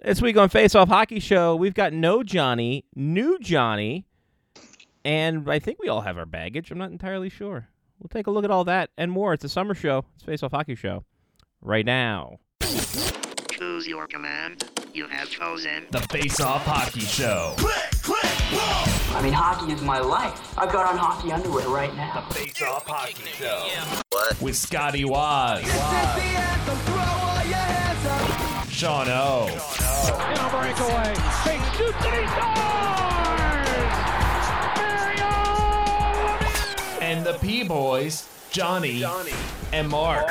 This week on Face Off Hockey Show, we've got no Johnny, new Johnny, and I think we all have our baggage. I'm not entirely sure. We'll take a look at all that and more. It's a summer show. It's Face Off Hockey Show. Right now. Choose your command. You have chosen. The Face Off Hockey Show. Click, click, I mean, hockey is my life. I've got on hockey underwear right now. The Face Off Hockey Show. With Scotty Waz. Sean O. In a breakaway. He shoots and he scores! Mario! And the P Boys, Johnny, and Mark.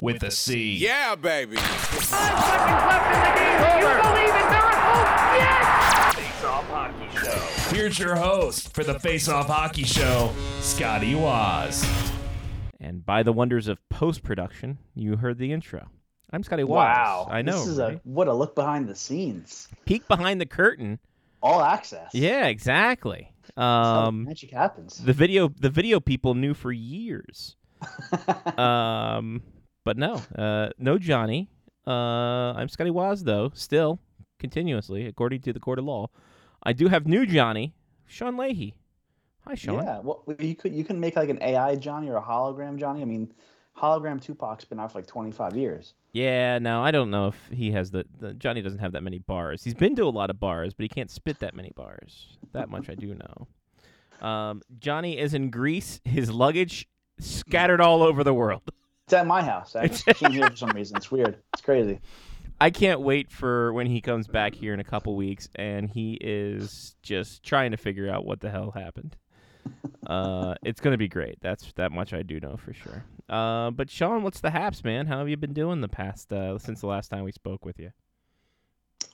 With a C. Yeah, baby. Five seconds left in the game. You believe in miracles? Oh, yes! Face Off Hockey Show. Here's your host for the Face Off Hockey Show, Scotty Waz. And by the wonders of post production, you heard the intro. I'm Scotty Waz. Wow. I know. This is right? a what a look behind the scenes. peek behind the curtain. All access. Yeah, exactly. Um, magic happens. the video, the video people knew for years. um, but no, uh, no Johnny. Uh, I'm Scotty Waz though, still continuously according to the court of law. I do have new Johnny, Sean Leahy. Hi, Sean. yeah. Well, you could you can make like an AI Johnny or a hologram Johnny. I mean, hologram Tupac's been out for like 25 years. Yeah, no, I don't know if he has the, the Johnny doesn't have that many bars. He's been to a lot of bars, but he can't spit that many bars. That much I do know. Um, Johnny is in Greece. His luggage scattered all over the world. It's at my house. I just came here for some reason. It's weird. It's crazy. I can't wait for when he comes back here in a couple weeks and he is just trying to figure out what the hell happened. Uh, it's gonna be great. That's that much I do know for sure. Uh, but Sean, what's the haps, man? How have you been doing the past uh, since the last time we spoke with you?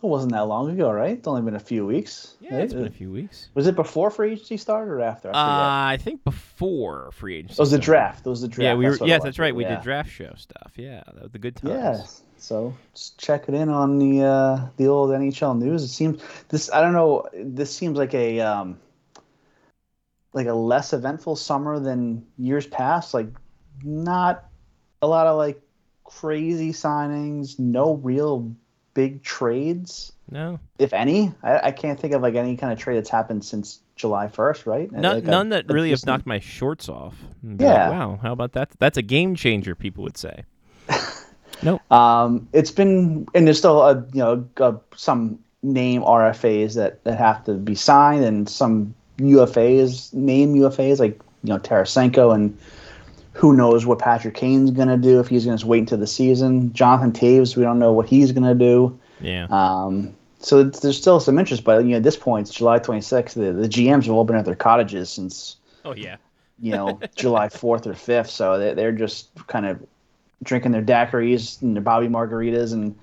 It wasn't that long ago, right? It's only been a few weeks. Yeah, right? it's been a few weeks. Was it before free agency started or after? I Uh. I think before free agency. it was the draft. It was the draft. Yeah, we were. That's Yes, that's right. We Yeah. did draft show stuff. Yeah, that was the good times. Yeah. So just check it in on the uh, the old NHL news. It seems this. I don't know. This seems like a um, like a less eventful summer than years past. Like not a lot of like crazy signings. No real big trades, No, if any. I, I can't think of like any kind of trade that's happened since July first. Right? none, Like a- none that really have knocked my shorts off. Be like, Yeah. wow, how about that? That's a game changer. People would say. No. Um, it's been, and there's still a you know uh, some name RFAs that, that have to be signed, and some UFAs, name UFAs like you know Tarasenko, and who knows what Patrick Kane's gonna do if he's gonna just wait until the season. Jonathan Toews, we don't know what he's gonna do. Yeah. Um, so it's, there's still some interest, but you know at this point it's July 26th. The, the GMs have all been at their cottages since oh yeah. you know, July 4th or 5th. So they, they're just kind of drinking their daiquiris and their Bobby margaritas and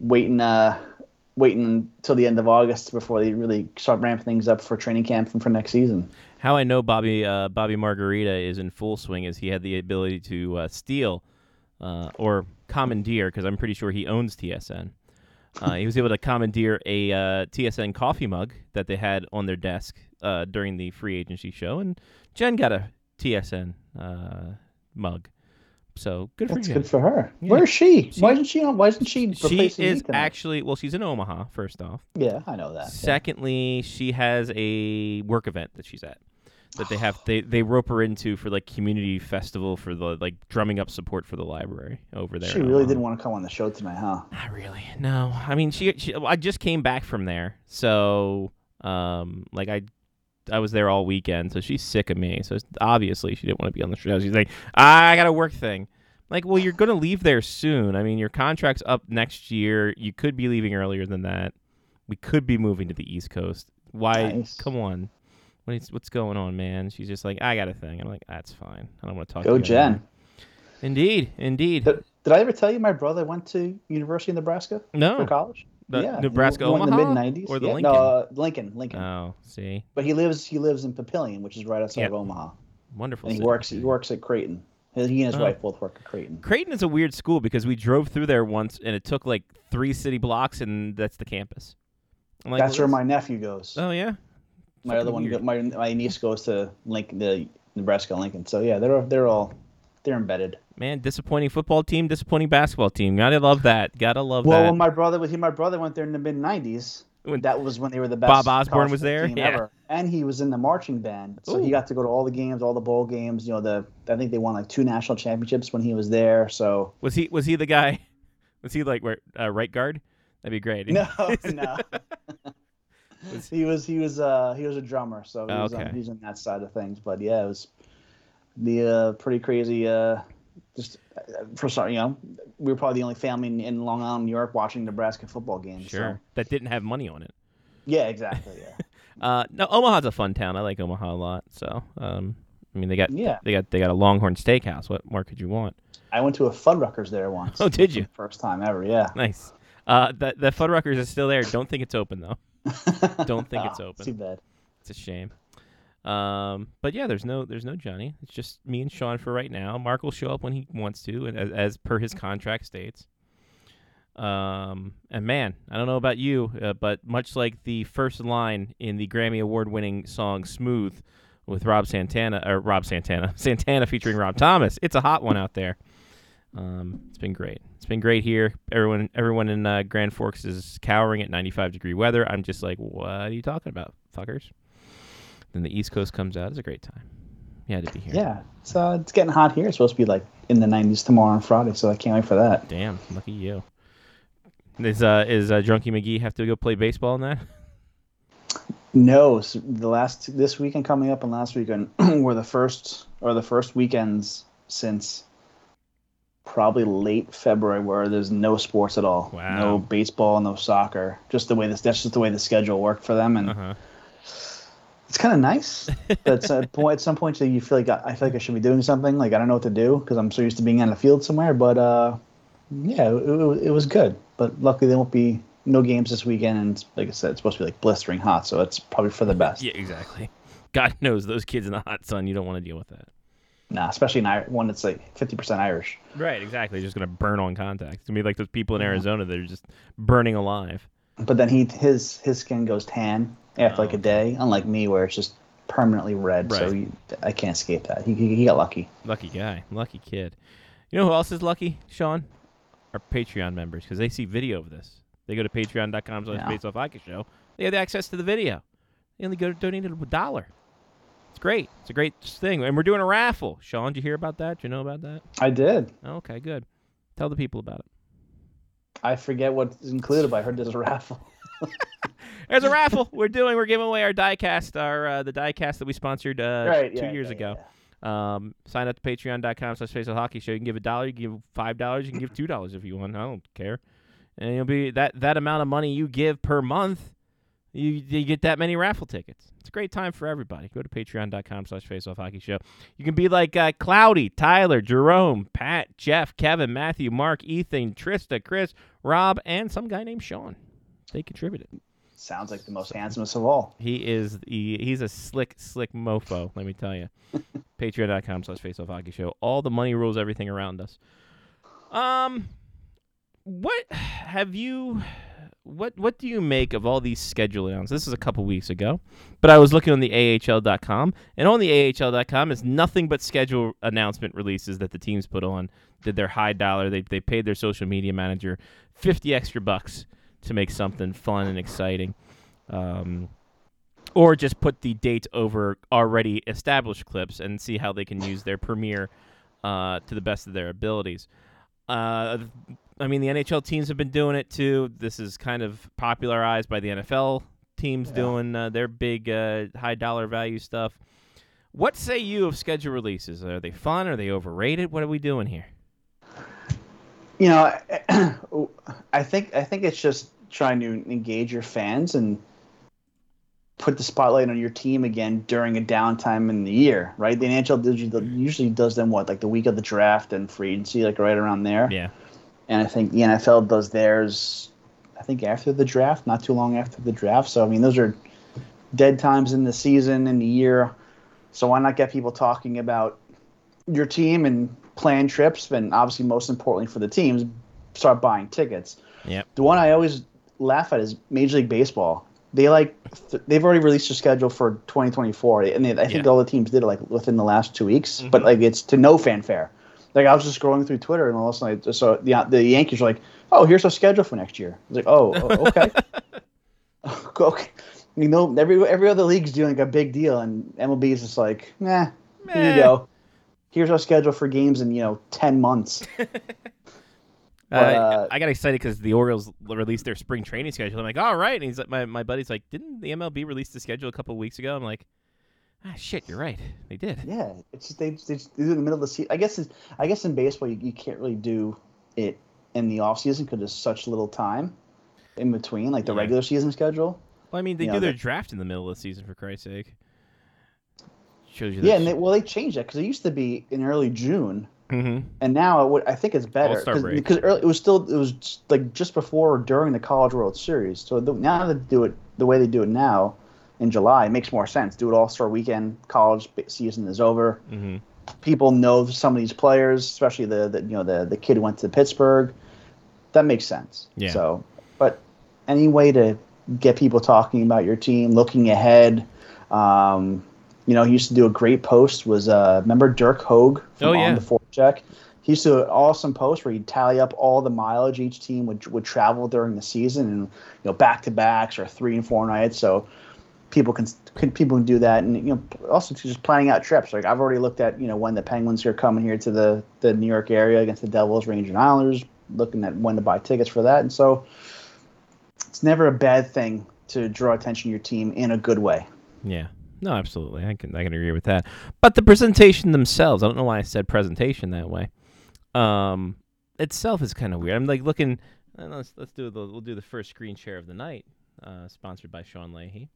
waiting, uh, waiting until the end of August before they really start ramping things up for training camp and for next season. How I know Bobby uh, Bobby Margarita is in full swing is he had the ability to uh, steal uh, or commandeer because I'm pretty sure he owns TSN. Uh, he was able to commandeer a uh, TSN coffee mug that they had on their desk uh, during the free agency show, and Jen got a TSN mug. So good for That's Jen. good for her. Yeah. Where is she? She- why isn't she on? Why isn't she she replacing me is tonight? actually well, she's in Omaha. First off, Yeah, I know that. yeah. Secondly, she has a work event that she's at that they have they they rope her into for like community festival for the like drumming up support for the library over there. She in really Omaha. didn't want to come on the show tonight, huh? Not really. No. I mean, she, she I just came back from there. So, um like I I was there all weekend, so she's sick of me. So obviously she didn't want to be on the show. She's like, "I got a work thing." Like, well, you're going to leave there soon. I mean, your contract's up next year. You could be leaving earlier than that. We could be moving to the East Coast. Why? Nice. Come on. What is, what's going on, man? She's just like, I got a thing. I'm like, that's fine. I don't want to talk Go to you Jen. anymore." Indeed, indeed. Did, did I ever tell you my brother went to University of Nebraska no, for college? The yeah, Nebraska went in the Omaha mid '90s or the yeah, Lincoln? No, uh, Lincoln, Lincoln. Oh, see, But he lives he lives in Papillion, which is right outside Yep. of Omaha, wonderful. and he city. works he works at Creighton. He and his Oh. wife both work at Creighton. Creighton is a weird school because we drove through there once and it took like three city blocks and that's the campus. Like, That's well, where my nephew goes. Oh yeah. my other one, weird. my my niece goes to Lincoln, the Nebraska Lincoln. So yeah, they're they're all they're embedded. Man, disappointing football team, disappointing basketball team. Gotta love that. Gotta love Well, that. when my brother was he, my brother went there in the mid '90s. When- that was when they were the best. Bob Osborne was there? Yeah. ever. and he was in the marching band, so Ooh. he got to go to all the games, all the bowl games. You know, the I think they won like two national championships when he was there. So was he was he the guy? Was he like where uh, right guard? That'd be great. no, no. he was he was uh he was a drummer, so he was, Okay. on, he was on that side of things. But yeah, it was the uh, pretty crazy. Uh, just uh, for sorry, you know, we were probably the only family in, in Long Island, New York, watching Nebraska football games. so- Sure. That didn't have money on it. Yeah, exactly. Yeah. Uh, no, Omaha's a fun town. I like Omaha a lot. So, um, I mean, they got Yeah. they got they got a Longhorn Steakhouse. What more could you want? I went to a Fuddruckers there once. Oh, did you? First time ever, yeah. Nice. Uh, the the Fuddruckers is still there. Don't think it's open though. Don't think it's Ah, open. Too bad. It's a shame. Um, but yeah, there's no there's no Johnny. It's just me and Sean for right now. Mark will show up when he wants to, and as, as per his contract states. Um, and man, I don't know about you, uh, but much like the first line in the Grammy Award-winning song "Smooth" with Rob Santana or Rob Santana, Santana featuring Rob Thomas, it's a hot one out there. Um, it's been great. It's been great here. Everyone, everyone in uh, Grand Forks is cowering at 95 degree weather. I'm just like, what are you talking about, fuckers? Then the East Coast comes out. It's a great time. Yeah, to be here. Yeah, it's uh, it's getting hot here. It's supposed to be like in the 90s tomorrow and Friday, so I can't wait for that. Damn, lucky you. Is uh is uh, Drunky McGee have to go play baseball in that? No, so the last this weekend coming up and last weekend were the first or the first weekends since probably late February where there's no sports at all. Wow. No baseball, no soccer. Just the way this that's just the way the schedule worked for them and Uh-huh. It's kind of nice. but at, point, at some point, you feel like I, feel like I should be doing something. Like I don't know what to do because I'm so used to being on the field somewhere. But uh, yeah, it, it, was good. But luckily, there won't be no games this weekend. And like I said, it's supposed to be like blistering hot, so it's probably for the best. Yeah, exactly. God knows those kids in the hot sun. You don't want to deal with that. Nah, especially Ir- one that's like 50% Irish. Right, exactly. Just gonna burn on contact. It's gonna be like those people in Arizona that are just burning alive. But then he his his skin goes tan after like Oh. a day, unlike me where it's just permanently red. So you, I can't escape that. He, he, he got lucky. Lucky guy, lucky kid. You know who else is lucky, Sean? Our Patreon members, because they see video of this. They go to patreon.com slash Yeah. face off hockey show. They have access to the video. They only go to donate a dollar. It's great. It's a great thing. And we're doing a raffle. Sean, did you hear about that? Do you know about that? I did. Okay, good. Tell the people about it. I forget what's included, but I heard there's a raffle. There's a raffle we're doing. We're giving away our diecast, our uh, the diecast that we sponsored uh, right. two yeah, years yeah, ago. yeah. Um, sign up to patreon.com slash face hockey show. You can give a dollar, you can give five dollars, you can give two dollars if you want. I don't care. And you'll be that that amount of money you give per month, you you get that many raffle tickets. It's a great time for everybody. Go to patreon.com slash face off hockey show. You can be like uh, Cloudy, Tyler, Jerome, Pat, Jeff, Kevin, Matthew, Mark, Ethan, Trista, Chris, Rob, and some guy named Sean. They contributed. Sounds like the most handsomest of all. He is he, he's a slick, slick mofo, let me tell you. Patreon.com slash face off hockey show. All the money rules everything around us. Um what have you what what do you make of all these schedule announcements? This is a couple weeks ago, but I was looking on the AHL.com, and on the AHL.com is nothing but schedule announcement releases that the teams put on. Did their high dollar? They they paid their social media manager fifty extra bucks to make something fun and exciting, um, or just put the date over already established clips and see how they can use their premiere uh, to the best of their abilities. Uh, I mean, the NHL teams have been doing it too. This is kind of popularized by the NFL teams doing uh, their big uh, high dollar value stuff. What say you of schedule releases? Are they fun? Are they overrated? What are we doing here? You know, I think I think it's just trying to engage your fans and put the spotlight on your team again during a downtime in the year, right? The NHL usually- usually does them what like the week of the draft and free agency, like right around there. Yeah. And I think the NFL does theirs. I think after the draft, not too long after the draft. So I mean, those are dead times in the season and the year. So why not get people talking about your team and plan trips, and obviously most importantly for the teams, start buying tickets. Yep. The one I always laugh at is Major League Baseball. They like th- they've already released their schedule for 2024, and they, I think Yeah. Mm-hmm. all the teams did it like within the last two weeks. But like it's to no fanfare. Like I was just scrolling through Twitter and all of a sudden I saw the the Yankees were like, "Oh, here's our schedule for next year." I was like, "Oh, o- okay." okay. You know, every every other league's doing like a big deal, and MLB is just like, "Nah, here you go. Here's our schedule for games in you know ten months." Uh, uh, I got excited because the Orioles released their spring training schedule. I'm like, all right. And he's like, my, my buddy's like, didn't the MLB release the schedule a couple of weeks ago? I'm like, ah, shit, you're right. They did. Yeah, it's just they, they just do it in the middle of the season. I guess it's, I guess in baseball you, you can't really do it in the off season because there's such little time in between, like the Yeah. regular season schedule. Well, I mean, they You do know, their the- draft in the middle of the season, for Christ's sake. Shows you Yeah, and they, well they changed that because it used to be in early June, hmm and now it would, I think it's better because early, it was still it was like just before or during the College World Series. So the, now they do it the way they do it now in July, it makes more sense. Do it All Star Weekend, college season is over. hmm people know some of these players, especially the, the you know the the kid who went to Pittsburgh. That makes sense. Yeah. So, but any way to get people talking about your team, looking ahead. Um, you know, he used to do a great post. Was uh, remember Dirk Hoag from Oh, yeah. on the forecheck? He used to do an awesome post where he'd tally up all the mileage each team would would travel during the season, and you know back to backs or three and four nights. So people can, can people can do that, and you know also just planning out trips. Like I've already looked at you know when the Penguins are coming here to the the New York area against the Devils, Rangers, and Islanders. Looking at when to buy tickets for that, and so it's never a bad thing to draw attention to your team in a good way. Yeah. No, absolutely. I can I can agree with that. But the presentation themselves, I don't know why I said presentation that way. Um, itself is kind of weird. I'm like looking. uh, Let's let's do the we'll do the first screen share of the night, uh, sponsored by Sean Leahy.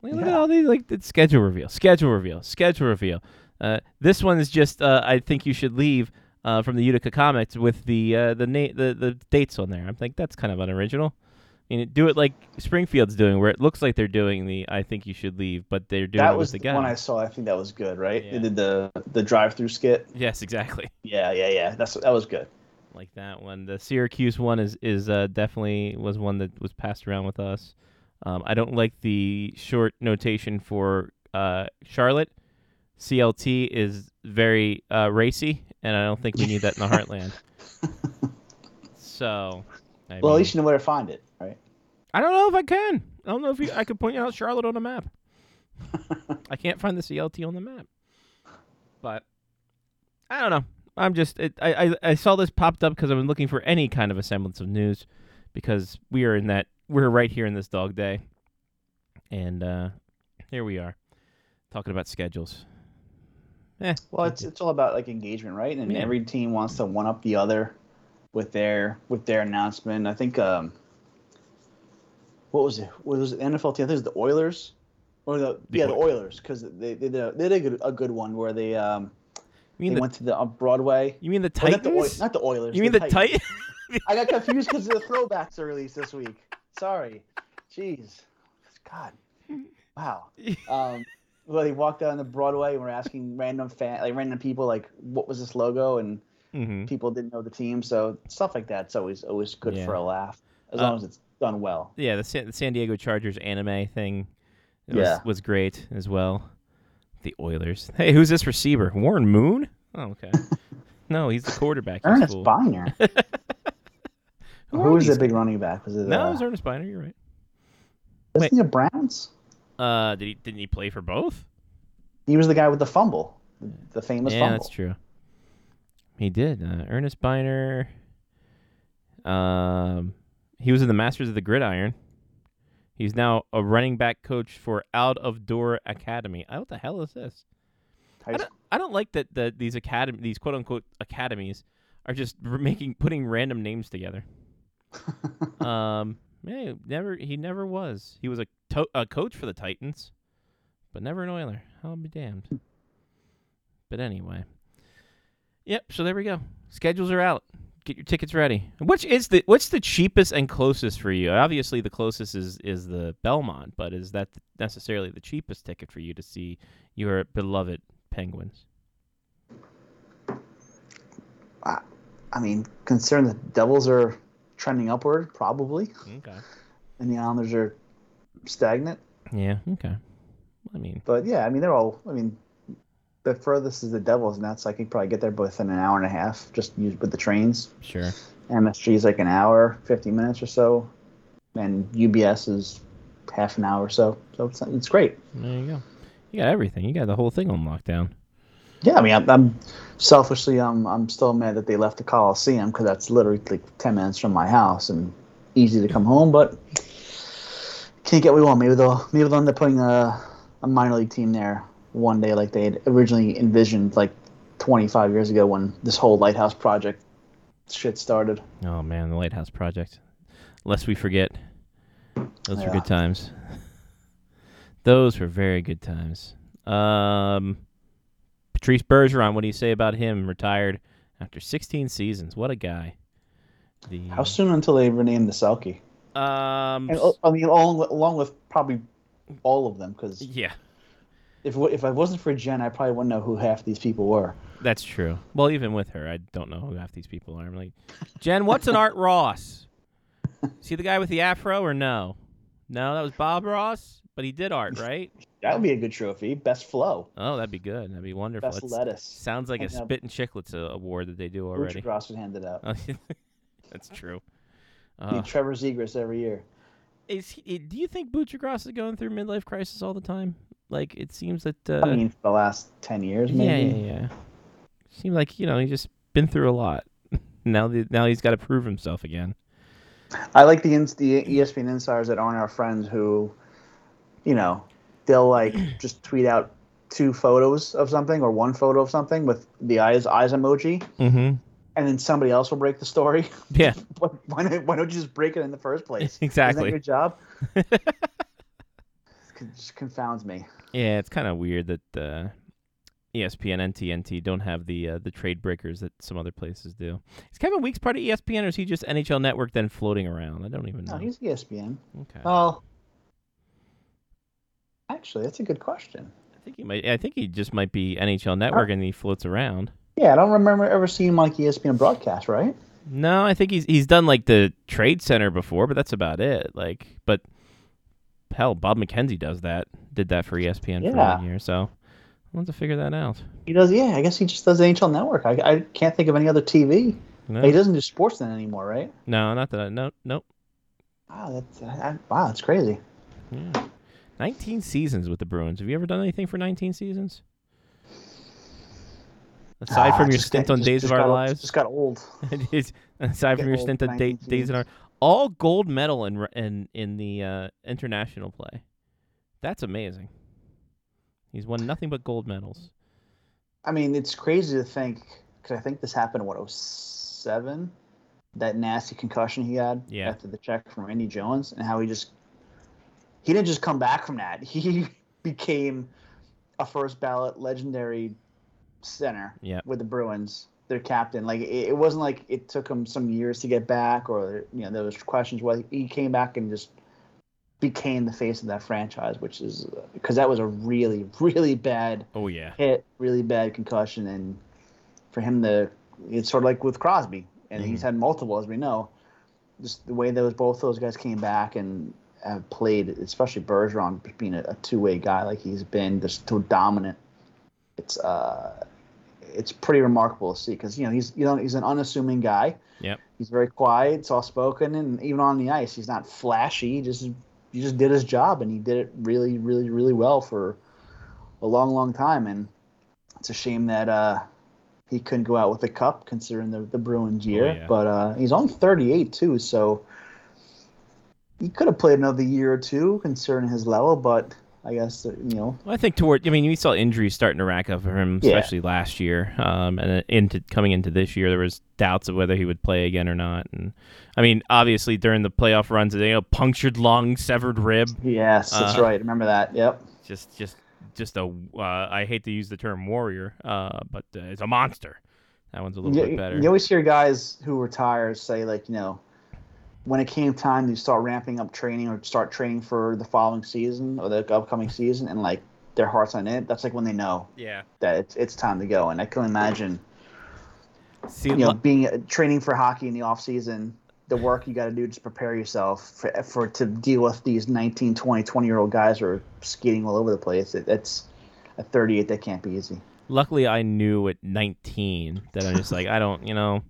Like, look at all these like schedule reveal, schedule reveal, schedule reveal. Uh, this one is just uh, I think you should leave uh, from the Utica Comets with the uh, the na- the the dates on there. I'm like that's kind of unoriginal. Mean, do it like Springfield's doing, where it looks like they're doing the "I think you should leave," but they're doing that it was with the the one I saw. I think that was good, right? Yeah. They did the the drive through skit. Yes, exactly. Yeah, yeah, yeah. That's that was good. Like that one. The Syracuse one is is uh, definitely was one that was passed around with us. Um, I don't like the short notation for uh, Charlotte. CLT is very uh, racy, and I don't think we need that in the heartland. So, I Well, at least you know where to find it? I don't know if I can. I don't know if you, I could point out Charlotte on a map. I can't find the CLT on the map. But I don't know. I'm just it, I, I I saw this popped up because I've been looking for any kind of a semblance of news because we are in that we're right here in this dog day, and uh here we are talking about schedules. Eh, Well, it's it's all about like engagement, right? And Yeah. every team wants to one up the other with their with their announcement. I think um, what was it? What was it? NFL team? I think it was the Oilers, or the, The yeah the Oilers because they they did a, they did a good, a good one where they um you mean they the went to the uh, Broadway. you mean the Oh, not, the Titans? not the Oilers. you mean the Titans. Titan? I got confused because the throwbacks are released this week. Sorry. Jeez. God. Wow. Um, well, they walked down the Broadway and were asking random fan, like random people, like, what was this logo? And hmm people didn't know the team. So stuff like that's always always good Yeah. for a laugh, as Uh, long as it's done well. Yeah, the San, the San Diego Chargers anime thing was, Yeah. was great as well. The Oilers. Hey, who's this receiver? Warren Moon? Oh, okay. no, he's the quarterback. Ernest fool. Byner. Who Who was the big running back? Was it? No, uh, it was Earnest Byner. You're right. wasn't he a Browns? Uh, did he didn't he play for both? He was the guy with the fumble, the famous yeah, fumble. that's true. He did. Uh, Earnest Byner. Um, he was in the Masters of the Gridiron. He's now a running back coach for Out of Door Academy. What the hell is this? I don't, I don't like that that these academy these quote unquote academies are just making putting random names together. um, yeah, never he never was. He was a to- a coach for the Titans, but never an Oiler. I'll be damned. But anyway, yep. So there we go. Schedules are out. Get your tickets ready. Which is the what's the cheapest and closest for you? Obviously, the closest is is the Belmont, but is that necessarily the cheapest ticket for you to see your beloved Penguins? I mean, considering the Devils are trending upward, probably, Okay. and the Islanders are stagnant. Yeah. Okay. I mean, But yeah, I mean, they're all. I mean, the furthest is the Devil's Nets. I could probably get there within an hour and a half, just use with the trains. Sure. MSG is like an hour, fifty minutes or so, and UBS is half an hour or so. So it's it's great. There you go. You got everything. You got the whole thing on lockdown. Yeah, I mean, I'm, I'm selfishly, I'm I'm still mad that they left the Coliseum because that's literally like ten minutes from my house and easy to come home. But can't get what we want. Maybe they'll maybe they'll end up putting a a minor league team there one day, like they had originally envisioned, like 25 years ago when this whole lighthouse project shit started. Oh man, the Lighthouse Project. Lest we forget, those were good times. those were very good times. Um, Patrice Bergeron, what do you say about him? Retired after 16 seasons. What a guy. The How soon until they rename the Selke? um And, uh, I mean, along, along with probably all of them, because yeah, if if I wasn't for Jen, I probably wouldn't know who half these people were. that's true. Well, even with her, I don't know who half these people are. I'm like, Jen, what's an Art Ross? See the guy with the afro or no? No, that was Bob Ross, but he did art, right? That would be a good trophy. Best flow, Oh, that'd be good. That'd be wonderful. best lettuce. Sounds like a And, uh, Spittin' Chiclets uh, award that they do Richard already. Ross would hand it out. Oh, That's true. Uh, Trevor Zegras every year. is he, do you think Butchergross is going through midlife crisis all the time? Like it seems that. Uh, I mean, for the last ten years, maybe. yeah, yeah. Seems like you know he's just been through a lot. now, the, now he's got to prove himself again. I like the ins- the ESPN insiders that aren't our friends who, you know, they'll like just tweet out two photos of something or one photo of something with the eyes eyes emoji, Mm-hmm. and then somebody else will break the story. Yeah, why, why, not, why don't you just break it in the first place? Exactly. Isn't that your job? it just confounds me. Yeah. It's kind of weird that uh, ESPN and TNT don't have the uh, the trade breakers that some other places do. Is Kevin Weekes part of ESPN or is he just NHL Network then floating around? I don't even know. No, he's ESPN. okay. Well, actually, that's a good question. I think he might. I think he just might be NHL Network, and he floats around. Yeah, I don't remember ever seeing like ESPN broadcast, right? No, I think he's he's done like the Trade Center before, but that's about it. Like, but hell, Bob McKenzie does that. Did that for ESPN for Yeah. one year. So I'll have to figure that out. He does. Yeah, I guess he just does NHL Network. I, I can't think of any other TV. No, He doesn't do sports then anymore, right? no, not that. I, no, nope. Wow, that's I, wow, that's crazy. Yeah. 19 seasons with the Bruins. Have you ever done anything for 19 seasons? Aside Ah, from your just stint on just- Days just of Our got- Lives, just got old. Aside from your old stint on da- Days of Our, all gold medal in in in the uh, international play. That's amazing. He's won nothing but gold medals. I mean, it's crazy to think because I think this happened in what 07? that nasty concussion he had Yeah. after the check from Randy Jones, and how he just he didn't just come back from that. He became a first ballot legendary center Yep. with the Bruins, their captain. Like it, it wasn't like it took him some years to get back, or you know there was questions whether he came back and just became the face of that franchise, which is because that was a really really bad Oh yeah. hit, really bad concussion, and for him to, it's sort of like with Crosby, and he's had multiple, as we know. Just the way those both those guys came back and have played, especially Bergeron being a, a two way guy like he's been, just so dominant. It's uh, it's pretty remarkable to see because you know he's you know he's an unassuming guy. Yep. He's very quiet, soft spoken, and even on the ice, he's not flashy. He just he just did his job, and he did it really, really, really well for a long, long time. And it's a shame that uh, he couldn't go out with a cup, considering the the Bruins year. yeah. But uh, he's only 38 too, so he could have played another year or two, considering his level. But I guess uh, you know, Well, I think toward. I mean, we saw injuries starting to rack up for him, Yeah. especially last year. Um, and into coming into this year, there was doubts of whether he would play again or not. And I mean, obviously during the playoff runs, you know, punctured lung, severed rib. yes, that's Uh, right. Remember that? Yep. Just, just, just a. Uh, I hate to use the term warrior, uh, but uh, it's a monster. That one's a little you, bit better. you always hear guys who retire say like you know when it came time to start ramping up training or start training for the following season or the upcoming season and like their heart's on it that's like when they know yeah. that it's, it's time to go and i can imagine See, you know being uh, training for hockey in the off season the work you got to do to prepare yourself for, for to deal with these 19 20 20 year old guys who are skating all over the place it, it's at 38 that can't be easy Luckily, I knew at 19 that I'm just like, I don't, you know,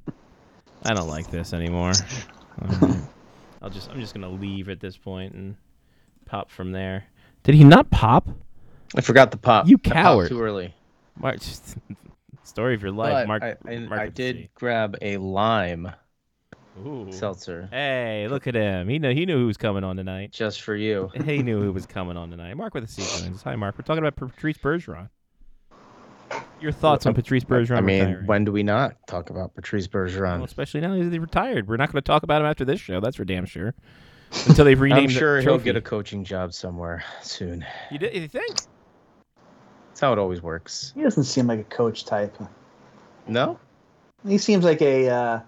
I don't like this anymore. Um, I'll just, I'm just gonna leave at this point and pop from there. Did he not pop? I forgot the pop. You I coward. Too early. Mark, just, story of your life, But Mark. I, I, Mark I did C. grab a lime Ooh. seltzer Hey, look at him. He knew, he knew who was coming on tonight. just for you. He knew who was coming on tonight. Mark with a C. joins us. Hi, Mark. We're talking about Patrice Bergeron. Your thoughts on Patrice Bergeron I mean, retiring? when do we not talk about Patrice Bergeron? Well, especially now that he's retired. We're not going to talk about him after this show. That's for damn sure. Until they've renamed I'm sure the he'll get a coaching job somewhere soon. You, did, you think? That's how it always works. He doesn't seem like a coach type. No? He seems like a, uh,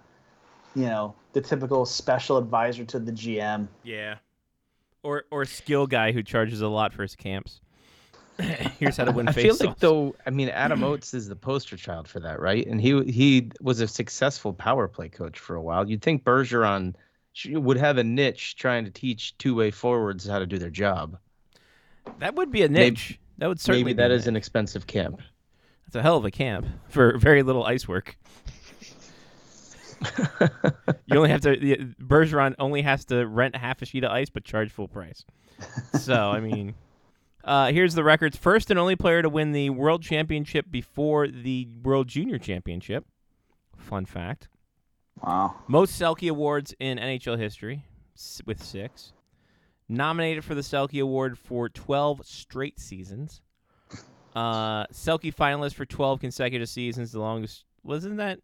you know, the typical special advisor to the GM. Yeah. Or or skill guy who charges a lot for his camps. Here's how to win I face feel like though, I mean, Adam Oates is the poster child for that, right? And he he was a successful power play coach for a while. You'd think Bergeron would have a niche trying to teach two way forwards how to do their job. that would be a Maybe- niche. that would certainly Maybe be that is an expensive camp. That's a hell of a camp for very little ice work. you only have to. Bergeron only has to rent half a sheet of ice, but charge full price. So I mean, uh, here's the records: first and only player to win the World Championship before the World Junior Championship. Fun fact: Wow. most Selke awards in NHL history, with six. Nominated for the Selke Award for 12 straight seasons. Uh, Selke finalist for 12 consecutive seasons. The longest wasn't that?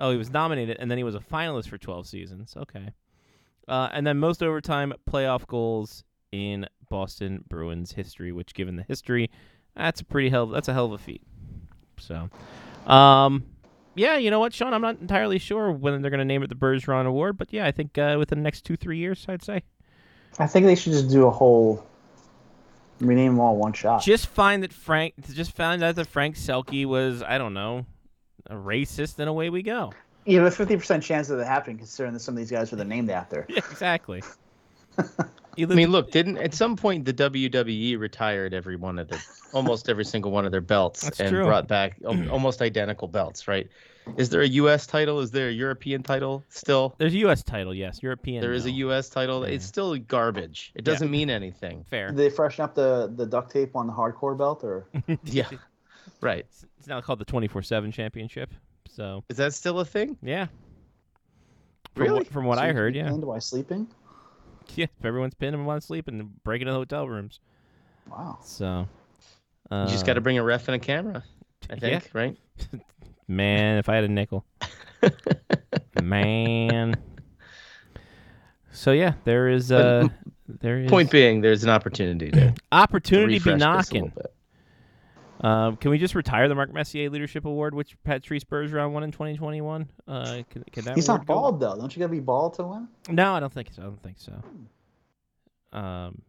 Oh, he was nominated, and then he was a finalist for 12 seasons. Okay. Uh, and then most overtime playoff goals in Boston Bruins history, which, given the history, that's a pretty hell. That's a hell of a feat. So, um, yeah, you know what, Sean? I'm not entirely sure when they're going to name it the Bergeron Award, but yeah, I think uh, within the next two, three years, I'd say. I think they should just do a whole rename them all one shot. Just find that Frank, just find out that Frank Selke was, I don't know, a racist, and away we go. Yeah, but fifty percent chance of that happening, considering that some of these guys were the named after. Yeah, exactly. You I mean, look, didn't at some point the WWE retired every one of their, almost every single one of their belts That's and true. brought back mm. almost identical belts, right? Is there a U.S. title? Is there a European title still? there's a U.S. title, yes. European. There is a. U.S. title. Yeah. It's still garbage. It doesn't mean anything. Fair. Did they freshen up the, the duct tape on the hardcore belt, or Yeah, right. It's- It's now called the 24/7 Championship. So Is that still a thing? yeah. From Really? What, from what I heard, yeah. And while sleeping? Yeah, if everyone's pinned and want to sleep and break into the hotel rooms. Wow. So. Uh, You just got to bring a ref and a camera. I think, yeah. right? Man, if I had a nickel. Man. So yeah, there is uh there is Point being, there's an opportunity to, to opportunity be refresh this a knocking. Little bit. Um, can we just retire the Mark Messier Leadership Award, which Patrice Bergeron won in 2021? Uh, can, can that He's award not go- bald though. Don't you gotta be bald to win? No, I don't think so. I don't think so. Um,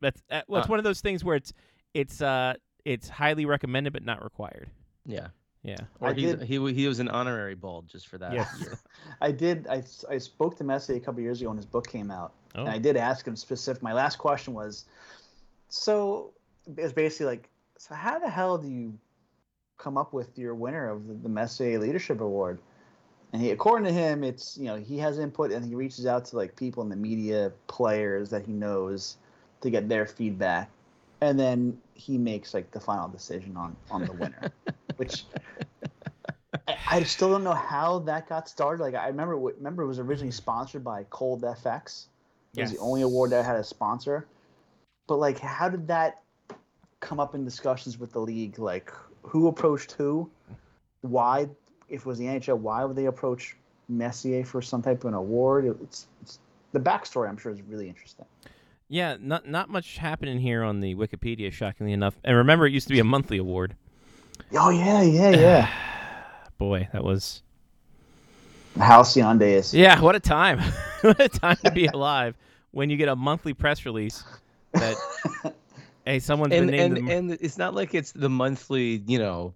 that's uh, well, it's Uh, one of those things where it's it's uh it's highly recommended but not required. Yeah. Yeah. Or I did- he he was an honorary bald just for that Yes. I did. I, I spoke to Messi a couple years ago when his book came out, Oh. and I did ask him specific. My last question was, so it was basically like, so how the hell do you come up with your winner of the, the Messier Leadership Award? And he, according to him, it's you know he has input and he reaches out to like people in the media, players that he knows, to get their feedback, and then he makes like the final decision on on the winner, which I, I still don't know how that got started. Like I remember, remember it was originally sponsored by Cold FX. It was the only award that had a sponsor. But like, how did that come up in discussions with the league? Like, who approached who? Why, if it was the NHL, why would they approach Messier for some type of an award? It's, it's the backstory. I'm sure is really interesting. Yeah, not not much happening here on the Wikipedia, shockingly enough. And remember, it used to be a monthly award. Oh yeah, yeah, yeah. Boy, that was Halcyon days. yeah. What a time! what a time to be alive when you get a monthly press release that hey, someone's and been named. and, the- and it's not like it's the monthly, you know,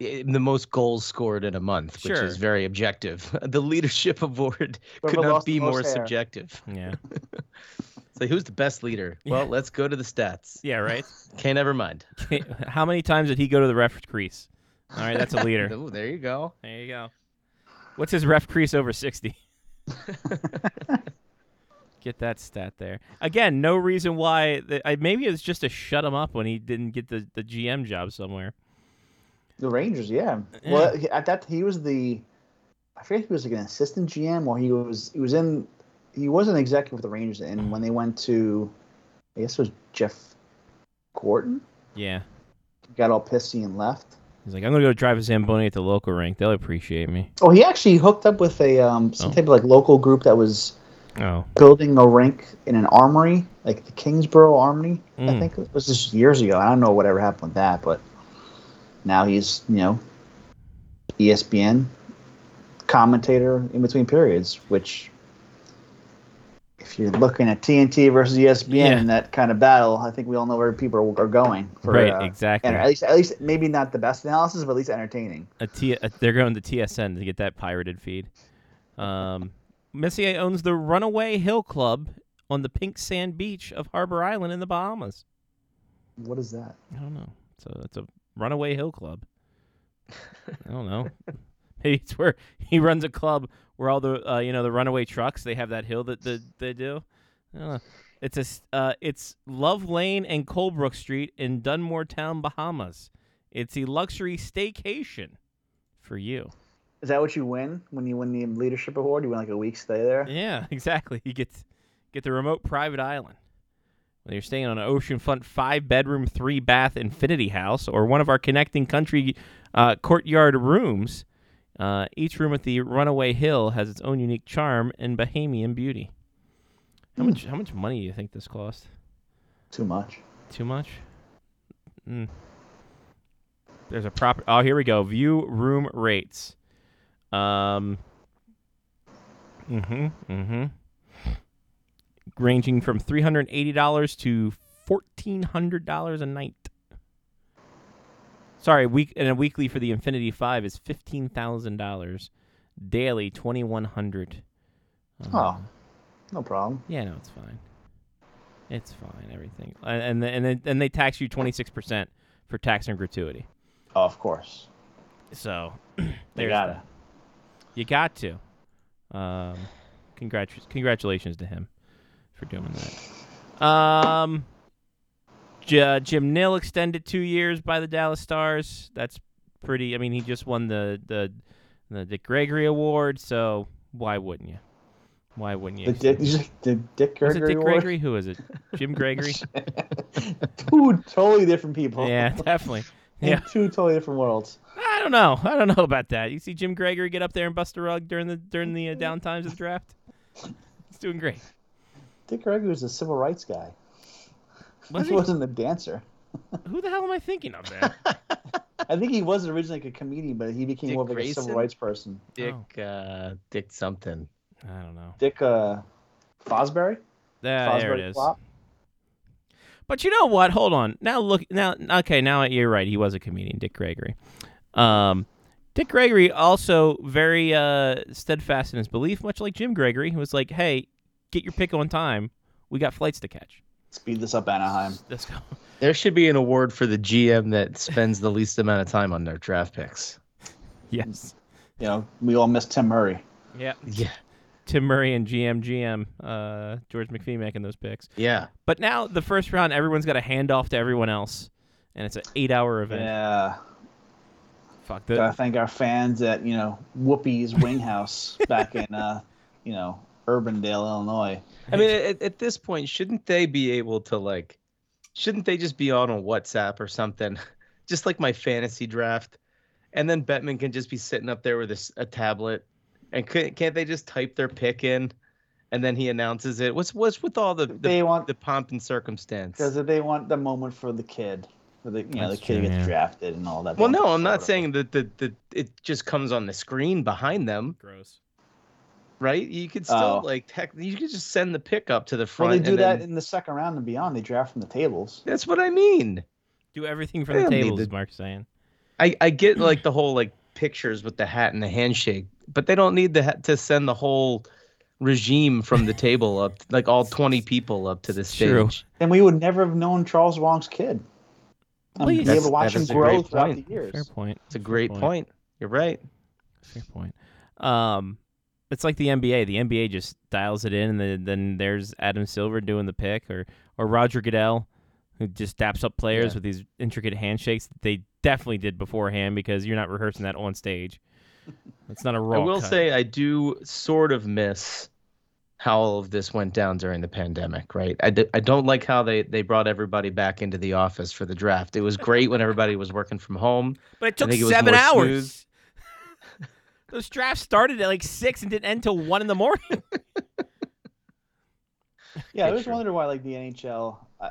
eh, eh, the most goals scored in a month, which is very objective. The leadership award Whoever could not be more hair. subjective. yeah. So who's the best leader? Well, Yeah. let's go to the stats. Yeah, right. Okay, never mind. How many times did he go to the ref crease? All right, that's a leader. Ooh, there you go. There you go. What's his ref crease over 60? Get that stat there. Again, no reason why. The, I, maybe it was just to shut him up when he didn't get the, the GM job somewhere. The Rangers, yeah. Well, at that he was the, I forget if he was like an assistant GM or he was he was in, he was an executive with the Rangers, and when they went to, I guess it was Jeff Gorton, Yeah. got all pissy and left. He's like, I'm going to go drive a Zamboni at the local rink. They'll appreciate me. Oh, he actually hooked up with a um some Oh. type of like local group that was Oh. building a rink in an armory, like the Kingsbridge Armory. I Mm. think it was just years ago. I don't know whatever happened with that, but now he's you know ESPN commentator in between periods. Which, if you're looking at TNT versus ESPN Yeah. in that kind of battle, I think we all know where people are, are going. For, Right, uh, exactly. and at least, at least maybe not the best analysis, but at least entertaining. A T, a, they're going to TSN to get that pirated feed. Um, Messier owns the Runaway Hill Club on the pink sand beach of Harbor Island in the Bahamas. What is that? I don't know. So it's a Runaway Hill Club. I don't know. Maybe it's where he runs a club where all the uh, you know the runaway trucks they have that hill that the, they do. I don't know. It's a uh, it's Love Lane and Colebrook Street in Dunmore Town, Bahamas. It's a luxury staycation for you. Is that what you win when you win the leadership award? You win like a week stay there. Yeah, exactly. You get get the remote private island. When you're staying on an oceanfront five bedroom, three bath infinity house or one of our connecting country uh, courtyard rooms, uh, each room at the Runaway Hill has its own unique charm and Bahamian beauty. How much how much money do you think this cost? Too much. Too much? Mm. There's a proper. Oh, here we go. View room rates. Um. Mm-hmm. Mm-hmm. Ranging from three hundred eighty dollars to fourteen hundred dollars a night. Sorry, week and a weekly for the Infinity Five is fifteen thousand dollars. Daily twenty one hundred. Oh, no problem. Yeah, no, it's fine. It's fine. Everything, and and then- and then and they tax you twenty six percent for tax and gratuity. Oh, of course. So They gotta. that. You got to. Um, congratu- congratulations to him for doing that. Um, J- Jim Nill extended two years by the Dallas Stars. That's pretty. I mean, he just won the the the Dick Gregory Award, so why wouldn't you? Why wouldn't you? The Dick, the Dick Was it Gregory Dick Award? Gregory? Who is it? Jim Gregory? two totally different people. yeah, definitely. In Yeah. two totally different worlds. I don't know. I don't know about that. You see Jim Gregory get up there and bust a rug during the during the uh, down times of the draft. He's doing great. Dick Gregory was a civil rights guy. Was he he? wasn't a dancer. Who the hell am I thinking of there? I think he was originally like a comedian, but he became Dick more of like a civil rights person. Dick, uh, Dick something. I don't know. Dick uh, Fosbury. There, there it Fosbury is. Flop? But you know what? Hold on. Now look. Now okay. Now you're right. He was a comedian, Dick Gregory. Um, Dick Gregory also very uh, steadfast in his belief, much like Jim Gregory, who was like, "Hey, get your pick on time. We got flights to catch. Speed this up, Anaheim. Let's go." There should be an award for the GM that spends the least amount of time on their draft picks. Yes. You know, we all miss Tim Murray. Yeah. Yeah. Tim Murray and GM GM uh, George McPhee making those picks. Yeah. But now the first round, everyone's got to hand off to everyone else, and it's an eight-hour event. Yeah. Fuck Gotta thank our fans at you know Whoopi's Wing House back in uh, you know Urbandale, Illinois. I mean, at, at this point, shouldn't they be able to like? Shouldn't they just be on a WhatsApp or something, just like my fantasy draft, and then Bettman can just be sitting up there with a tablet, and can't, can't they just type their pick in, and then he announces it? What's what's with all the the, They want the pomp and circumstance? because they want the moment for the kid, the you know That's the kid true, gets yeah. drafted and all that. Well, no. I'm not saying that the, the it just comes on the screen behind them, Gross. right? You could still Oh. like tech, you could just send the pick up to the front. Well, they do and that then- in the second round and beyond. They draft from the tables. that's what I mean. Do everything from They the don't need tables, to- is Mark saying. I I get like the whole like pictures with the hat and the handshake, but they don't need the ha- to send the whole regime from the table up, like all 20 people up to the stage. True. And we would never have known Charles Wang's kid. And Well, be yes, able to watch that him grow throughout point. the years. Fair point. It's a great point. point. You're right. Fair point. Um, it's like the NBA. The NBA just dials it in, and then, then there's Adam Silver doing the pick, or or Roger Goodell, who just daps up players Yeah. with these intricate handshakes that they definitely did beforehand because you're not rehearsing that on stage. It's not a I raw. I will cut. say I do sort of miss how all of this went down during the pandemic, right? I, d- I don't like how they, they brought everybody back into the office for the draft. It was great when everybody was working from home. but it took it seven hours. Those drafts started at like six and didn't end till one in the morning. Yeah, I Okay, always true. why, like the NHL. I,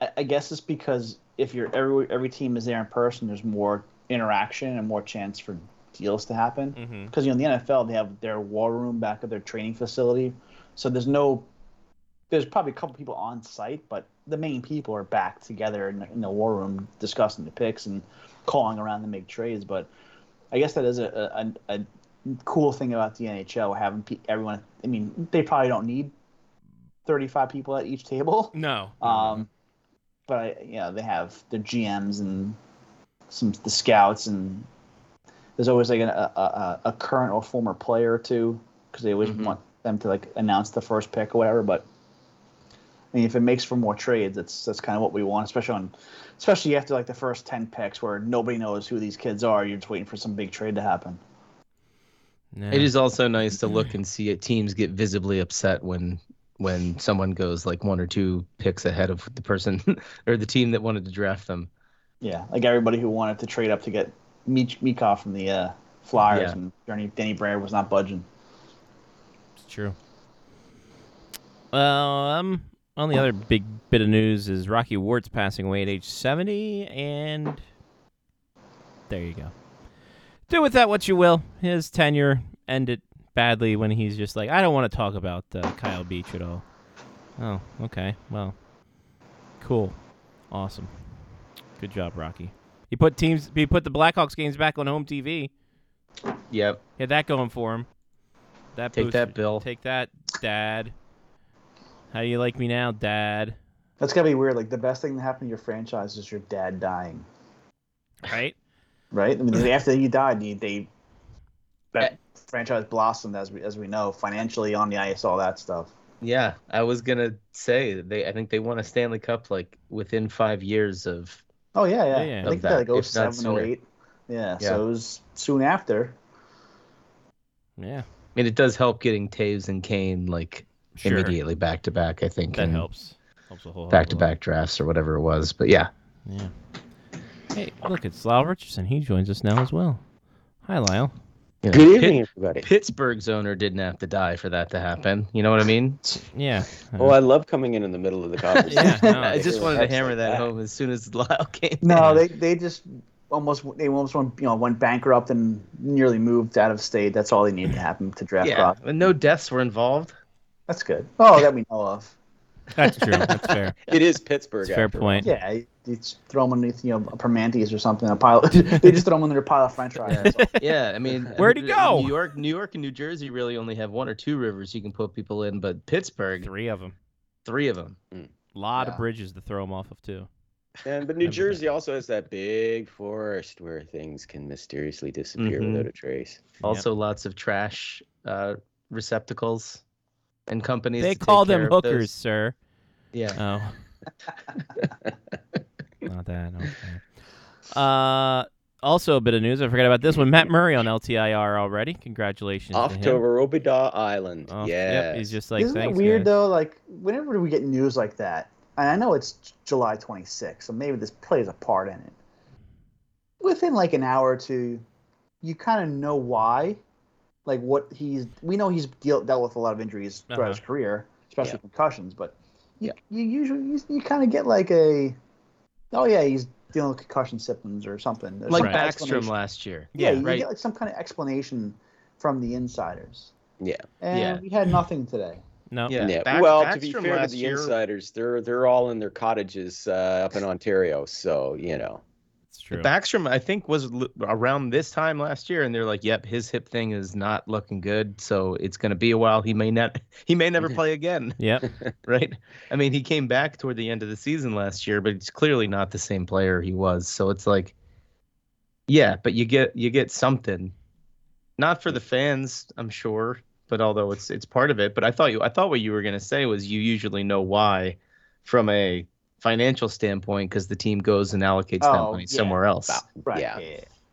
I, I guess it's because if you're every every team is there in person, there's more interaction and more chance for deals to happen. mm-hmm. Because you know in the NFL they have their war room back at their training facility, so there's no. There's probably a couple people on site, but the main people are back together in the, in the war room discussing the picks and calling around to make trades. But I guess that is a, a, a cool thing about the NHL having pe- everyone. I mean, they probably don't need 35 people at each table. No. Um, but I, yeah, they have the GMs and some the scouts, and there's always like an, a, a a current or former player or two because they always Mhm. want them to like announce the first pick or whatever. But I mean, if it makes for more trades, that's that's kind of what we want, especially on, especially after like the first 10 picks where nobody knows who these kids are. You're just waiting for some big trade to happen. Yeah. It is also nice to look and see it, teams get visibly upset when when someone goes like one or two picks ahead of the person or the team that wanted to draft them. Yeah, like everybody who wanted to trade up to get Meek- Michkov from the uh, Flyers, Yeah. and Danny, Danny Briere was not budging. It's true. Well, um, on the other big bit of news is Rocky Wirtz's passing away at age 70, and there you go. Do with that what you will. His tenure ended badly when he's just like, I don't want to talk about uh, Kyle Beach at all. Oh, okay. Well, cool. Awesome. Good job, Rocky. He put teams. He put the Blackhawks games back on home TV. Yep. He had that going for him. That Take that, Bill. Take that, Dad. How do you like me now, Dad? That's gotta be weird. Like the best thing that happened to your franchise is your dad dying, Right? right? I mean, after he died, you, they that franchise blossomed as we as we know financially on the ice, all that stuff. Yeah, I was gonna say they. I think they won a Stanley Cup like within five years of. Oh yeah, yeah. Yeah, yeah. I think that like that, if not 07, sooner. 08. Yeah, Yeah. so it was soon after. Yeah. I mean, it does help getting Toews and Kane like Sure. immediately back to back. I think That helps. Helps a whole back to back drafts or whatever it was, but yeah. Yeah. Hey, look, it's Lyle Richardson. He joins us now as well. Hi, Lyle. You know, Good Pitt- evening, everybody. Pittsburgh's owner didn't have to die for that to happen. You know what I mean? Yeah. Oh, I love coming in in the middle of the conversation. Yeah, no, I just wanted to hammer like that home as soon as Lyle came. No, in. they they just almost they almost went you know went bankrupt and nearly moved out of state. That's all they needed to happen to draft yeah, Crosby. but no deaths were involved. That's good. Oh, that we know of. That's true. That's fair. It is Pittsburgh. That's fair point. Yeah, you you just throw them underneath, you know, a Primanti's or something. A pile. they just throw them under a pile of French fries. that's all. Yeah, I mean, Where'd he go? New York, New York, and New Jersey really only have one or two rivers you can put people in, but Pittsburgh, Three of them. three of them. A lot of bridges to throw them off of, too. And but New Jersey also has that big forest where things can mysteriously disappear Mhm. without a trace. Also, lots of trash uh, receptacles and companies. They call them hookers, those. sir. Yeah. Oh. Not that. Okay. Uh, also a bit of news. I forgot about this one. Matt Murray on LTIR already. Congratulations Off to to him. Robidas Island. Off- yeah. Yep, he's just like, Isn't it thanks, weird guys." though? Like whenever do we get news like that? And I know it's July 26th, so maybe this plays a part in it. Within like an hour or two, you kind of know why. Like what he's, we know he's deal, dealt with a lot of injuries throughout his Uh-huh. career, especially Yeah. concussions. But you, Yeah. you usually you, you kind of get like a, oh yeah, he's dealing with concussion symptoms or something. There's like some kind Backstrom last year. Yeah, you right. get like some kind of explanation from the insiders. Yeah. And Yeah. we had nothing today. No. Yeah. Yeah. Back- well, to be fair to the year- insiders, they're they're all in their cottages uh, up in Ontario, so you know. It's It's true. Backstrom, I think, was l- around this time last year, and they're like, "Yep, his hip thing is not looking good, so it's going to be a while. He may not, he may never play again." Yep. right? I mean, he came back toward the end of the season last year, but he's clearly not the same player he was. So it's like, yeah, but you get you get something, not for the fans, I'm sure, but although it's it's part of it. But I thought you, I thought what you were gonna say was you usually know why, from a financial standpoint, because the team goes and allocates that Oh, money yeah. somewhere else. Right. Yeah.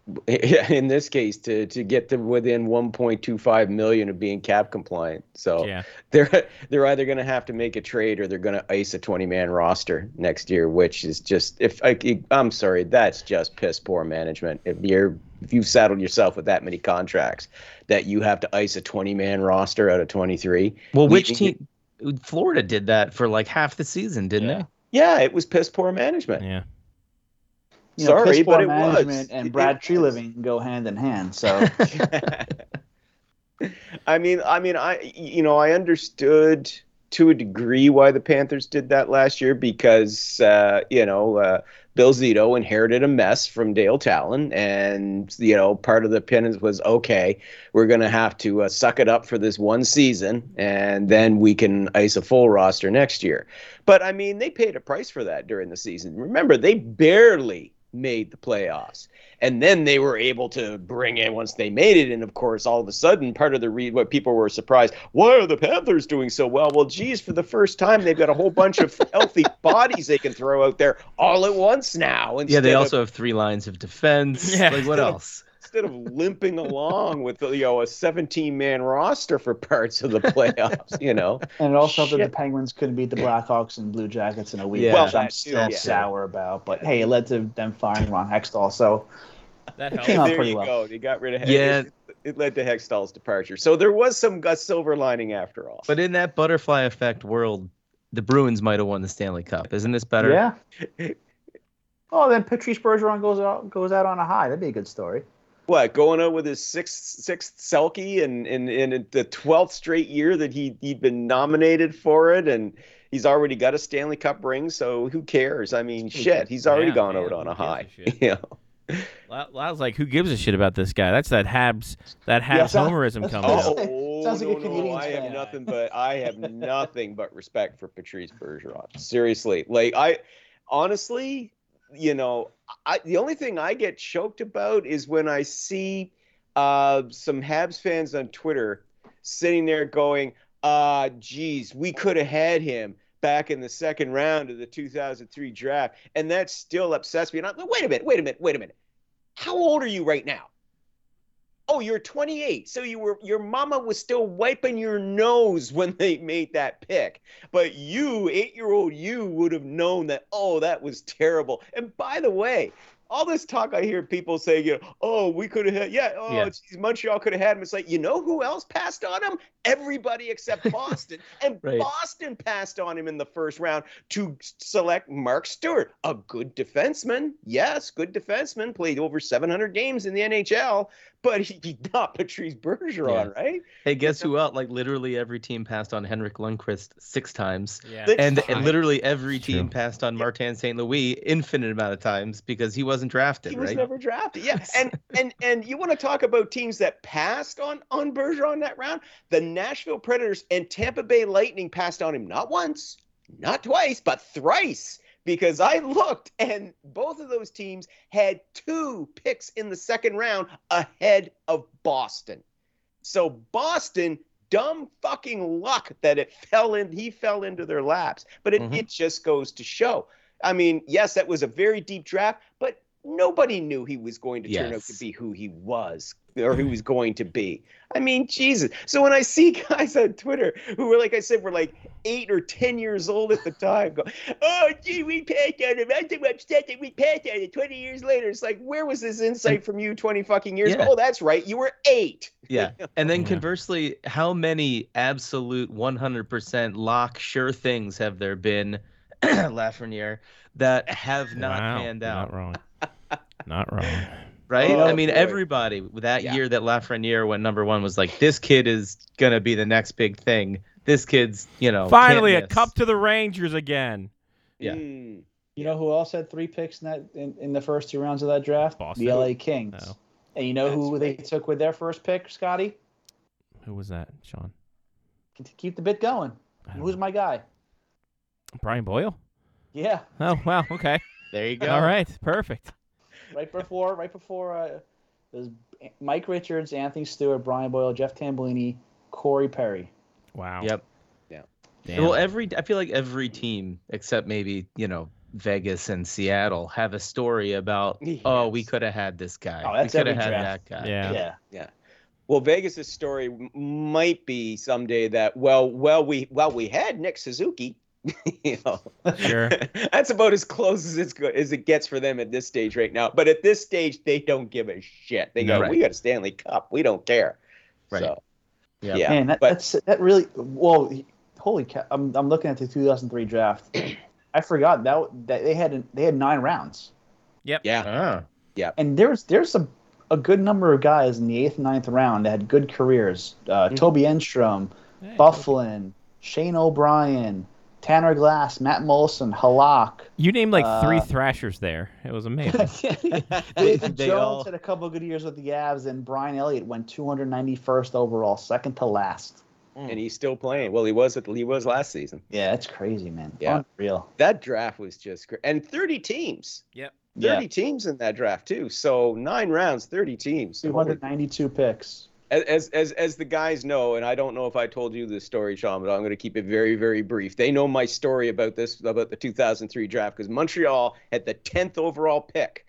yeah. In this case, to to get to within 1.25 million of being cap compliant. So Yeah. they're they're either going to have to make a trade or they're going to ice a 20 man roster next year, which is just if I, I'm sorry, that's just piss poor management. If you're if you've saddled yourself with that many contracts that you have to ice a 20 man roster out of 23. Well, which leaving- team? Florida did that for like half the season, didn't Yeah. they? Yeah, it was piss poor management. Yeah. You know, Sorry, piss but poor it was. management and It Brad Treliving go hand in hand. So I mean, I mean, I you know, I understood to a degree why the Panthers did that last year because uh, you know uh, Bill Zito inherited a mess from Dale Tallon, and you know part of the penance was okay, we're gonna have to uh, suck it up for this one season, and then we can ice a full roster next year. But I mean, they paid a price for that during the season. Remember, they barely made the playoffs and then they were able to bring in once they made it and of course all of a sudden part of the read what people were surprised why are the panthers doing so well well geez for the first time they've got a whole bunch of healthy bodies they can throw out there all at once now Yeah, they instead of- also have three lines of defense. Yeah. Like what else? Instead of limping along with you know a 17 man roster for parts of the playoffs you know and it also helped that the Penguins couldn't beat the Blackhawks and Blue Jackets in a week, Yeah. Well, which I'm still yeah. sour about. But hey, it led to them firing Ron Hextall. So That It helps. came out there pretty you well. go they got rid of Yeah. it, it led to hextall's departure so there was some uh, silver lining after all But in that butterfly effect world, the Bruins might have won the Stanley Cup. Isn't this better? yeah. Oh, then Patrice Bergeron goes out goes out on a high. That'd be a good story. What going out with his sixth sixth Selke and and, in, the twelfth straight year that he he'd been nominated for it and he's already got a Stanley Cup ring so who cares? I mean shit he's already Yeah, gone man, out on a gives a high shit? you know? I was like, who gives a shit about this guy? That's that Habs, that Habs Yeah, so- homerism oh, coming that's- oh Sounds like a oh, no, no, I have nothing but I have nothing but respect for Patrice Bergeron. Seriously like I honestly you know I the only thing I get choked about is when I see uh, some Habs fans on Twitter sitting there going, uh, geez, we could have had him back in the second round of the 2003 draft. And that still upsets me. And I'm like, wait a minute, wait a minute, wait a minute. How old are you right now? Oh, you're 28. So you were your mama was still wiping your nose when they made that pick. But you, eight-year-old you, would have known that, oh, that was terrible. And by the way, all this talk I hear people say, you know, oh, we could have had, yeah, oh, Yeah. geez, Montreal could have had him. It's like, you know who else passed on him? Everybody except Boston. and Right. Boston passed on him in the first round to select Mark Stuart, a good defenseman. Yes, good defenseman, played over 700 games in the NHL, but he, he not Patrice Bergeron, right? Hey, guess who else? Like literally every team passed on Henrik Lundqvist six times. Yeah. And, Fine. and literally every It's team true. passed on Martin St. Louis infinite amount of times because he wasn't drafted, He was right? never drafted. Yeah, and and and you want to talk about teams that passed on on Bergeron that round? The Nashville Predators and Tampa Bay Lightning passed on him not once, not twice, but thrice. Because I looked, and both of those teams had two picks in the second round ahead of Boston. So Boston, dumb fucking luck that it fell in. He fell into their laps. But it, Mhm. it just goes to show. I mean, yes, that was a very deep draft, but nobody knew he was going to turn out to be who he was or who he was going to be. I mean, Jesus. So when I see guys on Twitter who were, like I said, were like eight or 10 years old at the time, go, oh, gee, we passed on him. I'm so upset that we passed on it 20 years later. It's like, where was this insight from you 20 fucking years ago? Oh, that's right. You were eight. Yeah. And then Yeah. conversely, how many absolute 100% lock sure things have there been, Lafreniere, that have not Wow, panned out? Not wrong. Not wrong. Right? Oh, I mean, boy. everybody that Yeah. year that Lafreniere went number one was like, this kid is going to be the next big thing. This kid's, you know. Finally, a cup to the Rangers again. Yeah. Mm. You know who else had three picks in that in, in the first two rounds of that draft? Boston. The LA Kings. Oh. And you know who they took with their first pick, Scotty? Who was that, Sean? Keep the bit going. Who's my guy? Brian Boyle? Yeah, Oh, wow. Okay. There you go. All right. Perfect. Right before right before uh, it was Mike Richards, Anthony Stewart, Brian Boyle, Jeff Tambellini, Corey Perry. Wow. Yep. Damn. Well, every I feel like every team except maybe you know Vegas and Seattle have a story about oh we could have had this guy. Oh, that's we could have every had draft. that guy. yeah. Yeah. Yeah. Well, Vegas's story might be someday that well, well, we well we had Nick Suzuki. you know, Sure. that's about as close as it's go- as it gets for them at this stage right now. But at this stage, they don't give a shit. They go, No. "We got a Stanley Cup. We don't care." Right. So, Yeah. yeah, Man, that, but that's that really well. Holy cow! I'm, I'm looking at the 2003 draft. I forgot that that they had they had nine rounds, Yep. yeah, Ah. and there's there's a a good number of guys in the eighth and ninth round that had good careers. Uh, Toby Enstrom, Hey, Byfuglien, Shane O'Brien, Tanner Glass, Matt Moulson, Halak. You named like three Uh, thrashers there. It was amazing. David They Jones all- had a couple good years with the Avs, and Brian Elliott went 291st overall, second to last. and he's still playing. Well, he was at he was last season. Yeah, that's crazy, man. Yeah. Unreal. That draft was just great, and thirty teams. Yep. 30 Yeah. teams in that draft too. So nine rounds, 30 teams. So holy 292 picks. As as as the guys know, and I don't know if I told you this story, Sean, but I'm going to keep it very very brief. They know my story about this about the 2003 draft because Montreal had the 10th overall pick,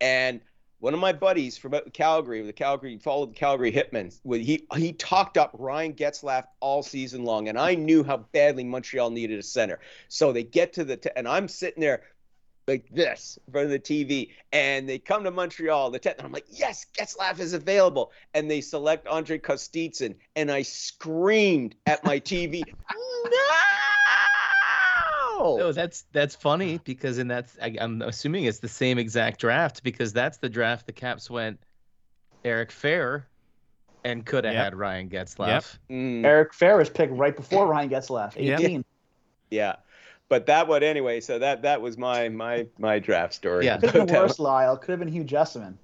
and one of my buddies from Calgary, the Calgary followed the Calgary Hitmen, he he talked up Ryan Getzlaf all season long, and I knew how badly Montreal needed a center. So they get to the t- and I'm sitting there like this in front of the TV, and they come to Montreal, the 10th, and I'm like, yes, Getzlaf is available, and they select Andrei Kostitsyn, and I screamed at my TV, no! No, that's that's funny because in that I, I'm assuming it's the same exact draft because that's the draft the Caps went Eric Fehr and could have Yep. had Ryan Getzlaf. Mm, Eric Ferris picked right before Ryan Getzlaf. Yeah. 18. yeah, but that one anyway. So that that was my my my draft story. Yeah. Could have been worse, Lyle. Could have been Hugh Jessiman.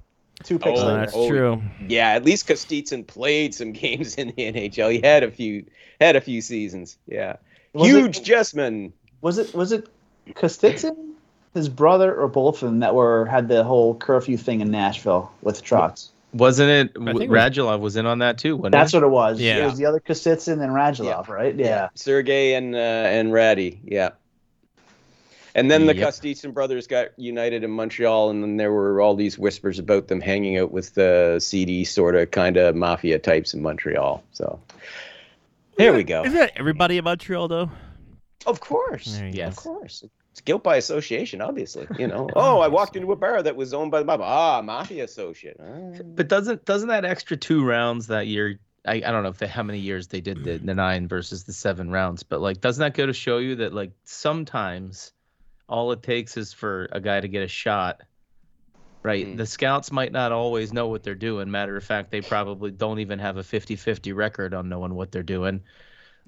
Two picks Oh, later. that's oh, true. Yeah, at least Kostitsyn played some games in the NHL. He had a few had a few seasons. Yeah, Was huge It, Jessiman. was it was it Kostitsyn, his brother, or both of them that were had the whole curfew thing in Nashville with Trotz? Wasn't it? I think was- Radulov was in on that too. Wasn't That's he? what it was. Yeah. It was the other Kostitsyn and Radulov, right? Yeah. Sergey and uh, and Ratty. Yeah. And then the Yep. Kostitsyn brothers got united in Montreal, and then there were all these whispers about them hanging out with the seedy sort of kind of mafia types in Montreal. So here we go. Isn't that everybody in Montreal though? Of course. There Yes. Of course. It's guilt by association, obviously. You know. Oh, I walked into a bar that was owned by the Bible. Ah, mafia associate. Ah. But doesn't doesn't that extra two rounds that year? I, I don't know if they how many years they did the, the nine versus the seven rounds, but like doesn't that go to show you that like sometimes all it takes is for a guy to get a shot. Right. Mm. The scouts might not always know what they're doing. Matter of fact, they probably don't even have a 50-50 record on knowing what they're doing.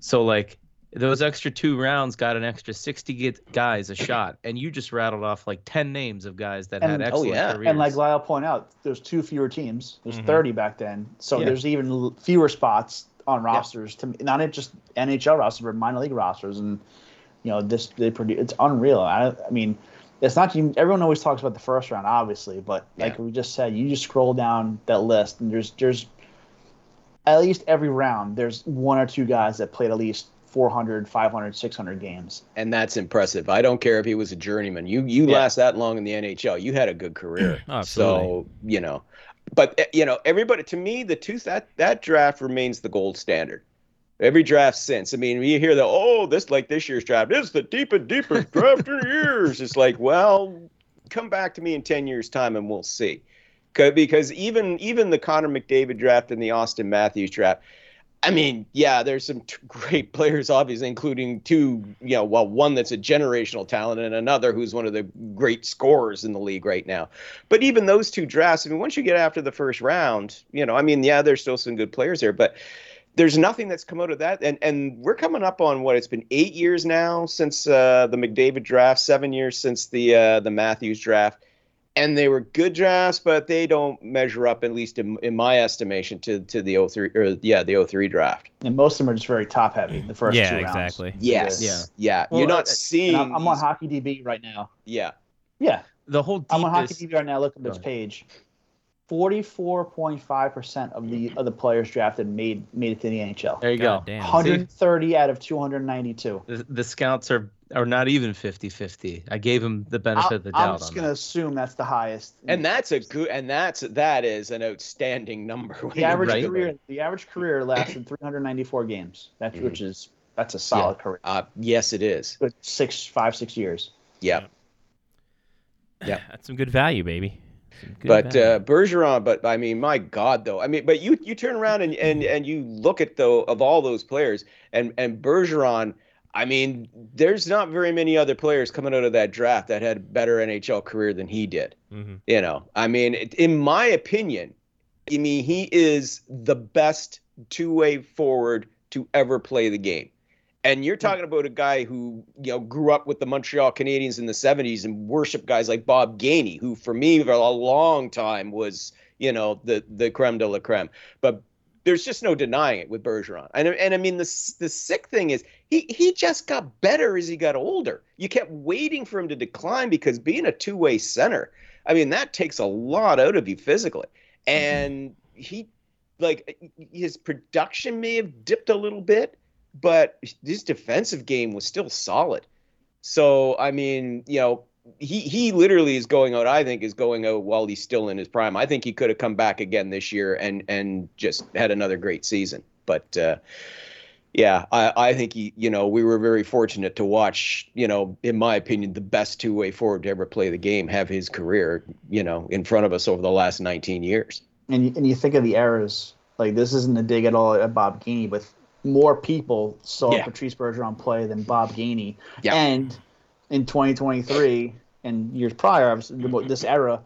So like those extra two rounds got an extra 60 guys a shot and you just rattled off like 10 names of guys that had And- oh, excellent yeah. careers. And like Lyle pointed out, there's two fewer teams. There's Mhm. 30 back then, so Yeah. there's even fewer spots on rosters to not just NHL rosters, but minor league rosters. And you know, this they produce. It's unreal. I, I mean, it's not even. Everyone always talks about the first round, obviously, but like Yeah. we just said, you just scroll down that list, and there's there's at least every round there's one or two guys that played at least 400, 500, 600 games. and that's impressive. I don't care if he was a journeyman. You you Yeah. last that long in the NHL, you had a good career. Absolutely. So you know, but uh, you know, everybody to me, the two that that draft remains the gold standard. Every draft since. I mean, you hear the oh, this like this year's draft is the deep and deepest draft in years. It's like, well, come back to me in ten years' time and we'll see. Because even even the Connor McDavid draft and the Auston Matthews draft, I mean, yeah, there's some t- great players, obviously, including two, you know, well, one that's a generational talent and another who's one of the great scorers in the league right now. But even those two drafts, I mean, once you get after the first round, you know, I mean, yeah, there's still some good players there, but there's nothing that's come out of that, and and we're coming up on what it's been eight years now since uh, the McDavid draft, seven years since the uh, the Matthews draft, and they were good drafts, but they don't measure up, at least in, in my estimation, to to the 03 or yeah the 03 draft. And most of them are just very top heavy. The first yeah, two rounds. exactly. Yes, Yeah. yeah, Well, you're not seeing. I'm, I'm on these- Hockey DB right now. yeah, Yeah, The whole I'm on Hockey deepest. DB right now. Look at this page. Forty-four point five percent of the of the players drafted made made it to the NHL. There you God go. damn. 130 out of 292. The, the scouts are are not even 50-50. I gave him the benefit I'll- of the doubt. I'm just gonna assume that's the highest. and that's a good, and that's that is an outstanding number. the average think about it. career the average career lasted 394 games. That's Mhm. which is that's a solid career. Uh, yes, it is. Good six five six years. Yeah. Yeah. That's some good value, baby. But uh, Bergeron, but I mean, my God, though. I mean, but you you turn around and and and you look at though of all those players, and and Bergeron. I mean, there's not very many other players coming out of that draft that had a better NHL career than he did. Mhm. You know, I mean, in my opinion, I mean, he is the best two-way forward to ever play the game. And you're talking about a guy who, you know, grew up with the Montreal Canadiens in the 70s and worshiped guys like Bob Gainey, who for me for a long time was, you know, the the creme de la creme. But there's just no denying it with Bergeron. And and I mean the the sick thing is he he just got better as he got older. You kept waiting for him to decline because being a two-way center, I mean that takes a lot out of you physically. Mm-hmm. And he like his production may have dipped a little bit, but his defensive game was still solid. So I mean, you know, he he literally is going out. I think is going out while he's still in his prime. I think he could have come back again this year and and just had another great season. But uh, yeah, I I think he you know we were very fortunate to watch you know in my opinion the best two way forward to ever play the game have his career you know in front of us over the last 19 years. And and you think of the errors Like this isn't a dig at all at Bob Gainey, but more people saw Yeah. Patrice Bergeron play than Bob Gainey. Yeah. And in 2023 and years prior, this era,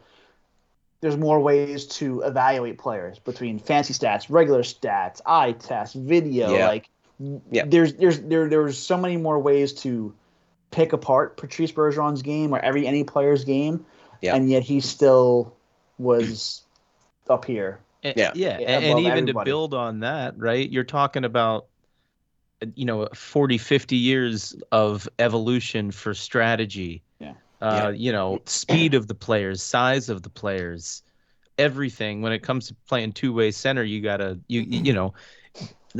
there's more ways to evaluate players between fancy stats, regular stats, eye test, video. Yeah. Like, Yeah. there's there's there there's so many more ways to pick apart Patrice Bergeron's game or every any player's game, Yeah. and yet he still was up here. And- Yeah. yeah, Yeah, and, and even everybody. to build on that, right? You're talking about uh, you know 40 50 years of evolution for strategy. Yeah. Uh, you know, speed of the players, size of the players, everything when it comes to playing two-way center, you got to you you know,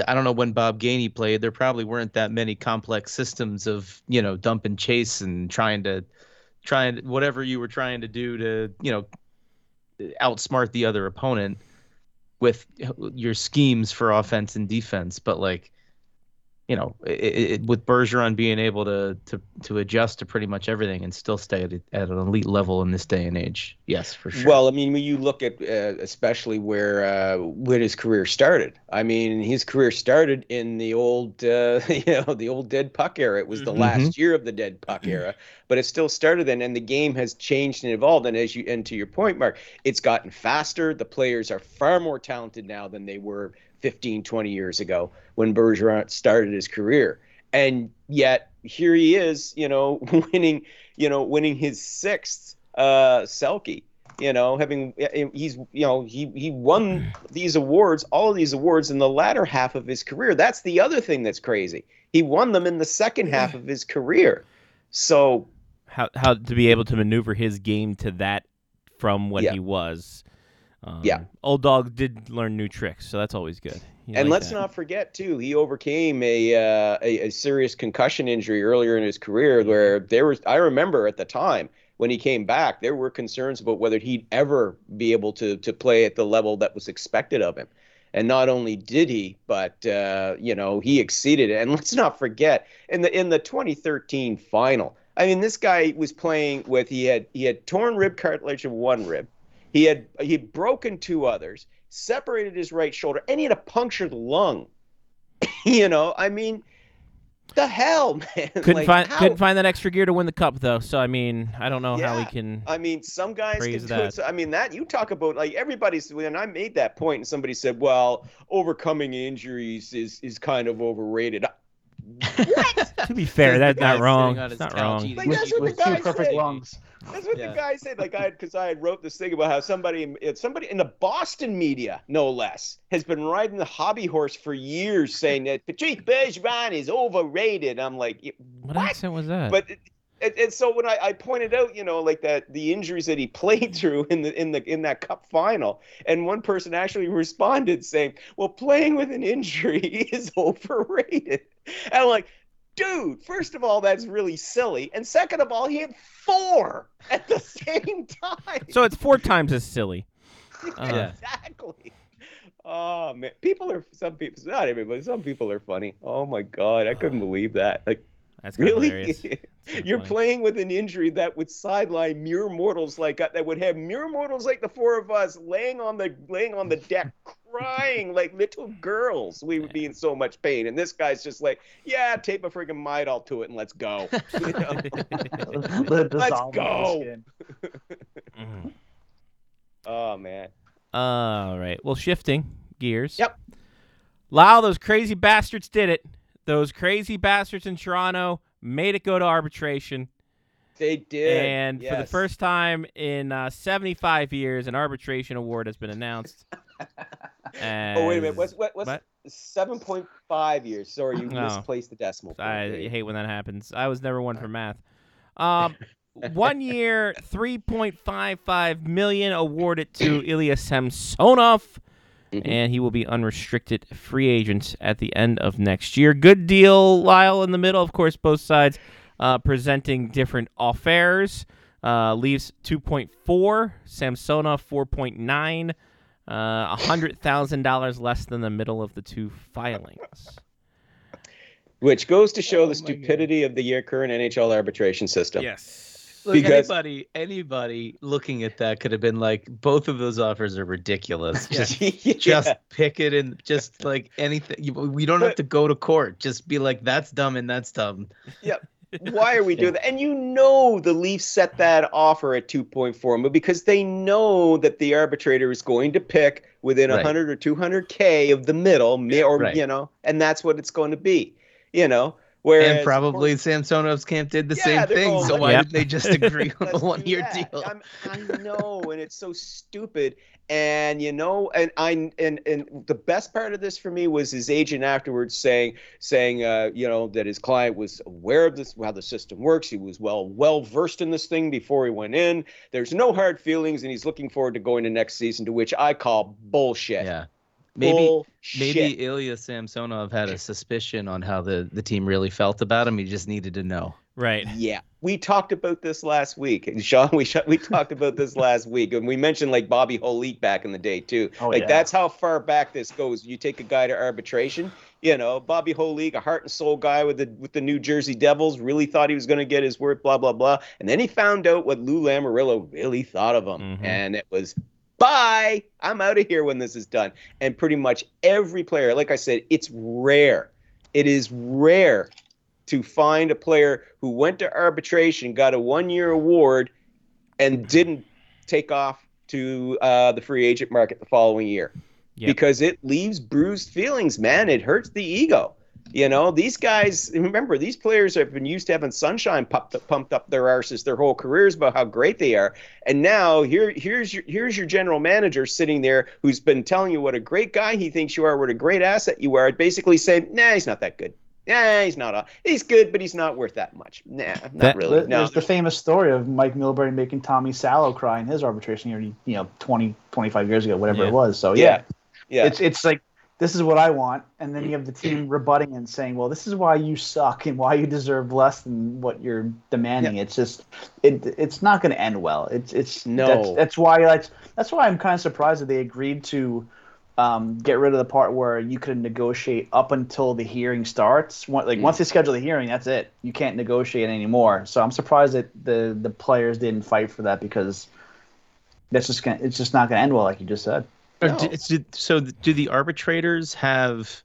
I don't know when Bob Gainey played, there probably weren't that many complex systems of, you know, dump and chase and trying to trying whatever you were trying to do to, you know, outsmart the other opponent with your schemes for offense and defense, but like, you know, it, it, with Bergeron being able to to to adjust to pretty much everything and still stay at, at an elite level in this day and age, yes, for sure. Well, I mean, when you look at uh, especially where uh, when his career started, I mean, his career started in the old, uh, you know, the old dead puck era. It was the Mhm. last year of the dead puck era, but it still started then, and the game has changed and evolved. And as you, and to your point, Mark, it's gotten faster. The players are far more talented now than they were 15, 20 years ago when Bergeron started his career. And yet here he is, you know, winning, you know, winning his sixth uh, Selke you know, having he's you know he he won these awards, all of these awards in the latter half of his career. That's the other thing that's crazy. He won them in the second half of his career. So how how to be able to maneuver his game to that from what Yeah. he was. Um, Yeah. Old dog did learn new tricks, so that's always good. You and like let's that. not forget too, he overcame a, uh, a a serious concussion injury earlier in his career, where there was. I remember at the time when he came back, there were concerns about whether he'd ever be able to to play at the level that was expected of him. And not only did he, but uh, you know he exceeded it. And let's not forget in the in the 2013 final. I mean, this guy was playing with he had he had torn rib cartilage of one rib, he had he had broken two others, separated his right shoulder, and he had a punctured lung. you know, I mean, the hell, man? Couldn't Like, find how? couldn't find that extra gear to win the cup though. So I mean, I don't know how he can. I mean, some guys can do that. it. So, I mean, that you talk about like everybody's when I made that point, and somebody said, "Well, overcoming injuries is is kind of overrated." What? To be fair, that's not wrong. It's not couch wrong. eating Like, that's what with the two guy perfect said. That's what Yeah. the guy said. Like I, because I had wrote this thing about how somebody, somebody in the Boston media, no less, has been riding the hobby horse for years, saying that Patrice Bergeron is overrated. I'm like, What, what? accent was that? But and, and so when I, I pointed out, you know, like that the injuries that he played through in the in the in that cup final, and one person actually responded saying, "Well, playing with an injury is overrated." And I'm like, dude, first of all, that's really silly, and second of all, he had four at the same time. so it's four times as silly. Uh, exactly. Oh man, people are some people, not everybody, some people are funny. Oh my god, I couldn't believe that. Like. That's Really? You're funny. playing with an injury that would sideline mere mortals like uh, that would have mere mortals like the four of us laying on the laying on the deck crying like little girls. We would be in so much pain, and this guy's just like, yeah, tape a freaking midol to it and let's go. You know? Let it Let's dissolve into the go. skin. Mhm. oh man. All right. Well, shifting gears. Yep. Lyle, those crazy bastards did it. Those crazy bastards in Toronto made it go to arbitration. They did. And for the first time in uh, 75 years, an arbitration award has been announced. Oh wait a minute. What's what, what's what? seven point five years? Sorry, you No. misplaced the decimal. point. I hate when that happens. I was never one for math. Um, one year, 3.55 million awarded to Ilya Samsonov, Mhm. and he will be unrestricted free agent at the end of next year. Good deal, Lyle, in the middle. Of course, both sides uh, presenting different offers. Uh, Leafs 2.4, Samsonov 4.9, uh, $100,000 less than the middle of the two filings. Which goes to show Oh the my stupidity of the year current NHL arbitration system. Yes. Look, Because- anybody, anybody looking at that could have been like, both of those offers are ridiculous. Just, Yeah. just pick it and just like anything. You, we don't have to go to court. Just be like, that's dumb and that's dumb. Why are we doing that? And you know the Leafs set that offer at 2.4 because they know that the arbitrator is going to pick within Right. 100 or 200k of the middle, or Right. you know, and that's what it's going to be. You know, whereas and probably Samsonov's camp did the Yeah, same thing. So why Yep. didn't they just agree on a one year that. deal? I'm, I know, and it's so stupid. And you know, and I and and the best part of this for me was his agent afterwards saying saying uh, you know that his client was aware of this how the system works. He was well well versed in this thing before he went in. There's no hard feelings, and he's looking forward to going to next season, to which I call bullshit. Yeah. Maybe Bullshit. maybe Ilya Samsonov had a suspicion on how the, the team really felt about him. He just needed to know. Right. Yeah, we talked about this last week, and Sean. We sh- we talked about this last week, and we mentioned like Bobby Holik back in the day too. Oh, like yeah. that's how far back this goes. You take a guy to arbitration. You know, Bobby Holik, a heart and soul guy with the with the New Jersey Devils, really thought he was going to get his worth. Blah blah blah, and then he found out what Lou Lamoriello really thought of him, Mhm. and it was. Bye. I'm out of here when this is done. And pretty much every player, like I said, it's rare. It is rare to find a player who went to arbitration, got a one year award, and didn't take off to uh, the free agent market the following year. Yep. Because it leaves bruised feelings, man. It hurts the ego. You know, these guys, remember, these players have been used to having sunshine pumped up, pumped up their arses their whole careers about how great they are. And now here, here's your here's your general manager sitting there who's been telling you what a great guy he thinks you are, what a great asset you are, basically saying, nah, he's not that good. Nah, he's not. A, he's good, but he's not worth that much. Nah, not That- really. No. There's the famous story of Mike Milbury making Tommy Salo cry in his arbitration year, you know, 20, 25 years ago, whatever Yeah. it was. So Yeah. yeah, Yeah. it's it's like this is what I want, and then you have the team rebutting and saying, "Well, this is why you suck and why you deserve less than what you're demanding." It's just it it's not going to end well. It's it's No. That's, that's why that's that's why I'm kind of surprised that they agreed to um, get rid of the part where you could negotiate up until the hearing starts. Like Mm. once they schedule the hearing, that's it. You can't negotiate anymore. So I'm surprised that the the players didn't fight for that because that's just gonna, it's just not going to end well, like you just said. Or No. do- do- so do the arbitrators have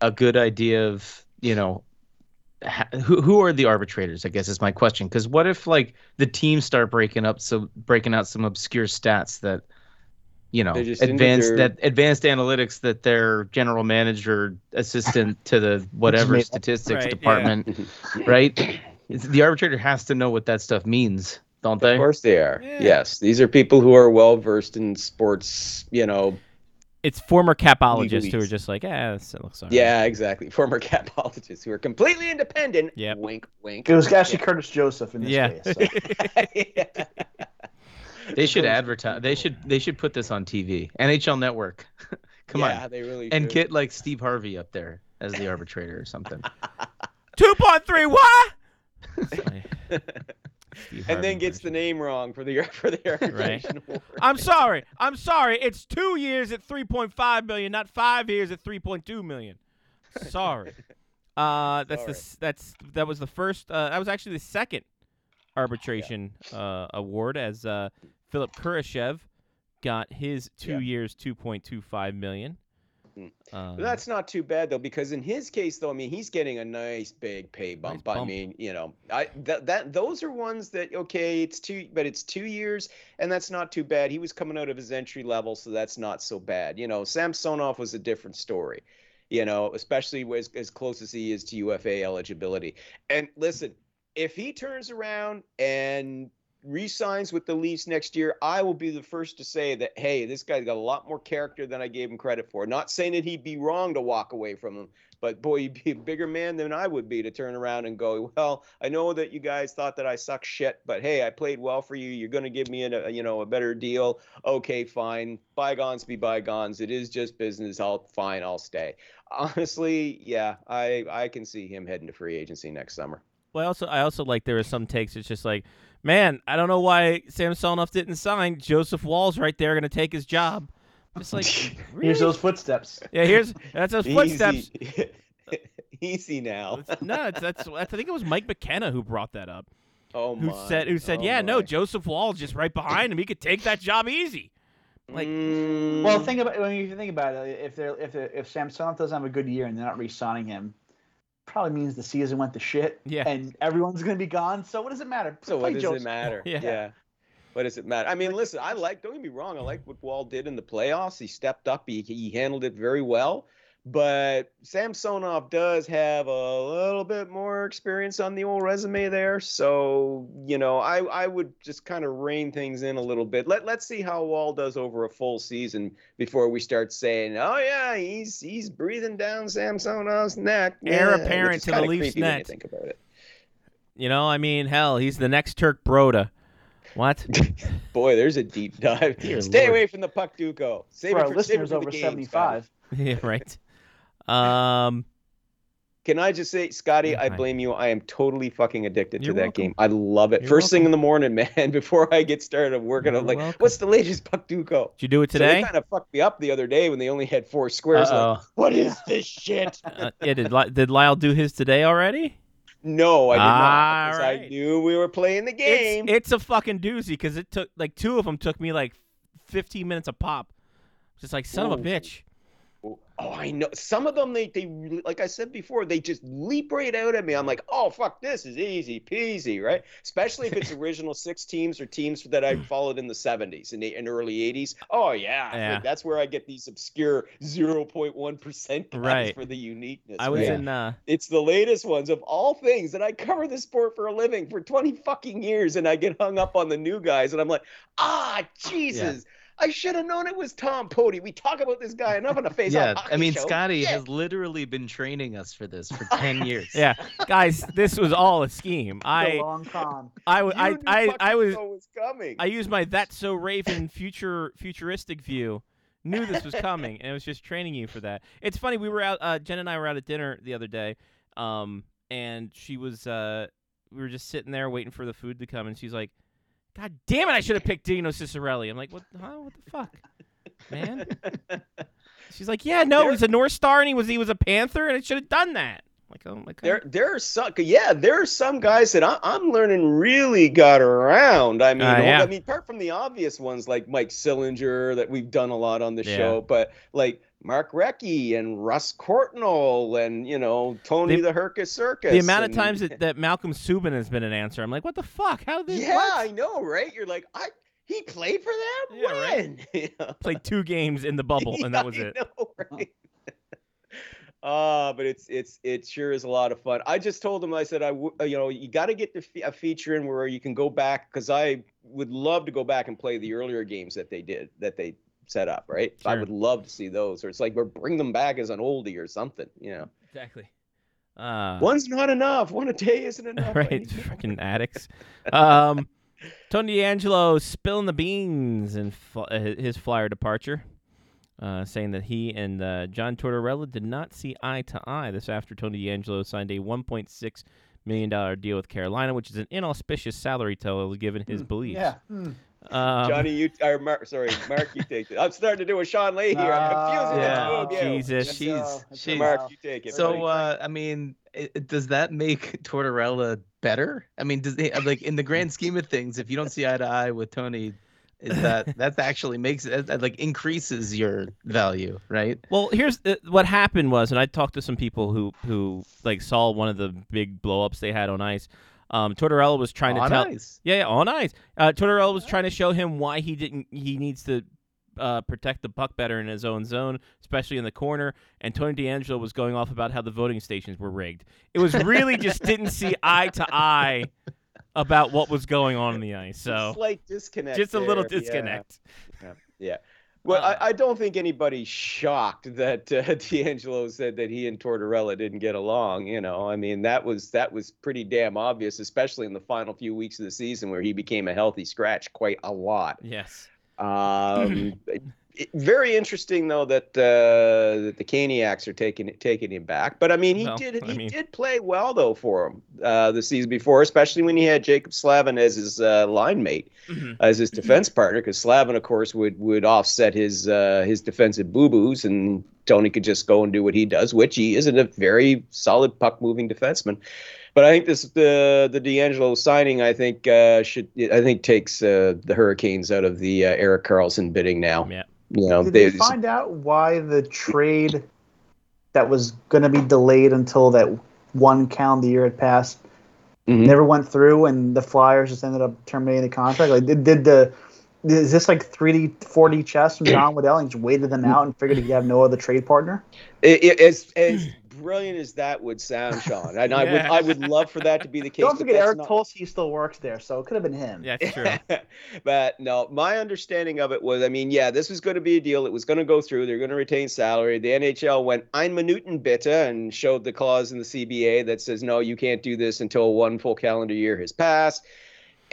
a good idea of you know who who are the arbitrators? I guess is my question. Because what if like the teams start breaking up, so breaking out some obscure stats that, you know, They're just into advanced their- that advanced analytics that their general manager assistant to the whatever statistics Right, yeah. department, right? It's- The arbitrator has to know what that stuff means, don't they? Of course they are. Yeah. Yes, these are people who are well versed in sports. You know, It's former capologists who are just like, eh, this looks alright. yeah, exactly. Former capologists who are completely independent. Yep. Wink, wink. It was actually Curtis Joseph in this Yeah. case. so. They should advertise. They should they should put this on TV. NHL Network. Come on. yeah, they really and should. get like Steve Harvey up there as the arbitrator or something. Two point three. What? And then gets the name wrong for the for the arbitration award. I'm sorry. I'm sorry. It's two years at 3.5 million, not five years at 3.2 million. Sorry. Uh, that's the that's that was the first. Uh, that was actually the second arbitration uh, award as uh, Philipp Kurashev got his two Yeah. years, 2.25 million. Um, that's not too bad though, because in his case though, I mean, he's getting a nice big pay bump. I bump. mean, you know, I that that those are ones that okay, it's two, but it's two years, and that's not too bad. He was coming out of his entry level, so that's not so bad. You know, Samsonov was a different story. You know, especially as as close as he is to UFA eligibility. And listen, if he turns around and re-signs with the Leafs next year, I will be the first to say that hey, this guy's got a lot more character than I gave him credit for. Not saying that he'd be wrong to walk away from him, but boy, he'd be a bigger man than I would be to turn around and go, well, I know that you guys thought that I suck shit, but hey, I played well for you. You're going to give me a, you know a better deal. Okay, fine. Bygones be bygones. It is just business. I'll fine. I'll stay. Honestly, yeah, I I can see him heading to free agency next summer. Well, I also I also like there are some takes. It's just like, man, I don't know why Samsonov didn't sign. Joseph Woll's right there, going to take his job. Just like, really? Here's those footsteps. yeah, here's that's those footsteps. Easy, Easy now. no, it's, that's, that's I think it was Mike McKenna who brought that up. Oh my. Who said who said, oh yeah, no, my. Joseph Woll's just right behind him. He could take that job easy. like- Mm, Well, think about when you think about it. If they're if they're, if Samsonov doesn't have a good year and they're not re-signing him, probably means the season went to shit. Yeah. And everyone's gonna be gone. So what does it matter? So Play what does Joseph. it matter? Yeah. What does it matter? I mean, listen, I like. Don't get me wrong. I like what Woll did in the playoffs. He stepped up. He he handled it very well. But Samsonov does have a little bit more experience on the old resume there. So you know, I I would just kind of rein things in a little bit. Let let's see how Woll does over a full season before we start saying, oh yeah, he's he's breathing down Samsonov's neck. Heir Yeah, apparent to the kinda Leafs creepy when you. Think about it. You know, I mean, hell, he's the next Turk Broda. What? Boy, there's a deep dive. Dear Stay Lord. away from the puck, Duco. Save For it our for, save it listeners for the over game, seventy-five. yeah, right. Um, Can I just say, Scotty, I blame you. I am totally fucking addicted You're to that welcome. game. I love it. You're First thing welcome. in the morning, man, before I get started working, You're I'm like, welcome. what's the latest puck, Duco? did you do it So they today? kind of fucked me up the other day when they only had four squares. Like, Uh-oh. what is this shit? uh, yeah, did did Lyle do his today already? no, I did not. Because I knew we were playing the game. It's, it's a fucking doozy because it took like two of them took me like 15 minutes a pop. Just like son of a Ooh. bitch. Oh, I know. Some of them, they, they, like I said before, they just leap right out at me. I'm like, oh, fuck, this is easy peasy, right? Especially if it's original six teams or teams that I followed in the 70s and, the, and early 80s. Oh, yeah. Yeah. Like, that's where I get these obscure 0.1% Right. for the uniqueness. I was in uh It's the latest ones of all things. And I cover the sport for a living for 20 fucking years. And I get hung up on the new guys. And I'm like, ah, Jesus. I should have known it was Tom Poti. We talk about this guy enough on the face. Yeah, I mean, Show. Scotty Shit. has literally been training us for this for ten years. yeah, guys, this was all a scheme. The I long con. I w- I You knew I, fucking I was was coming. I used my that's so Raven future futuristic view. Knew this was coming, and it was just training you for that. It's funny. We were out. Uh, Jen and I were out at dinner the other day, um, and she was. Uh, we were just sitting there waiting for the food to come, and she's like, "God damn it! I should have picked Dino Ciccarelli." I'm like, "What? Huh? What the fuck, man?" She's like, "Yeah, no, There- he's a North Star, and he was he was a Panther, and I should have done that." Like, oh my god. there, there are some, yeah, there are some guys that I, I'm learning really got around. I mean, Uh, yeah. I mean, apart from the obvious ones like Mike Sillinger that we've done a lot on the Yeah. show, but like Mark Recchi and Russ Courtnall and you know Tony The- the, Hrkac Circus. The amount of times that, that Malcolm Subban has been an answer, I'm like, what the fuck? How did they yeah, what? I know, right? You're like, I he played for them Yeah, right. when? Yeah. played two games in the bubble, and that was I it. know, right? Uh, but it's it's it sure is a lot of fun. I just told him I said I w- you know you got to get the fe- a feature in where you can go back because I would love to go back and play the earlier games that they did that they set up. Right, I would love to see those. Or it's like or bring them back as an oldie or something. You know, Exactly. Uh, one's not enough. One a day isn't enough. Right, need- freaking addicts. Um, Tony DeAngelo spilling the beans in fl- uh, his flyer departure, uh, saying that he and uh, John Tortorella did not see eye to eye. This after Tony DeAngelo signed a 1.6 million dollar deal with Carolina, which is an inauspicious salary total given his beliefs. Yeah. Hmm. Um, Johnny, you or Mark, sorry, Mark, you take it. I'm starting to do a Sean Lee here. I'm confusing Yeah. the two you. Jesus. Jeez. Let's Mark, you take it. So, uh, I mean, i i- does that make Tortorella better? I mean, does he like in the grand scheme of things, if you don't see eye to eye with Tony, is that that actually makes it that, like increases your value, right? Well, here's uh, what happened was, and I talked to some people who who like saw one of the big blowups they had on ice. Um, Tortorella was trying to tell, ice. yeah, yeah, on ice. Uh, Tortorella was trying to show him why he didn't. He needs to uh, protect the puck better in his own zone, especially in the corner. And Tony DeAngelo was going off about how the voting stations were rigged. It was really just didn't see eye to eye about what was going on in the ice. So slight disconnect. just a little there, yeah. disconnect. Yeah. Well, Uh, I, I don't think anybody's shocked that uh, DeAngelo said that he and Tortorella didn't get along. You know, I mean, that was that was pretty damn obvious, especially in the final few weeks of the season where he became a healthy scratch quite a lot. Yes. Um, it- very interesting though that uh, that the Caniacs are taking taking him back. But I mean, he Well, did I he mean- did play well though for him uh, the season before, especially when he had Jaccob Slavin as his uh, line mate, Mhm. as his defense partner. Because Slavin, of course, would would offset his uh, his defensive boo boos, and Tony could just go and do what he does, which he is a very solid puck moving defenseman. But I think this the the DeAngelo signing I think uh, should I think takes uh, the Hurricanes out of the uh, Erik Karlsson bidding now. Yeah. You know, Did they, they find out why the trade that was going to be delayed until that one calendar year had passed Mhm. never went through, and the Flyers just ended up terminating the contract? Like, did, did the is this like 3D, 4D chess from Don Waddell and just waited them out and figured he'd have no other trade partner? It, it, as as brilliant as that would sound, Sean, and I would I would love for that to be the case. Don't forget, Eric not- Tulsky still works there, so it could have been him. Yeah, true. but no, my understanding of it was, I mean, yeah, this was going to be a deal. It was going to go through. They're going to retain salary. The NHL went ein Minuten bitte and showed the clause in the CBA that says, no, you can't do this until one full calendar year has passed.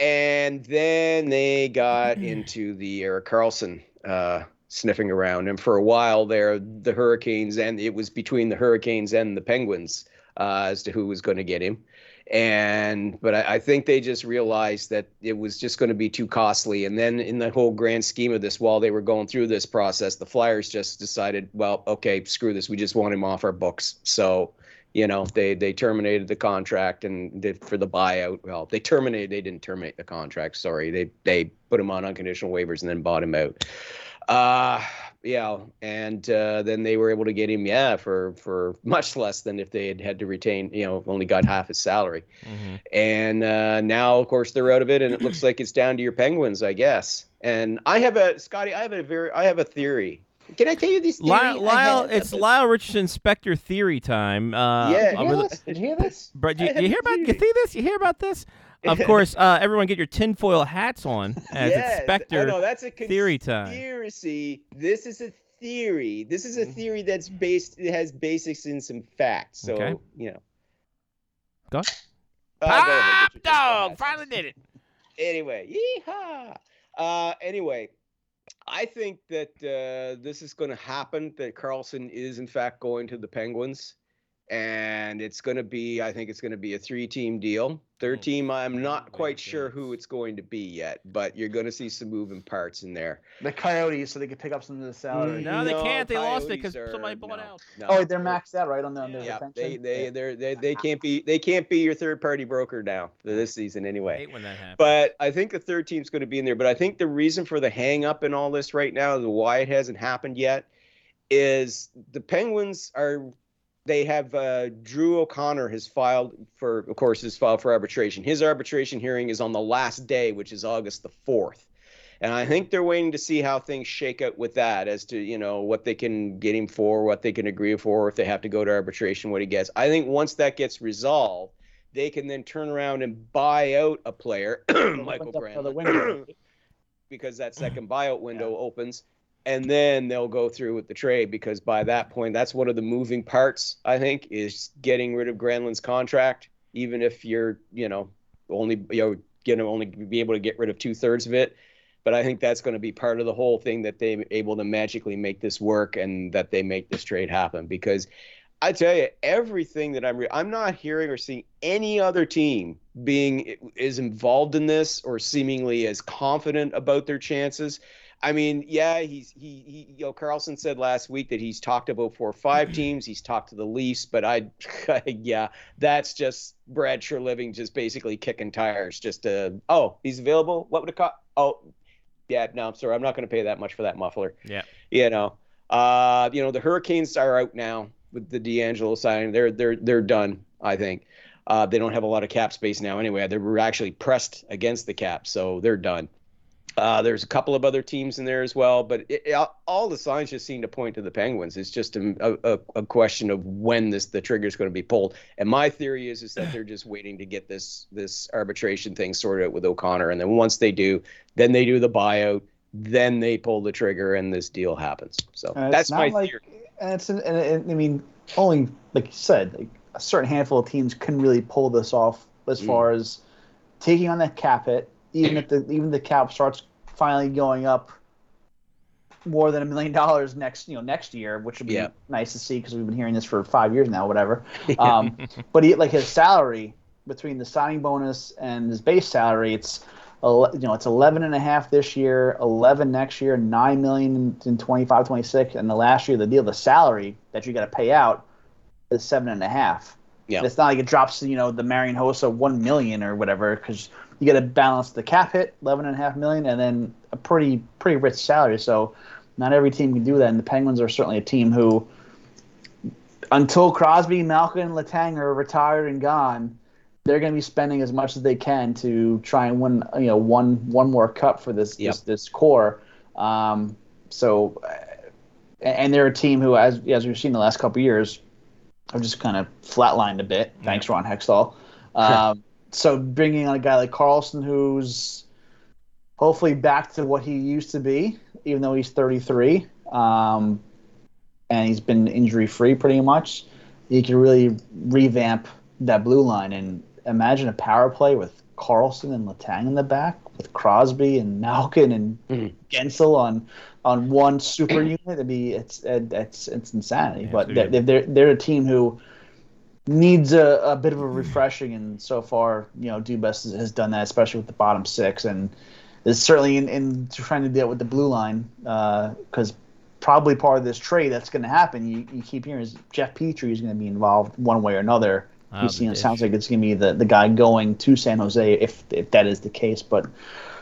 And then they got into the Erik Karlsson uh, sniffing around. And for a while there, the Hurricanes, and it was between the Hurricanes and the Penguins uh, as to who was going to get him. And but I, I think they just realized that it was just going to be too costly. And then in the whole grand scheme of this while they were going through this process the flyers just decided well okay screw this. We just want him off our books. So you know they they terminated the contract and for the buyout. Well they terminated they didn't terminate the contract sorry. They they put him on unconditional waivers and then bought him out uh yeah and uh, then they were able to get him yeah for for much less than if they had had to retain you know only got half his salary Mhm. and uh, now of course they're out of it and it looks like it's down to your penguins i guess and i have a scotty i have a very i have a theory can i tell you this theory Lyle, Lyle have? it's Lyle Richardson Spector theory time. Uh, yeah I'm hear this? did you hear this But I you, you hear about you see this? You hear about this? Of course, uh, everyone get your tinfoil hats on as Yes, it's Spector I know, that's a theory time. conspiracy. This is a theory. This is a Mm-hmm. theory that's based. It has basics in some facts. So Okay. you know. Go. Uh, go get your tinfoil dog finally did it. Anyway, yeehaw. Uh, anyway, I think that uh, this is going to happen. That Karlsson is in fact going to the Penguins, and it's going to be. I think it's going to be a three-team deal. Third Oh, team, I'm not quite sure who it's going to be yet, but you're going to see some moving parts in there. The Coyotes, so they could pick up some of the salary. No, they can't. They lost it because somebody bought no, out. no. Oh, they're maxed out, right, on the, on their Yeah, retention? they they they they they can't be they can't be your third party broker now for this season I anyway. hate when that happens. But I think the third team's going to be in there. But I think the reason for the hang up in all this right now, the why it hasn't happened yet, is the Penguins are they have uh, Drew O'Connor has filed for, of course, his filed for arbitration. His arbitration hearing is on the last day, which is August the fourth, and I think they're waiting to see how things shake out with that, as to you know what they can get him for, what they can agree for, if they have to go to arbitration, what he gets. I think once that gets resolved, they can then turn around and buy out a player, Mikael Granlund, because that second buyout window opens and then they'll go through with the trade because by that point that's one of the moving parts i think is getting rid of granlund's contract even if you're you know only you know going to only be able to get rid of two-thirds of it but i think that's going to be part of the whole thing that they're able to magically make this work and that they make this trade happen because I tell you, everything that I'm re- I'm not hearing or seeing any other team being is involved in this or seemingly as confident about their chances. I mean, yeah, he's he, he you know Karlsson said last week that he's talked about four or five teams. He's talked to the Leafs, but I, yeah, that's just Brad Treliving just basically kicking tires. Just to oh, he's available. What would it cost? Oh, yeah, no, I'm sorry, I'm not going to pay that much for that muffler. Yeah, you know, uh, you know the Hurricanes are out now with the DeAngelo signing. They're they're they're done. I think. Uh, they don't have a lot of cap space now anyway. They were actually pressed against the cap, so they're done. Uh, there's a couple of other teams in there as well, but it, it, all the signs just seem to point to the Penguins. It's just a, a, a question of when this the trigger is going to be pulled. And my theory is is that they're just waiting to get this this arbitration thing sorted out with O'Connor, and then once they do, then they do the buyout, then they pull the trigger, and this deal happens. So that's my like, theory. And it's and, and, I mean only like you said, like a certain handful of teams can really pull this off as mm. far as taking on that cap hit even if the even the cap starts finally going up more than a million dollars next you know next year, which would be yeah. nice to see because we've been hearing this for five years now, whatever. Um, but he, like his salary between the signing bonus and his base salary, it's you know it's 11 and a half this year 11 next year 9 million in 25 26 and the last year the deal the salary that you got to pay out is seven and a half yeah it's not like it drops you know the marian hossa 1 million or whatever because you got to balance the cap hit, eleven and a half million, and then a pretty pretty rich salary. So not every team can do that, and the Penguins are certainly a team who, until Crosby, Malkin, and Letang are retired and gone, they're going to be spending as much as they can to try and win you know one one more cup for this yep. this, this core. Um, so, and they're a team who, as as we've seen the last couple years, have just kind of flatlined a bit. Thanks, Ron Hextall. Um, so bringing on a guy like Karlsson, who's hopefully back to what he used to be, even though he's 33, um, and he's been injury free pretty much, he can really revamp that blue line and imagine a power play with Karlsson and Letang in the back, with Crosby and Malkin and mm. Guentzel on on one super unit. It'd be it's it's it's insanity. Yeah, but they're, they're they're a team who needs a, a bit of a refreshing, and so far, you know, Dubas has, has done that, especially with the bottom six, and is certainly in, in trying to deal with the blue line because uh, probably part of this trade that's going to happen. You, you keep hearing is Jeff Petry is going to be involved one way or another. Oh, you see, it sounds like it's going to be the, the guy going to San Jose if if that is the case, but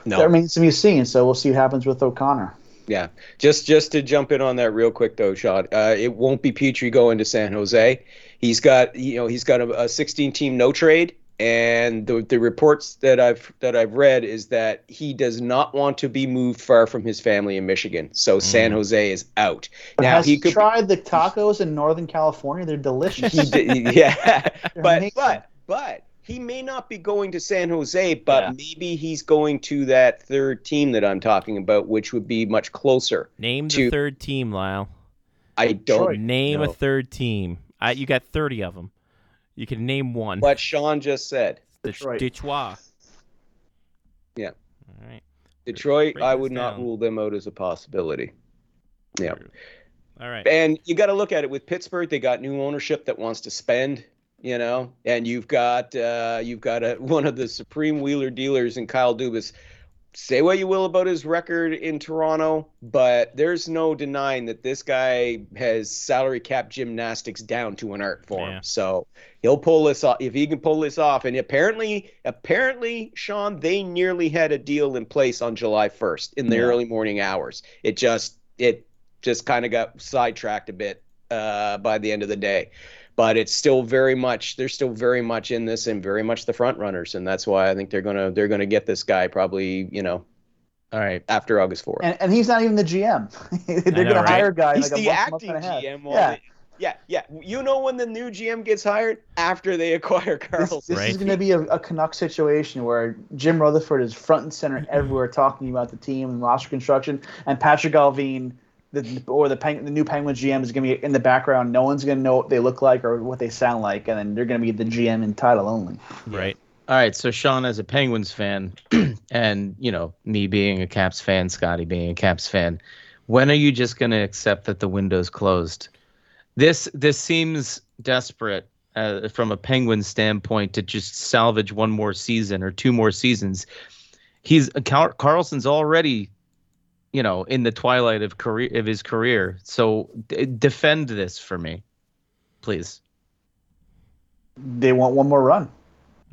no. that remains to be seen. So we'll see what happens with O'Connor. Yeah, just just to jump in on that real quick though, Sean. Uh, it won't be Petry going to San Jose. He's got you know he's got a, a 16 team no trade, and the the reports that I've that I've read is that he does not want to be moved far from his family in Michigan. So mm. San Jose is out. But now he could tried the tacos in Northern California. They're delicious. Did, yeah, but amazing. but but he may not be going to San Jose, but yeah. maybe he's going to that third team that I'm talking about, which would be much closer. Name to, the third team, Lyle. I don't name know. a third team. I, you got 30 of them. You can name one. What Sean just said. The Detroit. Detroit. Yeah. All right. Detroit, I would not rule them out as a possibility. Yeah. All right. And you got to look at it with Pittsburgh. They got new ownership that wants to spend, you know, and you've got uh, you've got a, one of the supreme wheeler dealers in Kyle Dubas say what you will about his record in Toronto, but there's no denying that this guy has salary cap gymnastics down to an art form. Yeah. So he'll pull this off if he can pull this off. And apparently, apparently, Sean, they nearly had a deal in place on July 1st in the yeah. early morning hours. It just it just kind of got sidetracked a bit uh, by the end of the day. But it's still very much they're still very much in this and very much the front runners, and that's why I think they're gonna they're gonna get this guy probably you know All right. after August fourth. And, and he's not even the GM. They're know, going to right? hire a guy He's like a the month, month acting and a. GM. Yeah. they- yeah, yeah. You know when the new GM gets hired after they acquire This, Karlsson. this Right. is going to be a, a Canuck situation where Jim Rutherford is front and center everywhere talking about the team and roster construction, and Patrik Allvin, the, or the Peng, the new Penguins GM, is going to be in the background. No one's going to know what they look like or what they sound like, and then they're going to be the GM in title only. Right. All right, so Sean, as a Penguins fan, and you know me being a Caps fan, Scotty being a Caps fan, when are you just going to accept that the window's closed? This this seems desperate uh, from a Penguins standpoint to just salvage one more season or two more seasons. He's Car- Karlsson's already, you know, in the twilight of career of his career. So d- defend this for me, please. They want one more run.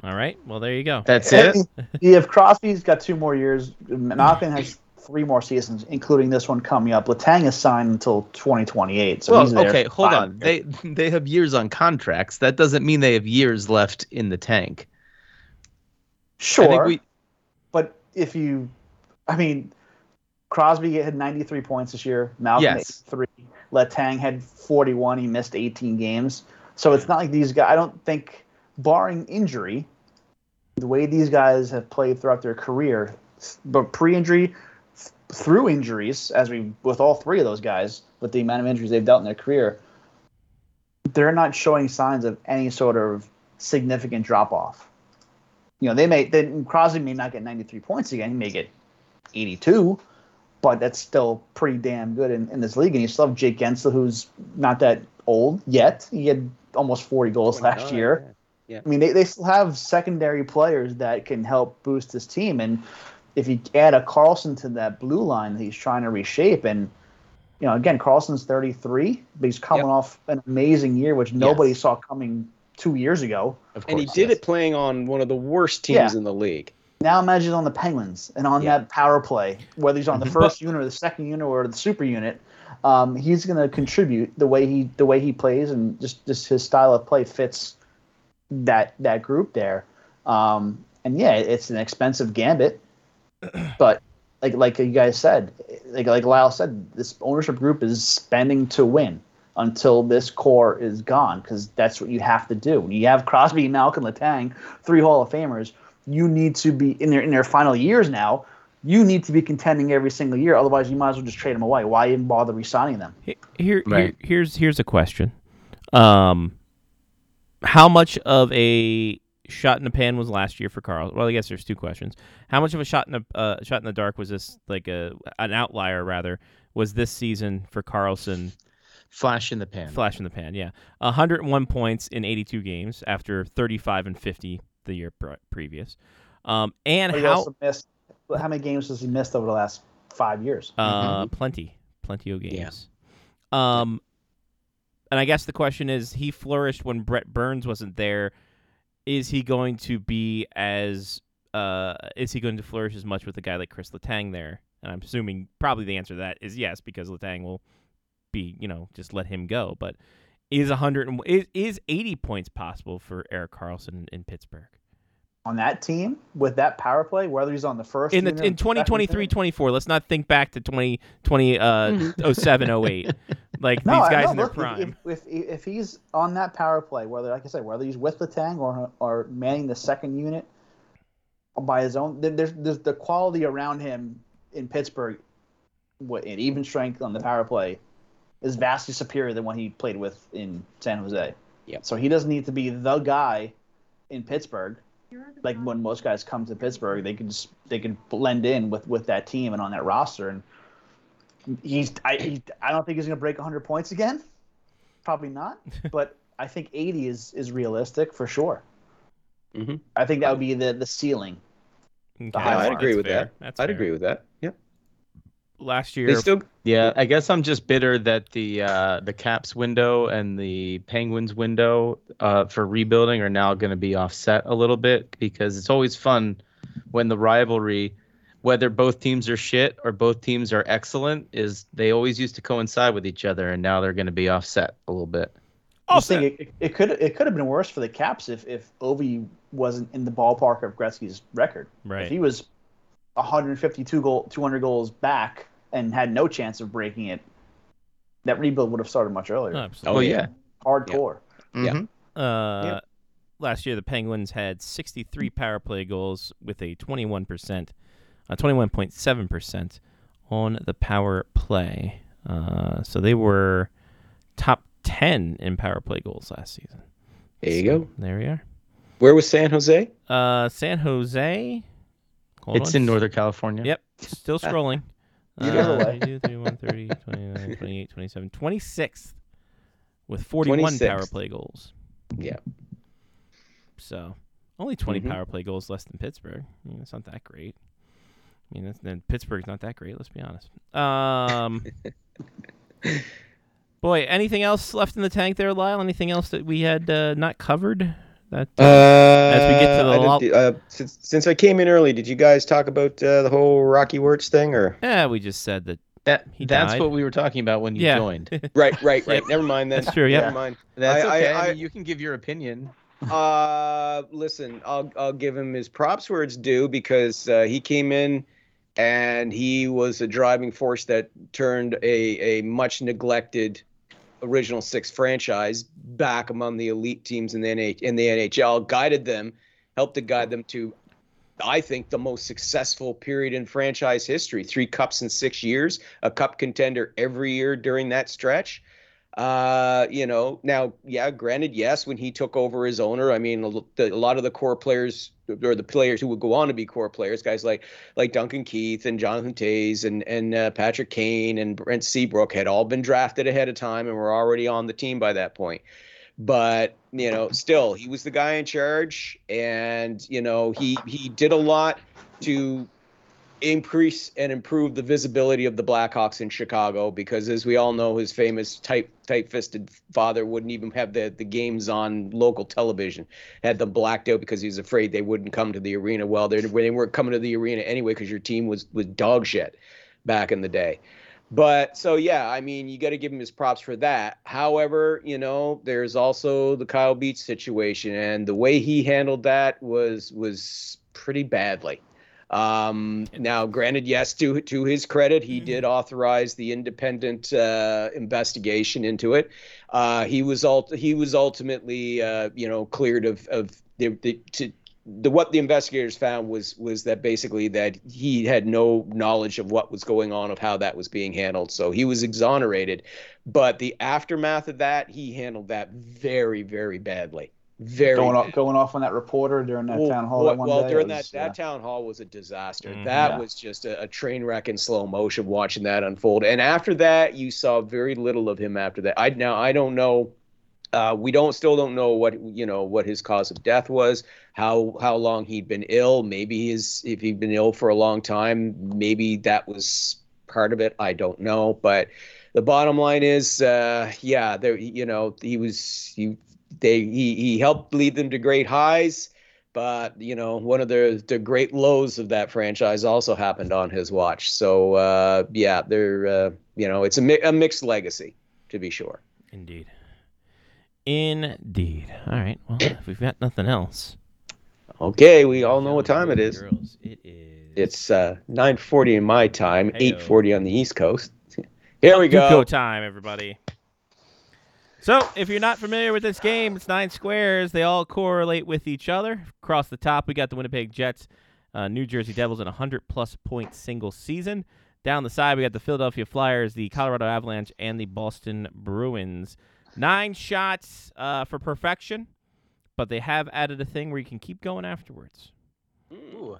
All right. Well, there you go. That's it. If Crosby's got two more years, Malkin has three more seasons, including this one coming up. Letang is signed until 2028. So he's well, there okay, hold on. years. They they have years on contracts. That doesn't mean they have years left in the tank. I sure, think we but if you, I mean, Crosby had 93 points this year. Malkin Yes. had three. Letang had 41. He missed 18 games. So it's not like these guys. I don't think, barring injury, the way these guys have played throughout their career, but pre-injury, th- through injuries, as we with all three of those guys, with the amount of injuries they've dealt in their career, they're not showing signs of any sort of significant drop off. You know, they may then Crosby may not get 93 points again. He may get 82, but that's still pretty damn good in, in this league. And you still have Jake Guentzel, who's not that old yet. He had almost 40 goals last year. yeah. I mean, they, they still have secondary players that can help boost this team. And if you add a Karlsson to that blue line that he's trying to reshape, and you know, again, Karlsson's 33, but he's coming Yep. off an amazing year, which nobody saw coming two years ago. of And he did yes. it playing on one of the worst teams Yeah. in the league. Now imagine on the Penguins and on Yeah. that power play, whether he's on the first unit or the second unit or the super unit, um, he's going to contribute the way he the way he plays and just just his style of play fits that that group there. Um, and yeah, it's an expensive gambit, but like like you guys said, like like Lyle said, this ownership group is spending to win until this core is gone because that's what you have to do. When you have Crosby, Malkin, Letang, three Hall of Famers, you need to be in their in their final years now. You need to be contending every single year. Otherwise, you might as well just trade them away. Why even bother re-signing them? He- Here, here Right. here's here's a question. Um, how much of a shot in the pan was last year for Carl? Well, I guess there's two questions. How much of a shot in the uh, shot in the dark was this? Like a an outlier rather was this season for Karlsson? flash in the pan. Flash in the pan, yeah. 101 points in 82 games after 35 and 50 the year pre- previous. Um, and he how also missed. How many games has he missed over the last five years? Uh, plenty, plenty of games. Um, and I guess the question is, he flourished when Brent Burns wasn't there. Is he going to be as uh, is he going to flourish as much with a guy like Chris Letang there? And I'm assuming probably the answer to that is yes, because Letang will be, you know, just let him go. But is 100 is is 80 points possible for Erik Karlsson in Pittsburgh? on that team with that power play, whether he's on the first in the in the second 2023 unit. 24 let's not think back to 2020 uh 07 08 like No, these guys no, in their look, if- prime If, if if he's on that power play, whether like I said, whether he's with Letang or or manning the second unit by his own, then there's, there's the quality around him in Pittsburgh, what in even strength on the power play, is vastly superior than what he played with in San Jose. Yep. So he doesn't need to be the guy in Pittsburgh. Like when most guys come to Pittsburgh, they can just they can blend in with with that team and on that roster and he's I he, I don't think he's going to break 100 points again. Probably not, but I think 80 is is realistic for sure. Mhm. I think that would be the the ceiling. Okay, Yeah, Yeah, I'd that's agree with fair. that. That's I'd fair. agree with that. Yeah. Last year They still Yeah, I guess I'm just bitter that the uh, the Caps window and the Penguins window uh, for rebuilding are now going to be offset a little bit because it's always fun when the rivalry whether both teams are shit or both teams are excellent is they always used to coincide with each other, and now they're going to be offset a little bit. I was thinking it, it could it could have been worse for the Caps if if Ovi wasn't in the ballpark of Gretzky's record. Right. If he was 152 goal, 200 goals back and had no chance of breaking it, that rebuild would have started much earlier. Absolutely. Oh yeah, Hardcore. Yeah. Mhm. Uh, Yep. Last year, the Penguins had 63 power play goals with a 21%, uh, 21.7% on the power play. Uh, so they were top 10 in power play goals last season. There you So, go. There we are. Where was San Jose? Uh, San Jose. Hold It's on. in Northern California. Yep. Still scrolling. You uh, never lie. 32, 31, 30, 29, 28, 27, 26th with 41 power play goals. Yeah. So only 20 Mhm. power play goals less than Pittsburgh. I mean, it's not that great. I mean, then Pittsburgh's not that great. Let's be honest. Um, boy, anything else left in the tank there, Lyle? Anything else that we had uh, not covered? That Uh, as we get to the I lo- do- uh, since, since I came in early, did you guys talk about uh, the whole Rocky Wirtz thing, or yeah, we just said that. That He that's died. what we were talking about when you Yeah. joined. right, right, right? Never mind then. That's true. Yeah. Never mind. That's I- okay. I- I, I- mean, you can give your opinion. Uh, listen, I'll I'll give him his props where it's due because uh, he came in and he was a driving force that turned a a much neglected original six franchise back among the elite teams in the NH- in the NHL, guided them, helped to guide them to. I think the most successful period in franchise history. Three cups in six years, a cup contender every year during that stretch. Uh, you know, now, yeah, granted, yes, when he took over as owner, I mean, a lot of the core players or the players who would go on to be core players, guys like like Duncan Keith and Jonathan Toews and and uh, Patrick Kane and Brent Seabrook had all been drafted ahead of time and were already on the team by that point. But you know, still, he was the guy in charge, and you know, he he did a lot to increase and improve the visibility of the Blackhawks in Chicago because as we all know his famous tight tight-fisted father wouldn't even have the the games on local television. Had them blacked out because he was afraid they wouldn't come to the arena. Well they they weren't coming to the arena anyway because your team was was dog shit back in the day. But so yeah I mean you got to give him his props for that. However you know there's also the Kyle Beach situation and the way he handled that was was pretty badly um, now, granted, yes, to to his credit, he did authorize the independent uh, investigation into it. Uh, he was ult- he was ultimately, uh, you know, cleared of of the, the to the what the investigators found was was that basically that he had no knowledge of what was going on of how that was being handled. So he was exonerated but the aftermath of that he handled that very very badly very Going off, going off on that reporter during that Well, town hall well, that one well, during it that was, that town hall was a disaster. Mhm. That Yeah. was just a, a train wreck in slow motion watching that unfold. And after that, you saw very little of him after that. I now I don't know. Uh, we don't still don't know what you know what his cause of death was, how how long he'd been ill. Maybe his if he'd been ill for a long time, maybe that was part of it. I don't know, but the bottom line is, uh, yeah, there you know he was he they he he helped lead them to great highs but you know one of the the great lows of that franchise also happened on his watch so uh yeah they're uh you know it's a, mi- a mixed legacy to be sure Indeed. Indeed. All right. Well, if we've got nothing else, okay we all know what time it is Girls, it is. it's uh 9:40 in my time Heyo. 8:40 on the east coast here we go time, everybody. So, if you're not familiar with this game, it's nine squares. They all correlate with each other. Across the top, we got the Winnipeg Jets, uh, New Jersey Devils, in a 100 plus point single season. Down the side, we got the Philadelphia Flyers, the Colorado Avalanche, and the Boston Bruins. Nine shots uh, for perfection, but they have added a thing where you can keep going afterwards. Ooh.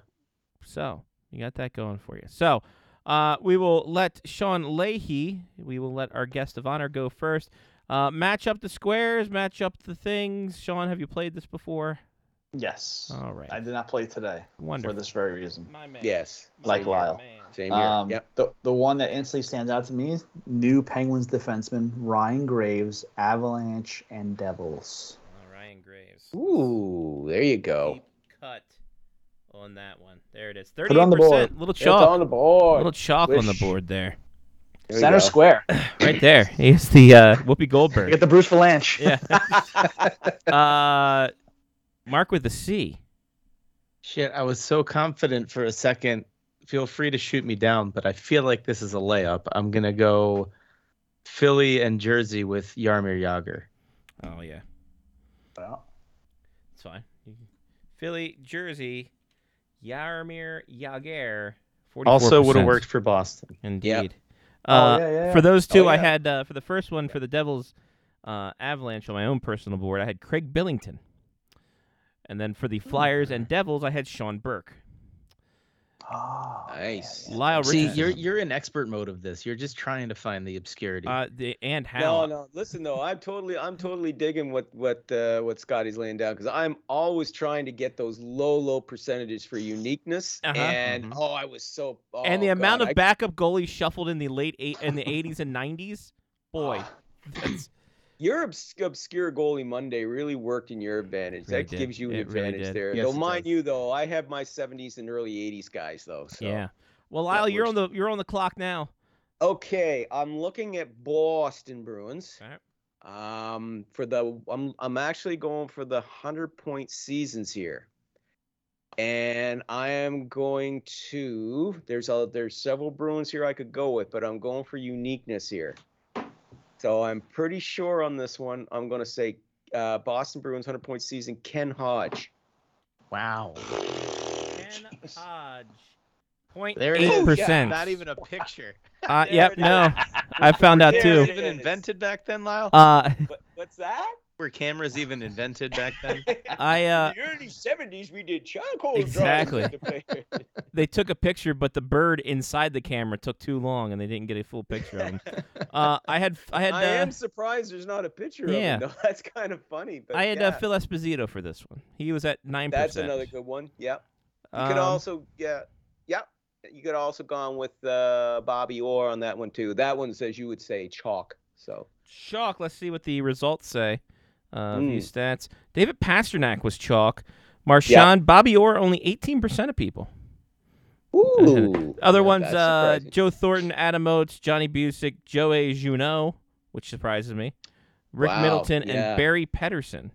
So you got that going for you. So uh, we will let Sean Leahy, we will let our guest of honor go first. Uh, match up the squares, match up the things. Sean, have you played this before? Yes. All right. I did not play today Wonderful. for this very reason. My man. yes Like My Lyle. man. same here Um, yep the, the one that instantly stands out to me is new Penguins defenseman Ryan Graves, Avalanche, and Devils. Uh, Ryan Graves. ooh there you go Deep cut on that one. There it is. it on the 38%. board. Little It's chalk. on the board. little chalk on the board there. There Center go. square. Right there. He's the uh, Whoopi Goldberg. Get the Bruce Valanche. Yeah. uh, Mark with the C. Shit, I was so confident for a second. Feel free to shoot me down, but I feel like this is a layup. I'm gonna go Philly and Jersey with Jaromir Jagr. Oh yeah, Well, it's fine. Philly, Jersey, Jaromir Jagr. 44%. Also would have worked for Boston. Indeed. Oh, Uh, yeah, yeah, For those two, Oh, I had uh, for the first one for the Devils uh, Avalanche on my own personal board. I had Craig Billington, and then for the Flyers and Devils, I had Sean Burke. Oh, Nice. Lyle See, you're you're in expert mode of this. You're just trying to find the obscurity. uh, the, and how? No, no. Listen though, I'm totally, I'm totally digging what what uh, what Scotty's laying down because I'm always trying to get those low, low percentages for uniqueness. Uh-huh. And Mhm. oh, I was so. Oh, and the amount of I- backup goalies shuffled in the late eight in the 80s and 90s, boy, that's, Your obs- obscure goalie Monday really worked in your advantage. Really that did. gives you an It advantage did. there. Yes, though, mind does. you, though, I have my 70s and early 80s guys, though. So. yeah. Well, Lyle, you're on the you're on the clock now. Okay, I'm looking at Boston Bruins. Alright. Um, for the I'm I'm actually going for the hundred point seasons here, and I am going to. There's a there's several Bruins here I could go with, but I'm going for uniqueness here. So I'm pretty sure on this one. I'm going to say uh, Boston Bruins hundred point season. Ken Hodge. wow. Ken Hodge, point There it eight percent. Not even a picture. Uh, yep, no. I found out There too. it even is. invented back then, Lyle? Uh, What, what's that? Were cameras even invented back then? I uh, In the early '70s, we did charcoal Exactly. drawings with the they took a picture, but the bird inside the camera took too long, and they didn't get a full picture of him. Uh, I had I had I uh, am surprised there's not a picture yeah. of him. Though. That's kind of funny. But I had yeah, uh, Phil Esposito for this one. He was at nine percent. that's another good one. Yep. You could Um, also yeah, yep. You could also gone with uh, Bobby Orr on that one too. That one says you would say chalk. So chalk. Let's see what the results say. Uh, View Mm. stats. David Pastrnak was chalk. Marchand, Bobby Orr, only eighteen percent of people. ooh. Other Yeah, ones, uh. Joe Thornton, Adam Oates, Johnny Bucyk, Joey Juneau, which surprises me, Rick Wow, Middleton, yeah. and Barry Pedersen.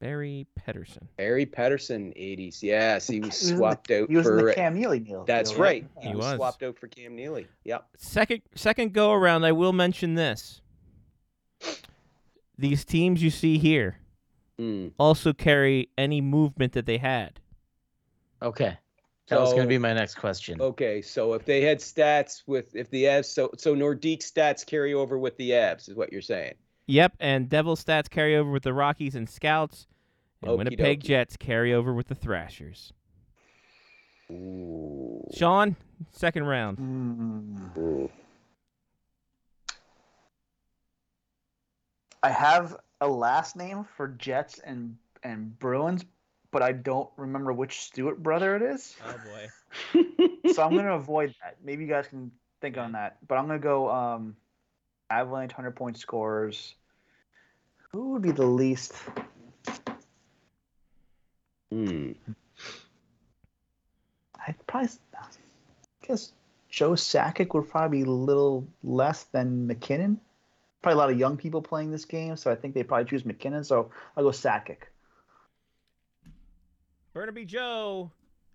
Barry Pedersen. Barry Pedersen, 80s. Yes, he was He was in the- swapped out He was in for. the Cam Neely deal. that's deal, right. He He was was. swapped out for Cam Neely. Yep. Second, second go around, I will mention this. These teams you see here Mm. also carry any movement that they had. Okay. That was going to be my next question. Okay, so if they had stats with if the abs, so so Nordique stats carry over with the abs, is what you're saying. Yep, and Devil stats carry over with the Rockies and Scouts, and Okie Winnipeg dokie. Jets carry over with the Thrashers. Ooh. Sean, second round. Mm. I have a last name for Jets and and Bruins, but I don't remember which Stewart brother it is. Oh boy. so I'm gonna avoid that. Maybe you guys can think on that. But I'm gonna go um Avalanche hundred point scorers. Who would be the least Hmm. I'd probably I guess Joe Sakic would probably be a little less than MacKinnon. Probably a lot of young people playing this game, so I think they probably choose MacKinnon. So I'll go Sakic. Burnaby Joe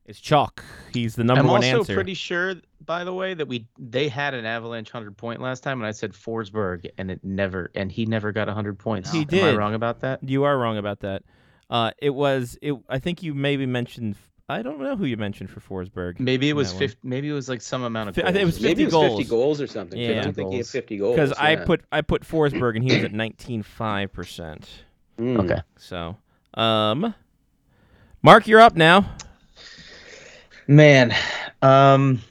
is chalk. He's the number one. I'm one also pretty sure, by the way, that we they had an Avalanche hundred point last time, and I said Forsberg, and it never, and he never got hundred points. He Am I did. wrong about that? You are wrong about that. Uh, it was it. I think you maybe mentioned. I don't know who you mentioned for Forsberg. Maybe it was fifty. Maybe it was like some amount of. Fi- I think it goals. was Maybe 50 it was goals. 50 goals or something. Yeah. I don't think he had 50 goals. Because I put I put Forsberg and he was at nineteen five percent. Mm. Okay. So, um, Mark, you're up now. Man, um,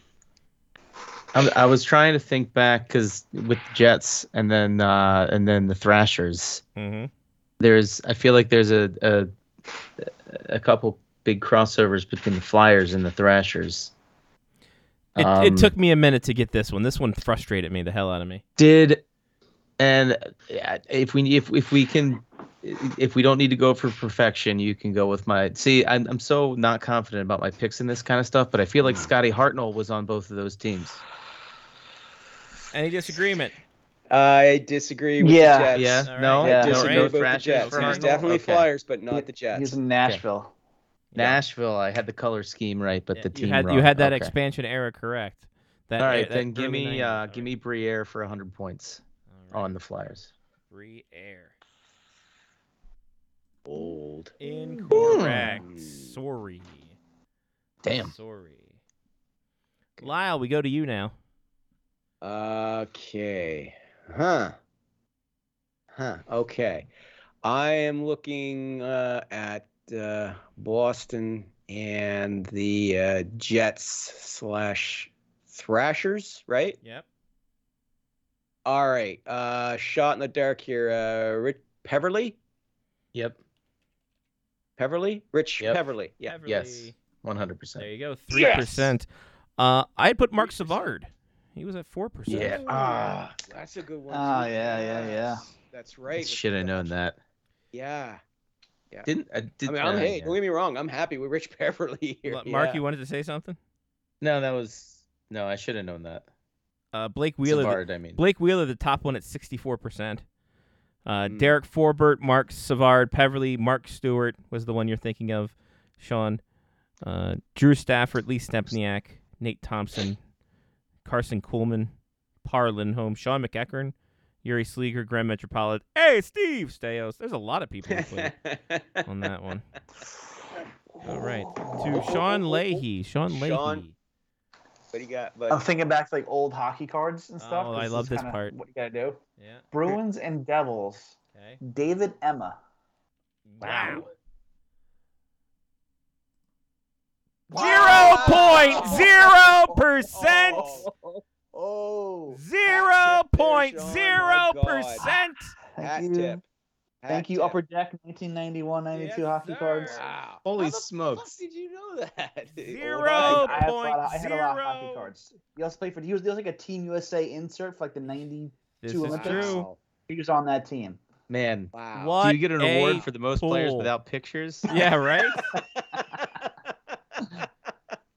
I, I was trying to think back because with the Jets and then uh, and then the Thrashers, Mm-hmm. there's I feel like there's a a, a couple big crossovers between the Flyers and the Thrashers. It, Um, it took me a minute to get this one. This one frustrated me the hell out of me. did and yeah, if we if if we can if we don't need to go for perfection, you can go with my. See, I'm I'm so not confident about my picks in this kind of stuff, but I feel like Scotty Hartnell was on both of those teams. Any disagreement? I disagree with Yeah. the Jets. Yeah, All right. no, Yeah. I no, disagree no with the Jets. for He was Hartnell? definitely Okay. Flyers, but not the Jets. He's in Nashville. Nashville. I had the color scheme right, but Yeah, the team you had wrong. you had that Okay. expansion era correct. That, All right, that then give early me 90s, uh all give right. me Briere for 100 points All right. on the Flyers. free air. Old. Incorrect. Sorry. Damn. Sorry. Lyle, we go to you now. Okay. Huh. Huh. Okay. I am looking uh, at uh, Boston and the uh, Jets slash Thrashers, right? Yep. All right. Uh, shot in the dark here. Uh, Rich Peverley. Yep. Peverley. Rich Yep. Peverley. Yeah. Beverly. Yes. 100%. There you go. Three percent. Uh, I'd put Mark Savard. He was at four percent. Yeah. Ah. That's a good one. Ah, too. yeah, yeah, yeah. That's right. Should have known that. Yeah. Didn't I did I mean, I'm, uh, hey, yeah. don't get me wrong. I'm happy with Rich Peverley here. Mark, yeah. you wanted to say something? No, that was no. I should have known that. Uh, Blake Wheeler. the- Savard, I mean. Blake Wheeler, the top one at sixty-four percent. Uh, Mm. Derek Forbort, Mark Savard, Peverley, Mark Stuart was the one you're thinking of. Sean, uh, Drew Stafford, Lee Stempniak, Nate Thompson, Karson Kuhlman, Par Lindholm, Shawn McEachern, Jiri Slegr, Grand Metropolitan. Hey, Steve Staios. There's a lot of people on that one. All right, to oh. Sean Leahy. Sean Leahy. Sean. What do you got? I'm thinking back to like old hockey cards and stuff. Oh, I 'cause love this part. What do you gotta do? Yeah. Bruins and Devils. Okay. David Emma. Wow. Zero point zero percent. oh, oh. Zero Hat tip there, point Sean. zero My God. percent. Thank hat you. tip. Thank Hat you, tip. Upper Deck 1991 92 Yes, hockey sir. cards. Wow. Holy How the smokes. fuck did you know that? Zero I, I, had a lot point of, I had a lot of hockey cards. He also played for. He was, he was like a Team USA insert for like the 90. This Two is true. He was on that team. Man, Wow. What do you get an award for the most players without pictures? Yeah, right.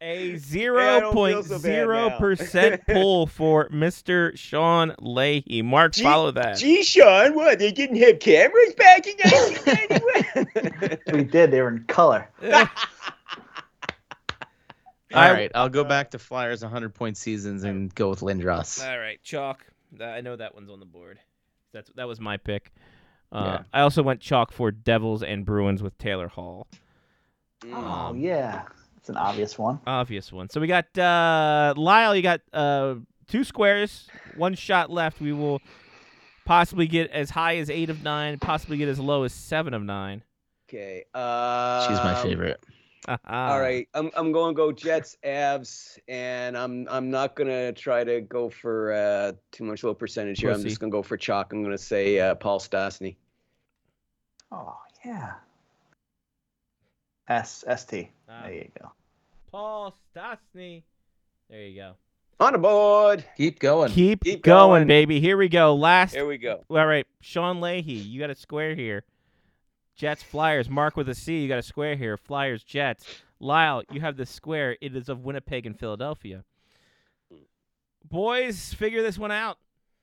A zero point so bad zero now. percent pull for Mr. Sean Leahy. Mark, Gee- follow that. Gee, Sean, what? They didn't have cameras back in 1991? We did. They were in color. All I- right, I'll go back to Flyers 100 point seasons and go with Lindros. All right, chalk. I know that one's on the board. That's that was my pick. Uh, Yeah. I also went chalk for Devils and Bruins with Taylor Hall. Oh Um, yeah, it's an obvious one. Obvious one. So we got uh, Lyle. You got uh, two squares, one shot left. We will possibly get as high as eight of nine, possibly get as low as seven of nine. okay. Uh, She's my favorite. All right, I'm I'm going to go Jets, Avs, and I'm I'm not gonna try to go for uh, too much low percentage here. I'm Pussy. just gonna go for chalk. I'm gonna say uh, Paul Stastny. Oh yeah. S S T. There you go. Paul Stastny. There you go. On the board. Keep going. Keep, Keep going, going. baby. Here we go. Last. Here we go. All right, Sean Leahy, you got a square here. Jets, Flyers, Mark with a C, you got a square here. Flyers, Jets. Lyle, you have the square. It is of Winnipeg and Philadelphia. Boys, figure this one out.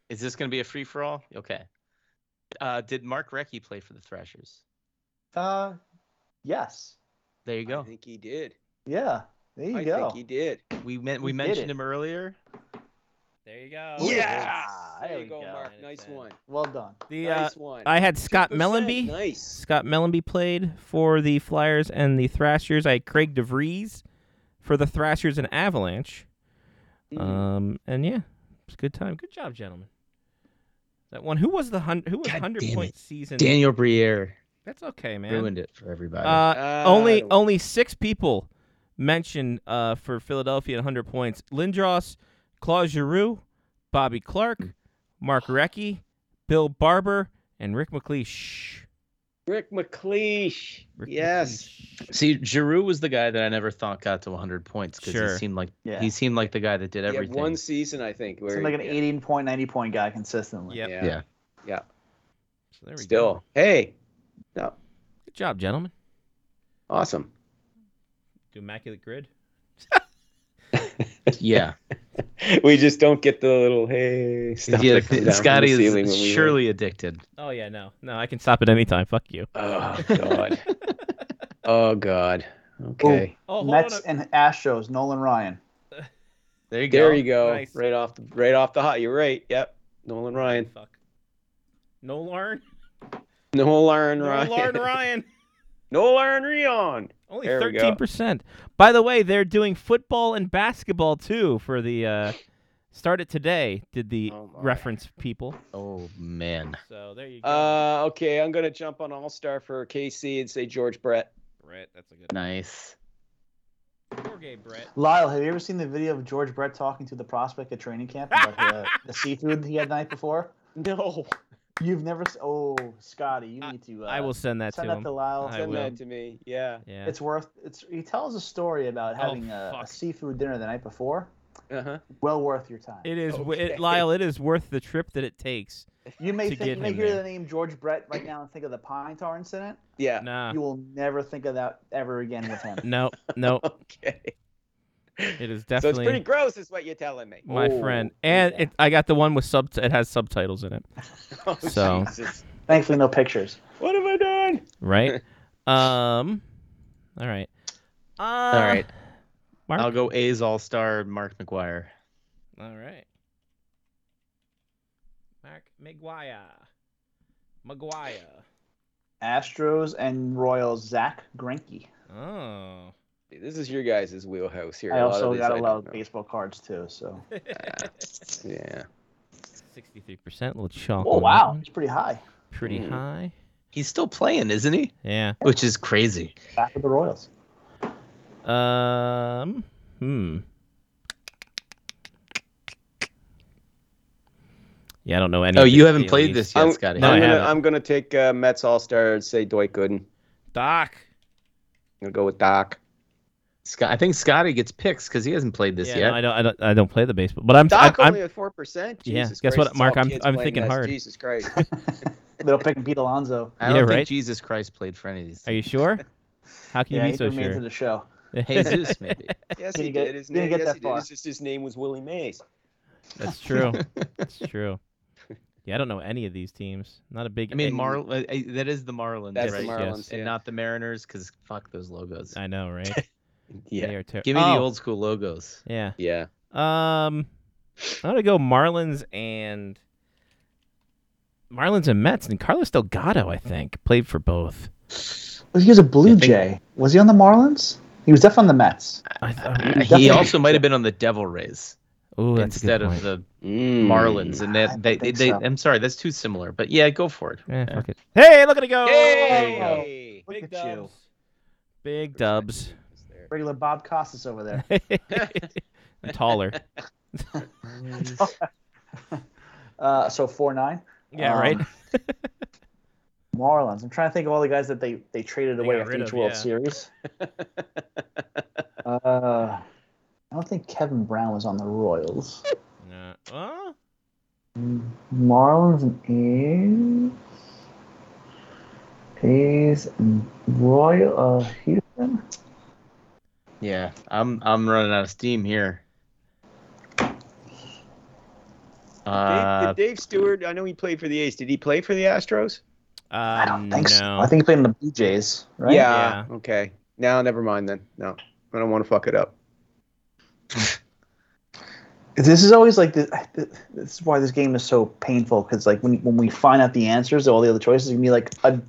Is this going to be a free for all? Okay. Uh, did Mark Recchi play for the Thrashers? Uh, yes. There you go. I think he did. Yeah. There you I go. think he did. We meant we He mentioned him earlier. There you go. Yeah. There There you go, go. Mark. Nice it's, one. Well done. The uh, nice one. I had Scott 2%, Mellanby. Nice. Scott Mellanby played for the Flyers and the Thrashers. I had Greg de Vries for the Thrashers and Avalanche. Mm. Um, and yeah, it's a good time. Good job, gentlemen. That one. Who was the hun- Who was God hundred point it. season? Daniel Briere That's okay, man. ruined it for everybody. Uh, Uh, only only six people mentioned uh, for Philadelphia at 100 points: Lindros, Claude Giroux, Bobby Clarke, Mark Recchi, Bill Barber, and Rick MacLeish. Rick MacLeish. Rick yes. MacLeish. See, Giroux was the guy that I never thought got to 100 points because Sure. he seemed like Yeah. he seemed like the guy that did He had everything. one season, I think. Where Seemed like an yeah, 18 point, 90 point guy consistently. Yep. Yeah. Yeah. Yeah. So there we Still, go. hey, No. Good job, gentlemen. Awesome. Do immaculate grid. Yeah. we just don't get the little hey stuff yeah that comes down from Scotty the is when we surely addicted. Oh yeah, no, no, I can stop at any time. Fuck you. Oh God. oh God. Okay. Oh, hold Mets on. and Astros. Nolan Ryan. There you go. There you go. Nice. Right off the right off the hot. You're right. Yep. Nolan Ryan. Fuck. No Larn. Nolan No Ryan. Larn Ryan. Nolan Ryan. Only There we go. thirteen percent. By the way, they're doing football and basketball too for the uh, start it today. Did the Oh, reference people? Oh man. So there you go. Uh, okay, I'm gonna jump on All Star for KC and say George Brett. Brett, that's a good. Nice. Jorge Brett. Lyle, have you ever seen the video of George Brett talking to the prospect at training camp about the, the seafood he had the night before? No, You've never. Oh, Scotty, you need to. Uh, I will send that send to that him. to Lyle. I send will. that to me. Yeah. Yeah. It's worth. It's. He tells a story about Oh, having a, a seafood dinner the night before. Uh huh. Well worth your time. It is, w Okay. it, Lyle. It is worth the trip that it takes. you may to think, get you may hear there. the name George Brett right now and think of the pine tar incident. Yeah. Nah. You will never think of that ever again with him. No, no. Okay. It is definitely. So it's pretty gross, is what you're telling me. my Oh, friend, and yeah. it, I got the one with sub. It has subtitles in it, Oh, So- Jesus. Thankfully, no pictures. What have I done? right? um. All right. Uh, All right. Mark. I'll go A's All Star Mark McGwire. All right. Mark McGwire. McGwire. Astros and Royals. Zack Greinke. Oh. This is your guys' wheelhouse here. I A lot of also got a lot don't of know. baseball cards too. So. Yeah. Sixty-three percent. Little chalk. Oh wow, one. he's pretty high. Pretty Mm. high. He's still playing, isn't he? Yeah. Which is crazy. Back with the Royals. Um. Hmm. Yeah, I don't know any. Oh, of you haven't any played this yet, I'm, Scotty. No, I I'm gonna. I'm gonna take uh, Mets All Star and say Dwight Gooden. Doc. I'm gonna go with Doc. Scott, I think Scotty gets picks because he hasn't played this Yeah, yet. no, I don't. I don't. I don't play the baseball, but I'm. Doc I'm, only I'm at four percent. Yeah, Jesus guess what, Mark? I'm- I'm thinking this. hard. Jesus Christ. They'll pick Pete Alonso. I don't Yeah, think right? Jesus Christ played for any of these. Are you sure? How can Yeah, you be so threw me into sure? the show. Jesus, maybe. yes, Didn't he did. His didn't name. get Yes, that he did. far. It's just his name was Willie Mays. That's true. That's true. Yeah, I don't know any of these teams. Not a big. I mean, Mar- uh, uh, that is the Marlins, That's right? the Yes. Marlins. And yeah. not the Mariners, because fuck those logos. I know, right? They yeah. are ter- Give me oh, the old school logos. Yeah. Yeah. Um, I'm gonna go Marlins and Marlins and Mets and Carlos Delgado. I think played for both. Was he was a Blue Yeah, I think- Jay? Was he on the Marlins? He was definitely on the Mets. I thought. He also might have been on the Devil Rays Oh, that's instead of the Mm. Marlins, and that they, they, think they so. I'm sorry, that's too similar. But yeah, go for it. Yeah, Yeah. it. Hey, look at it go! Hey! Look Big at you. dubs. Big dubs. Regular Bob Costas over there. Taller. Uh, so four nine. Yeah, Um, right. Marlins. I'm trying to think of all the guys that they they traded They away after each of, World yeah. Series. uh, I don't think Kevin Brown was on the Royals. Yeah. Oh, Marlins and A's. A's and Royal uh, Houston. Yeah, I'm I'm running out of steam here. Uh, Dave, did Dave Stewart, I know he played for the A's. Did he play for the Astros? uh, I don't think no. so. I think he played in the Blue Jays, right? Yeah. Okay. Now, never mind then. No, I don't want to fuck it up. This is always like this. This is why this game is so painful because like when when we find out the answers, to all the other choices are gonna be like a,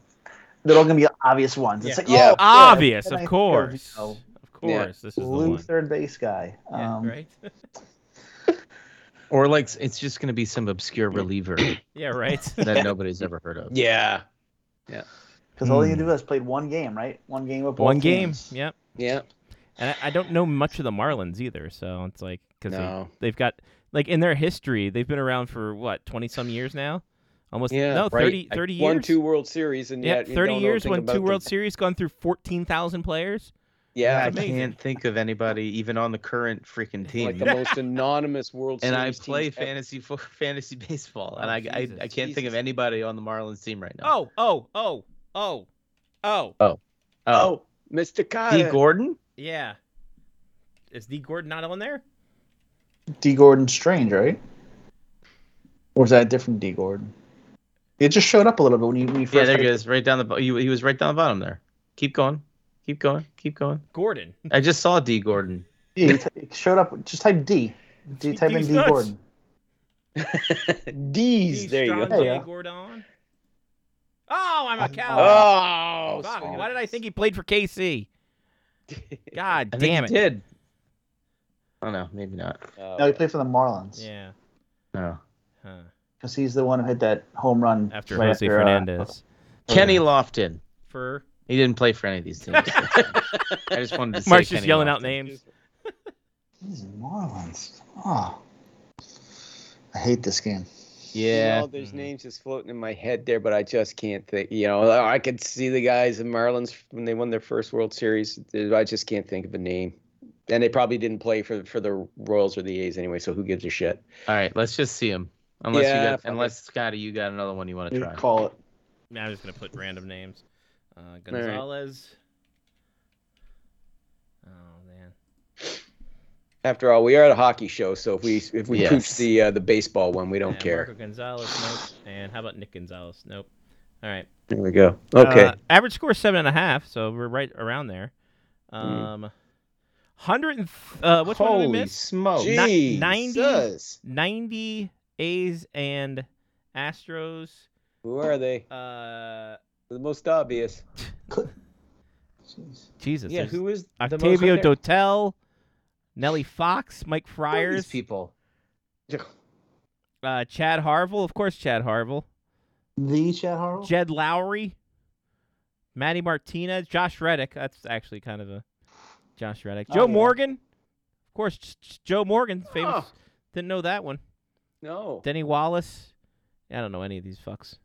they're all gonna be obvious ones. It's Yeah. like Yeah. oh, Obvious, and I of course. you know, Of course, this is the blue one. third base guy. Yeah, Um, right. or like it's just gonna be some obscure reliever yeah, right. that nobody's ever heard of. Yeah. Yeah. Because all you Hmm. do is played one game, right? One game of both One game. teams. Yep. Yeah. And I, I don't know much of the Marlins either, so it's like because No. they, they've got like in their history, they've been around for what twenty some years now, almost Yeah, no right. 30, I 30 years. Won two World Series and yeah, yet you thirty don't years, anything won about two them. World Series, gone through fourteen thousand players. Yeah. I amazing. can't think of anybody even on the current freaking team. Like the most anonymous World and Series. I play teams fantasy fo- fantasy baseball, and Oh, I, I Jesus. I can't think of anybody on the Marlins team right now. Oh, oh, oh, oh! Oh, Oh, Oh, oh Mr. Dee Gordon. yeah. Is Dee Gordon not on there? Dee Gordon Strange, right? Or is that a different Dee Gordon? It just showed up a little bit when you, when you first. Yeah, there he goes, right down the. He, he was right down the bottom there. Keep going. Keep going. Keep going. Gordon. I just saw Dee Gordon. it. Yeah, it t- it showed up. Just type D. D type in D. nuts. Gordon. D's. D. There you go. Strong There you go. Gordon. Oh, I'm a cow. Oh, coward. God, why did I think he played for KC? God I think damn he it. did. Oh no, maybe not. Oh, No, he played for the Marlins. Yeah. No. Huh. Because he's the one who hit that home run After right Jose after, uh, Fernandez. Kenny Lofton. For He didn't play for any of these teams. I just wanted to say. Mark's just Kenny yelling Lofton. out names. These Marlins. Oh. I hate this game. Yeah. You know, there's names just floating in my head there, but I just can't think. You know, I could see the guys in Marlins when they won their first World Series. I just can't think of a name. And they probably didn't play for for the Royals or the A's anyway, so who gives a shit? All right, let's just see them. Unless Yeah, you got, fuck unless Scotty, you got another one you want to try. call it. Now I'm just gonna put random names. Uh, Gonzalez. Oh man. After all, we are at a hockey show, so if we if we Yes. pooch the uh, the baseball one, we don't Yeah, care. Marco Gonzalez. Nope. And how about Nick Gonzalez? Nope. All right. There we go. Okay. Uh, average score seven and a half, so we're right around there. Hmm. Um, hundred and th- uh, which one did we Holy miss? smoke! Ni- 90? Ninety A's and Astros. Who are they? Uh, The most obvious. Jesus. Yeah, there's who is the most Octavio right? Dotel, Nellie Fox, Mike Who these Fiers, people. uh, Chad Harville, of course, Chad Harville, The Chad Harrell? Jed Lowrie, Matty Martinez, Josh Reddick. That's actually kind of a Josh Reddick. Oh, Joe yeah. Morgan, of course, J- J- Joe Morgan, famous. Oh. Didn't know that one. No. Denny Wallace. I don't know any of these fucks.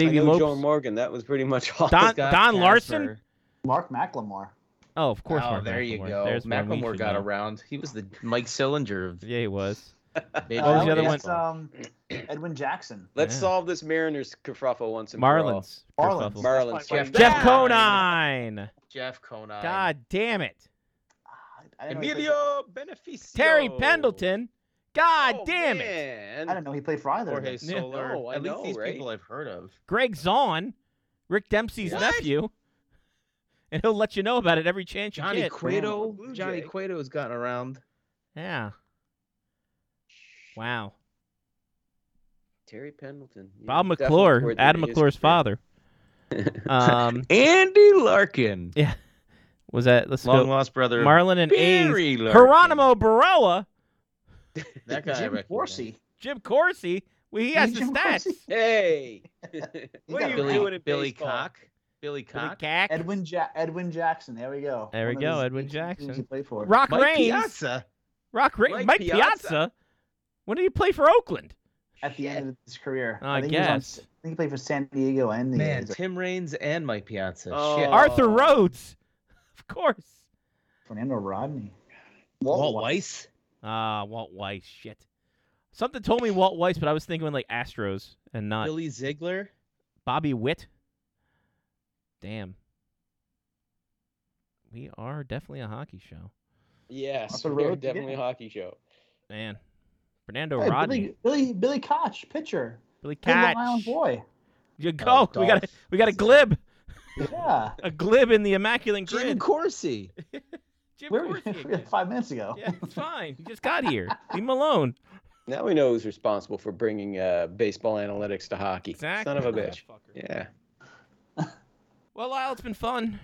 I Davey know Lopes. Joe Morgan. That was pretty much all. Don, Don Larsen. Casper. Mark McLemore. Oh, of course. Oh, Mark there you go. There's one we Macklemore should got know. around. He was the Mike Sillinger of Yeah, he was. Major What was the other one? Um, Edwin Jackson. Let's Yeah. solve this Mariners kerfuffle once and for all. Marlins. Marlins. Marlins. Jeff- Jeff Ah, Conine. Jeff Conine. God damn it. I didn't know he played Emilio Bonifacio. Terry Pendleton. God Oh, damn it. I don't know he played for either. of Jorge them. Yeah. Soler. No, I At least know, these right? people I've heard of. Greg Zaun. Rick Dempsey's What? nephew. And he'll let you know about it every chance you Johnny get. Cueto. Blue Johnny Jay. Cueto has gotten around. Yeah. Wow. Terry Pendleton. Yeah, Bob McClure, Adam end of his McClure's father. Um, Andy Larkin. Yeah. Was that let's Long go. lost brother. Marlon and A's. Barry Larkin. Geronimo Berroa. That guy. Jim recognize. Horsey. Jim Corsi. Well, he has the stats. Corsi. Hey. what are you Billy, doing in Billy baseball? Cock. Billy Billy Cock. Cack. Edwin ja- Edwin Jackson. There we go. There we One go, Edwin 18 teams Jackson. He played for. Rock Mike Raines. Piazza. Rock Raines. Mike Mike, Piazza. Piazza. When did he play for Oakland? at the end of his career. I think He was on, guess. I think he played for San Diego and the Man, A's. Tim Raines and Mike Piazza. Oh. Shit. Arthur. Rhodes. Of course. Fernando Rodney. Walt Weiss. Ah, Walt Weiss. Shit. Something told me Walt Weiss, but I was thinking like Astros and not Billy Ziegler. Bobby Witt. Damn. We are definitely a hockey show. Yes, Off the we're road, definitely yeah. a hockey show. Man. Fernando Hey, Rodney. Billy, Billy Billy Koch, pitcher. Billy Good Long Catch. Island boy. You go. Oh, we got a, we got a glib. Yeah. A glib in the immaculate Jim grid. Corsi. Jim Where were you five minutes ago. Yeah, it's fine. He just got here. Leave him alone. Now we know who's responsible for bringing uh, baseball analytics to hockey. Exactly. Son of a bitch. Yeah. Well, Lyle, it's been fun.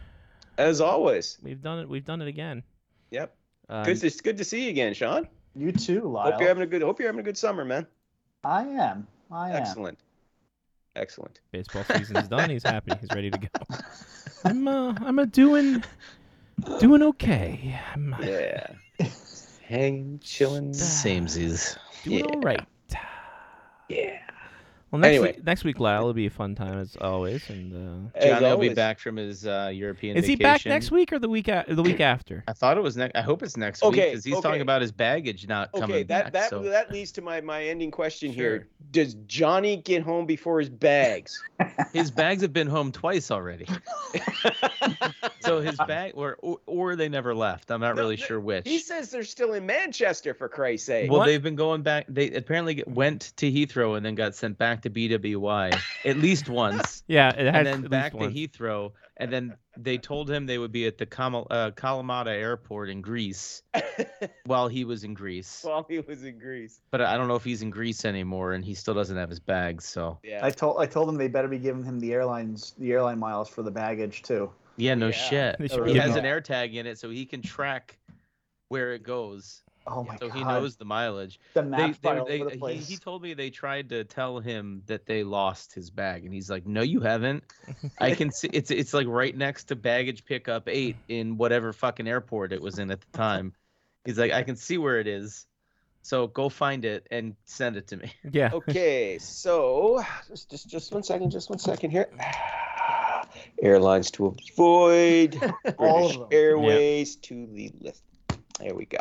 As always. We've done it. We've done it again. Yep. Uh, Good. To, it's good to see you again, Sean. You too, Lyle. Hope you're having a good. Hope you're having a good summer, man. I am. I am. Excellent. Excellent. baseball season's done. He's happy. He's ready to go. I'm uh, I'm a doing doing okay. I'm uh, Yeah. Hanging, chilling. Samesies. doing Yeah. all right. Yeah. Well, next Anyway. week, next week, Lyle, will be a fun time as always. And uh, As Johnny will be back from his uh, European. is he back next week or the week a- the week after? I thought it was next. I hope it's next week because he's okay. talking about his baggage not Okay, coming that back. that so. that leads to my my ending question Sure. here. Does Johnny get home before his bags? His bags have been home twice already. so his bag, or, or or they never left. I'm not No, really sure which. He says they're still in Manchester for Christ's sake. Well, What? they've been going back. They apparently went to Heathrow and then got sent back to BWI at least once, Yeah, it has and then back to once. Heathrow. And then they told him they would be at the Kamal, uh, Kalamata airport in Greece while he was in Greece. While he was in Greece. But I don't know if he's in Greece anymore, and he still doesn't have his bags. So Yeah. I told I told him they better be giving him the airlines the airline miles for the baggage too. yeah, no Yeah. shit. He has an air tag in it, so he can track where it goes. Oh my so god! he knows the mileage. the they, maps they, are all they, over the he, place. he told me they tried to tell him that they lost his bag and he's like no you haven't i can see it's it's like right next to baggage pickup 8 in whatever fucking airport it was in at the time he's like i can see where it is so go find it and send it to me yeah. Okay, so just just just one second, just one second here. Airlines to avoid, All British of them. Airways to the list. There we go.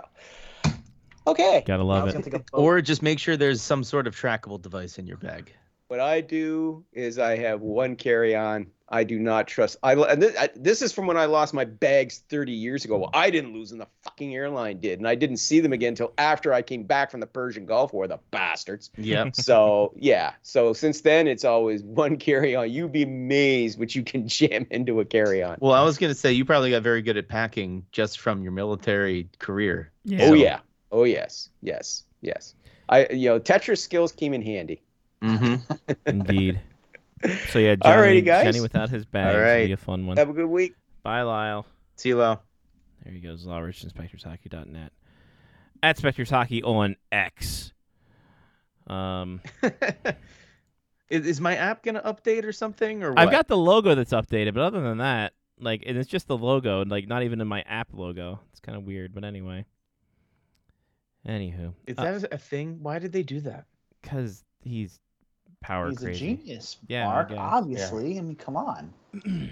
Okay. Gotta love it. gonna take a boat. or just make sure there's some sort of trackable device in your bag What I do is I have one carry on. I do not trust. I and this, I, this is from when I lost my bags 30 years ago. Well, I didn't lose them. The fucking airline did, and I didn't see them again until after I came back from the Persian Gulf War. The bastards. yep So yeah. So since then, it's always one carry on. You'd be amazed what you can jam into a carry on. well i was going to say you probably got very good at packing just from your military career Yeah. Oh So- yeah. Oh yes. Yes. Yes. I you know Tetris skills came in handy. mm-hmm. Indeed. So yeah, Johnny, Alrighty, guys. Johnny without his bag. Alright. Be a fun one. Have a good week. Bye, Lyle. see you Lau. There he goes, Lyle Rich and SpectorsHockey.net. At Spectors Hockey on X. Um, is, is my app going to update or something or what? I've got the logo that's updated, but other than that, like, and it's just the logo, like, not even in my app logo. It's kind of weird, but anyway. Anywho, Is uh, that a thing? Why did they do that? because he's power He's crazy, a genius, Yeah, Mark. guess. Obviously, I mean, come on.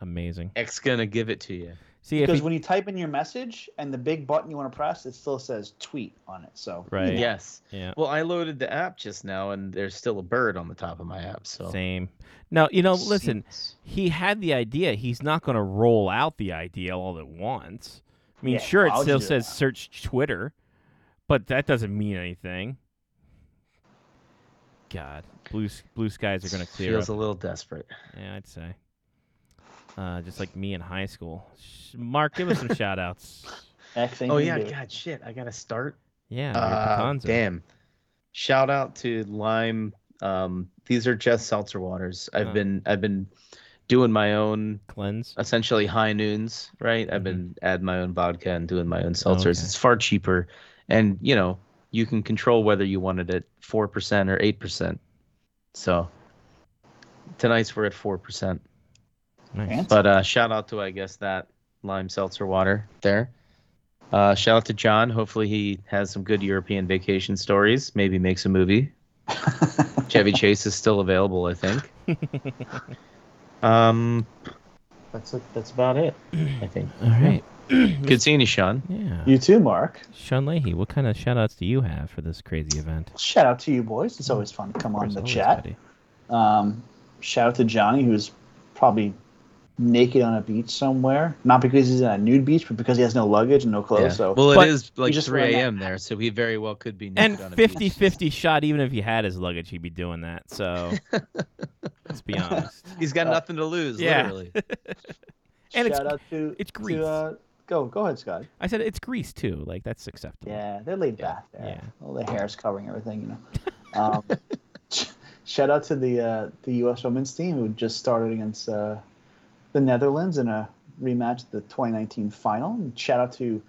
amazing. X gonna give it to you. See if Because he, when you type in your message and the big button you want to press, it still says tweet on it. So Right. Yes. yeah, Well, I loaded the app just now, and there's still a bird on the top of my app. So same. Now you know, listen, Seems- he had the idea. He's not going to roll out the idea all at once. I mean, Yeah, sure, it why would still says that? search Twitter, but that doesn't mean anything. God, blue blue skies are going to clear feels up. a little desperate. Yeah, I'd say. Uh, just like me in high school. Mark, give us some shout outs. X ain't Oh yeah, do. God, shit! I gotta start. Yeah, your Uh, damn. Shout out to Lime. Um, these are just seltzer waters. I've Oh. been I've been doing my own Cleanse. essentially high noons, right? I've been adding my own vodka and doing my own seltzers. okay. It's far cheaper, and you know you can control whether you want it at four percent or eight percent. So tonight's we're at four percent. Nice. But uh, shout out to I guess that lime seltzer water there. Uh, shout out to John. Hopefully he has some good European vacation stories. Maybe makes a movie. Chevy Chase is still available, I think. um, that's it. That's about it. I think. All right. Good seeing you, Sean. Yeah. You too, Mark. Sean Leahy, what kind of shout outs do you have for this crazy event? Shout out to you boys. It's always fun to come on the always, chat. buddy. Um, shout out to Johnny, who's probably naked on a beach somewhere. Not because he's on a nude beach, but because he has no luggage and no clothes. Yeah. So well, But it is like just 3 a.m. there, so he very well could be And naked on a beach. 50 50 shot, even if he had his luggage, he'd be doing that. So let's be honest. He's got nothing to lose, Yeah. literally. And it's- shout out to it's to, Greece. uh, go go ahead, Scott. I said it's Greece too. Like, that's acceptable. Yeah, they're laid back there. Yeah. All the hair's covering everything, you know. Um, shout out to the uh, the U.S. women's team who just started against uh, the Netherlands in a rematch of the 2019 final. And shout out to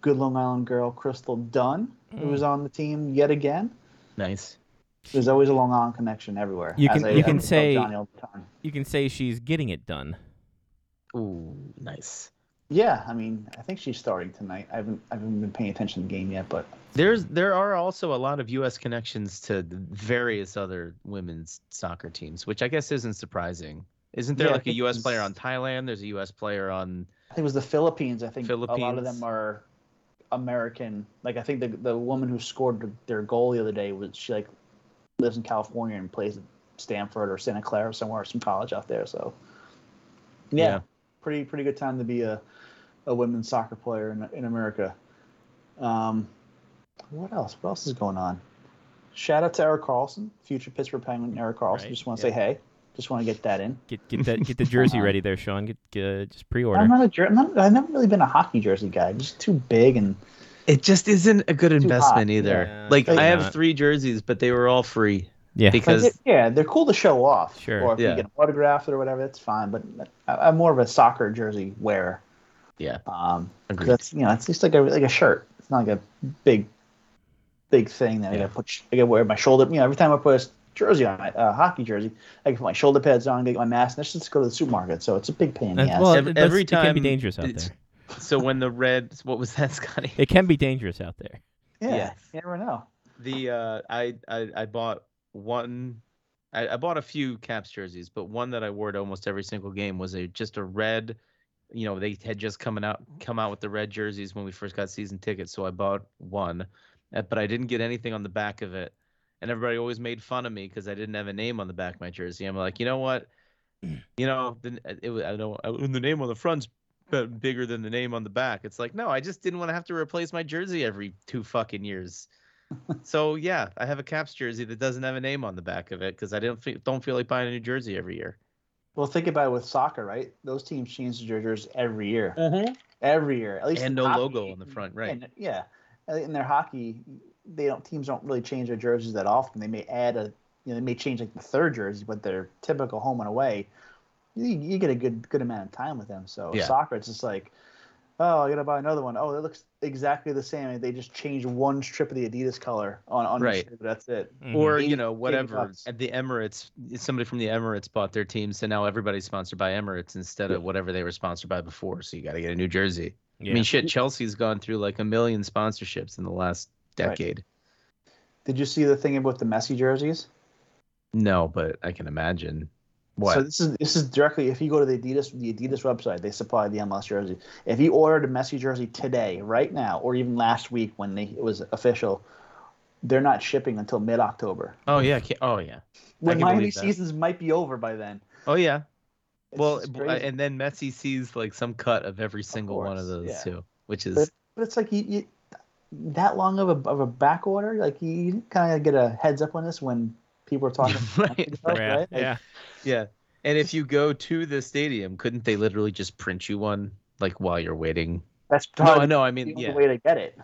good Long Island girl Crystal Dunn, who Mm. was on the team yet again. nice. There's always a Long Island connection everywhere. You can- I- you I can tell say- Johnny all the time. You can say she's getting it done. Ooh, nice. Yeah, I mean, I think she's starting tonight. I haven't I haven't been paying attention to the game yet, but There's there are also a lot of U.S. connections to various other women's soccer teams, which I guess isn't surprising. Isn't there Yeah, like a U.S. player on Thailand? There's a U.S. player on. I think it was the Philippines. I think a lot of them are American. Like I think the the woman who scored their goal the other day was she like lives in California and plays at Stanford or Santa Clara somewhere, some college out there. So yeah, Yeah. pretty pretty good time to be a a women's soccer player in in America. Um, what else? What else is going on? Shout out to Erik Karlsson, future Pittsburgh Penguin. Erik Karlsson. Right, Just want to yeah. say hey. Just want to get that in. Get get that get the jersey ready there, Sean. Get, get just pre-order. I'm not a jer- I'm not, I've never really been a hockey jersey guy. Just too big and It just isn't a good hot, investment either. yeah. Like Like, I have not. three jerseys, but they were all free yeah. Like, because they- yeah, they're cool to show off. Sure. Or if Yeah. you get them autographed or whatever, that's fine. But I, I'm more of a soccer jersey wearer. Yeah, Um, 'cause Agreed. that's you know, it's just like a like a shirt. It's not like a big, big thing that I gotta put. I gotta wear my shoulder. You know, every time I put a jersey on, a hockey jersey, I can put my shoulder pads on, get my mask, and let's just go to the supermarket. So it's a big pain in the ass. well, Every- it does- every it can be dangerous out there. so when the red, what was that, Scotty? It can be dangerous out there. yeah, yeah. you never know. The uh, I, I I bought one. I, I bought a few Caps jerseys, but one that I wore to almost every single game was a just a red. You know, they had just coming out mm-hmm. come out with the red jerseys when we first got season tickets, so I bought one, uh, but I didn't get anything on the back of it, and everybody always made fun of me because I didn't have a name on the back of my jersey. I'm like, you know what, mm. you know, the, eh, it, I don't the name on the front's bigger than the name on the back. It's like, no, I just didn't want to have to replace my jersey every two fucking years. so yeah, I have a Caps jersey that doesn't have a name on the back of it because I don't feel, don't feel like buying a new jersey every year. Well, think about it with soccer, right? Those teams change their jerseys every year. Mm-hmm. Every year, at least And no hockey, logo on the front, right? And, yeah, uh, in their hockey, they don't teams don't really change their jerseys that often. They may add a, you know, they may change like the third jersey, but their typical home and away, you, you get a good good amount of time with them. So Yeah. soccer, it's just like, oh, I gotta buy another one. Oh, it looks exactly the same. They just changed one strip of the Adidas color on on Right. shirt, that's it. Mm-hmm. Or you know whatever. At the Emirates, somebody from the Emirates bought their team, so now everybody's sponsored by Emirates instead of whatever they were sponsored by before. So you got to get a new jersey. Yeah. I mean, shit, Chelsea's gone through like a million sponsorships in the last Right. decade. Did you see the thing about the Messi jerseys? No, but I can imagine. What? So this is this is directly if you go to the Adidas the Adidas website, they supply the MLS jersey. If you ordered a Messi jersey today, right now, or even last week when they, it was official, they're not shipping until mid October. oh yeah. Oh yeah. When Miami seasons might be over by then. Oh yeah. It's well, just b- crazy. and then Messi sees like some cut of every single one of those yeah. too, which is but, but it's like you, you that long of a of a back order, like you kind of get a heads up on this when people are talking. Right, about it, yeah, right? Like, yeah. yeah. And if you go to the stadium, couldn't they literally just print you one like while you're waiting? That's No, probably I know. I the mean, only yeah. way to get it.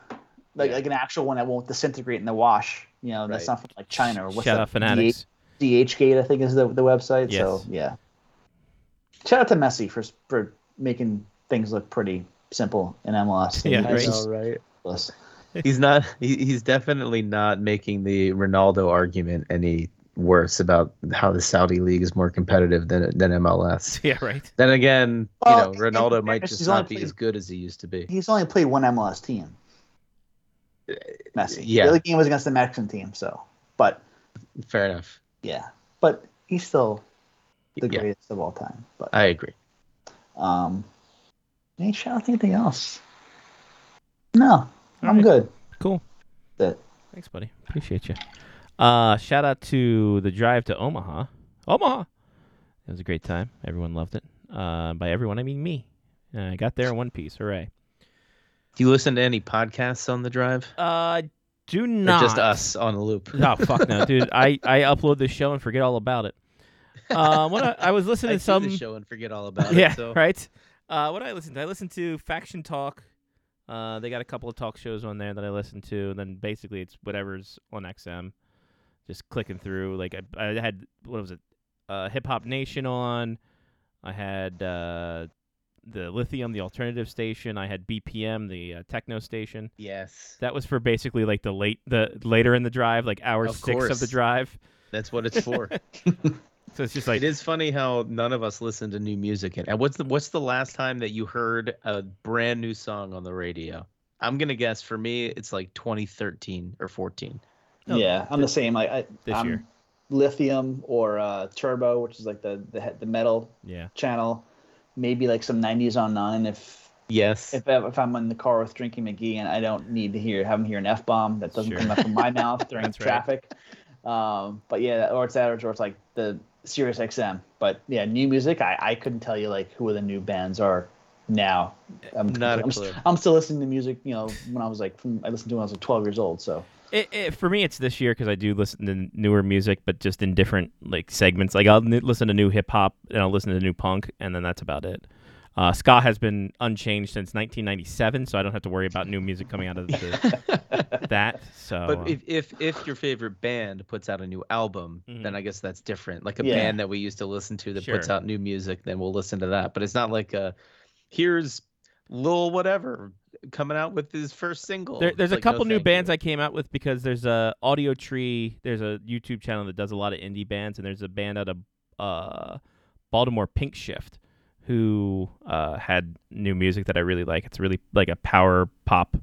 Like Yeah. like an actual one that won't disintegrate in the wash. You know, that's Right. not from like China or what's Shout that? out fanatics. DHgate, I think, is the, the website. So yeah. Shout out to Messi for for making things look pretty simple in MLS. Yeah, It's right. just right. ridiculous. He's not. He, he's definitely not making the Ronaldo argument any worse about how the Saudi league is more competitive than than MLS. Yeah, right. Then again, Well, you know, in- Ronaldo in might just he's only not be played- as good as he used to be. He's only played one MLS team. Messi. yeah. The other game was against the Mexican team. So, but Fair enough. yeah, but he's still the Yeah. greatest of all time. But I agree. um, any shout out to anything else? No, I'm right. good. Cool. That Thanks, buddy. Appreciate you. Uh, shout out to the drive to Omaha. Omaha. It was a great time. Everyone loved it. Uh, by everyone, I mean me. Uh, I got there in one piece. Hooray. Do you listen to any podcasts on the drive? Uh, do Or not. just us on the loop? Oh fuck no, dude! I, I upload this show and forget all about it. Uh, when I, I was listening I to do some, the show and forget all about yeah, it. So. right. Uh, what I listened to, I listened to Faction Talk. Uh, they got a couple of talk shows on there that I listen to, and then basically it's whatever's on XM. Just clicking through. Like I, I had what was it? Uh, Hip Hop Nation on. I had uh, the Lithium, the alternative station. I had BPM, the uh, techno station. Yes, That was for basically like the late, the later in the drive, like hour Of six of the drive. that's what it's for. So it's just like it is funny how none of us listen to new music. And what's the what's the last time that you heard a brand new song on the radio? I'm gonna guess for me it's like 2013 or 14. No, yeah, I'm the same. Like I, this I'm year. Lithium or uh, Turbo, which is like the the the metal yeah. channel. Maybe like some 90s on nine if Yes. if if I'm in the car with Drinking McGee and I don't need to hear have him hear an f bomb that doesn't Sure. come out from my mouth during That's right. traffic. Um, but yeah, or it's that or it's like the Sirius XM. But yeah, new music. I I couldn't tell you like who the new bands are now. I'm, Not a I'm, clue. I'm still listening to music. You know, when I was like from, I listened to when I was like 12 years old. So It, it, for me, it's this year because I do listen to newer music, but just in different like segments. Like I'll n- listen to new hip hop and I'll listen to new punk, and then that's about it. Uh, ska has been unchanged since 1997, so I don't have to worry about new music coming out of the, that. So, But if, if if your favorite band puts out a new album, Mhm. then I guess that's different. Like a Yeah. band that we used to listen to that puts out new music, then we'll listen to that. But it's not like a here's Lil whatever coming out with his first single. There, there's It's a like, no, couple new bands you. I came out with because there's a Audiotree. There's a YouTube channel that does a lot of indie bands, and there's a band out of uh, Baltimore, Pinkshift, who uh, had new music that I really like. It's really like a power pop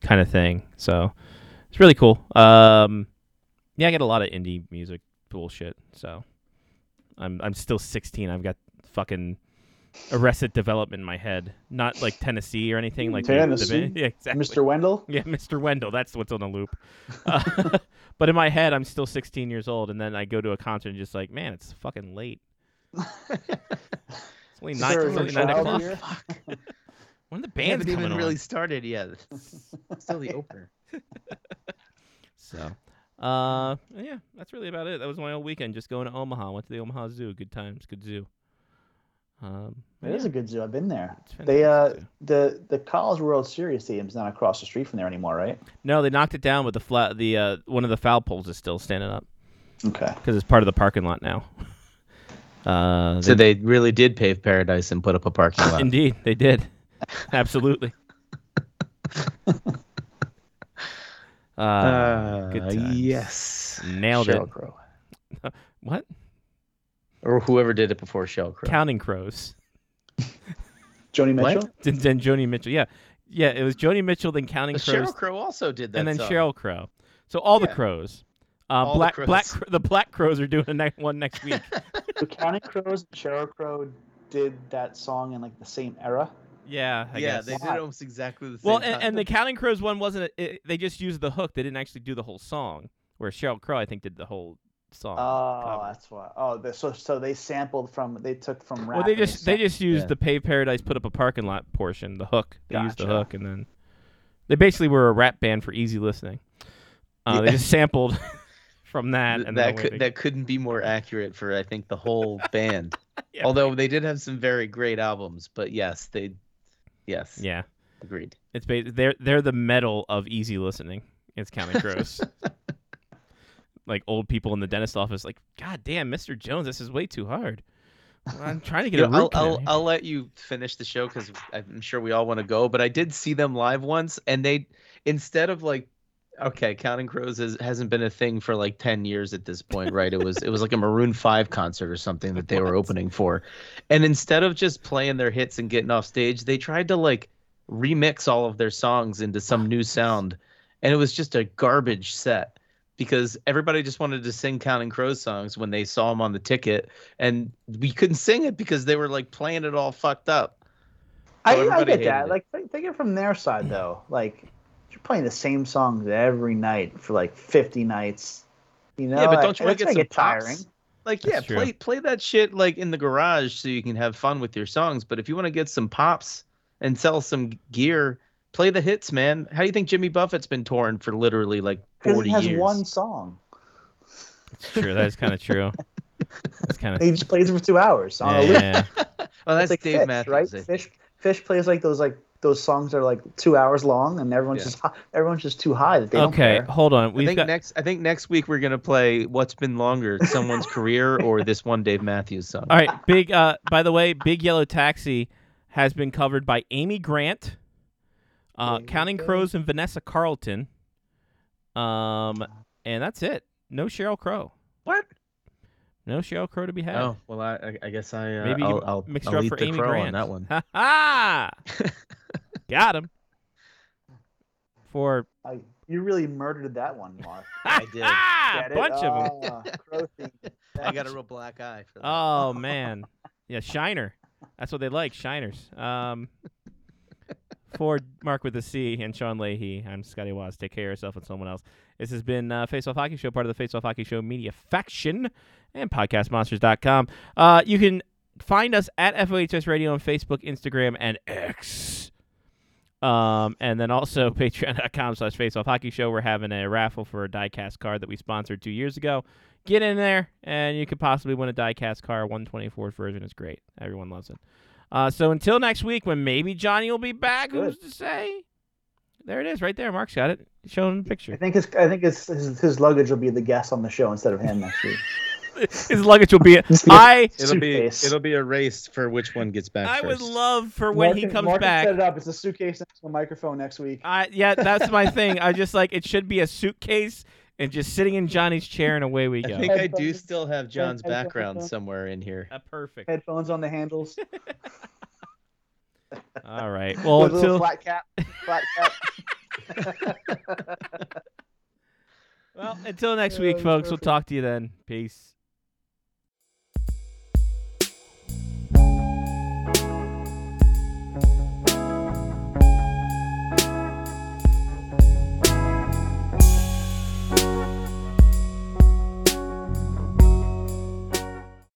kind of thing. So it's really cool. Um, yeah, I get a lot of indie music bullshit. So I'm I'm still 16. I've got fucking Arrested Development in my head, not like Tennessee or anything like Tennessee? yeah, exactly. Mr. Wendell. Yeah, Mr. Wendell. That's what's on the loop. Uh, but in my head, I'm still 16 years old, and then I go to a concert and just like, man, it's fucking late. It's only nine, it's only nine o'clock. here? When the We bands haven't coming even on? really started yet. Still the opener. So, uh, yeah, that's really about it. That was my whole weekend. Just going to Omaha. Went to the Omaha Zoo. Good times. Good zoo. Um, It is yeah, a good zoo. I've been there. They uh zoo. the the College World Series stadium's not across the street from there anymore, right? No, they knocked it down, but the flat, the uh, one of the foul poles is still standing up Okay. because it's part of the parking lot now. Uh, So they really did pave paradise and put up a parking lot. Indeed, they did. Absolutely. uh, Uh, good times. yes. Nailed Sheryl it. Crow. What? Or whoever did it before Shell Crow. Counting Crows. Joni Mitchell. Then, then Joni Mitchell. Yeah, yeah. It was Joni Mitchell, then Counting But Crows, Sheryl Crow also did that. and then song. Sheryl Crow. So all the crows. Uh, All the black, black, crows. Cro- the Black Crowes are doing a ne- one next week. the Counting Crows and Sheryl Crow did that song in like the same era. yeah, I yeah, guess. they did almost exactly the same. well, and, and the Counting Crows one wasn't. A, it, they just used the hook. They didn't actually do the whole song. Where Sheryl Crow, I think, did the whole song. Oh, cover. that's why. Oh, the, so so they sampled from they took from rap. Well, they just they just used Yeah. the Pave Paradise put up a parking lot portion, the hook. They used the hook, and then they basically were a rap band for easy listening. Uh, They just sampled from that, Th- that could, that couldn't be more accurate for I think the whole band. Yeah, Although they did have some very great albums, but yes, they, yes, yeah, agreed. it's they're they're the metal of easy listening. It's kind of gross. like old people in the dentist office, like, God damn, Mister Jones, this is way too hard. I'm trying to get You a know, I'll, I'll. I'll let you finish the show because I'm sure we all want to go. But I did see them live once, and they instead of like, okay, Counting Crows has, hasn't been a thing for like ten years at this point, right? It was it was like a Maroon Five concert or something that they were opening for, and instead of just playing their hits and getting off stage, they tried to like remix all of their songs into some new sound, and it was just a garbage set. Because everybody just wanted to sing Counting Crows songs when they saw them on the ticket, and we couldn't sing it because they were like playing it all fucked up. I, So I everybody get that. it. Like think, think it from their side though. Like you're playing the same songs every night for like 50 nights. You know, yeah, but don't you want to get some tiring? tiring? Like, yeah, That's true. play play that shit like in the garage so you can have fun with your songs. But if you want to get some pops and sell some gear, play the hits, man. How do you think Jimmy Buffett's been touring for literally like Because forty he has years? one song. It's true. That is kind of true. That's kind of He just plays it for two hours on a loop. yeah. Oh, that's It's like Dave Phish, Matthews. right? Phish Phish plays like those like those songs are like two hours long, and everyone's Yeah. just everyone's just too high that they don't care. Okay, hold on. I We've think got next. I think next week we're gonna play "What's Been Longer," someone's career, or this one Dave Matthews song. All right, big. Uh, by the way, Big Yellow Taxi has been covered by Amy Grant, uh, Counting Crows, and Vanessa Carlton. Um, and that's it. No Sheryl Crow. What? No Sheryl Crow to be had. Oh well, I I- I guess I uh, maybe I'll, I'll, mix I'll her up for Amy crow Grant on that one. Ha ha! Got him. For I, you really murdered that one, Mark. I did. a Get it? bunch of them. Ah. I got a real black eye for that. Oh man, yeah, Shiner. That's what they like, Shiners. Um, for Mark with a C and Sean Leahy, I'm Scotty Waz. Take care of yourself and someone else. This has been uh, Face Off Hockey Show, part of the Face Off Hockey Show media faction and podcastmonsters.com. Uh, you can find us at FOHS Radio on Facebook, Instagram, and X. Um, and then also patreon.com slash face off hockey show. We're having a raffle for a diecast card that we sponsored two years ago. Get in there and you could possibly win a diecast card. 124th version is great. Everyone loves it. Uh, so until next week when maybe Johnny will be back, who's to say? There it is, right there. Mark's got it. Showing the picture. I think his I think his, his his luggage will be the guest on the show instead of him next week. His luggage will be. Just be a I It'll be it'll be a race for which one gets back I would love for when he Mark- comes Mark back. Set it up. It's a suitcase next to a microphone next week. I yeah, that's my thing. I just like it should be a suitcase and just sitting in Johnny's chair and away we go. I go. think I do still have John's background somewhere in here. Uh, perfect. Headphones on the handles. All right. Well, with a until flat cap. Flat cap. well, until next week, folks. We'll talk to you then. Peace. Thank you.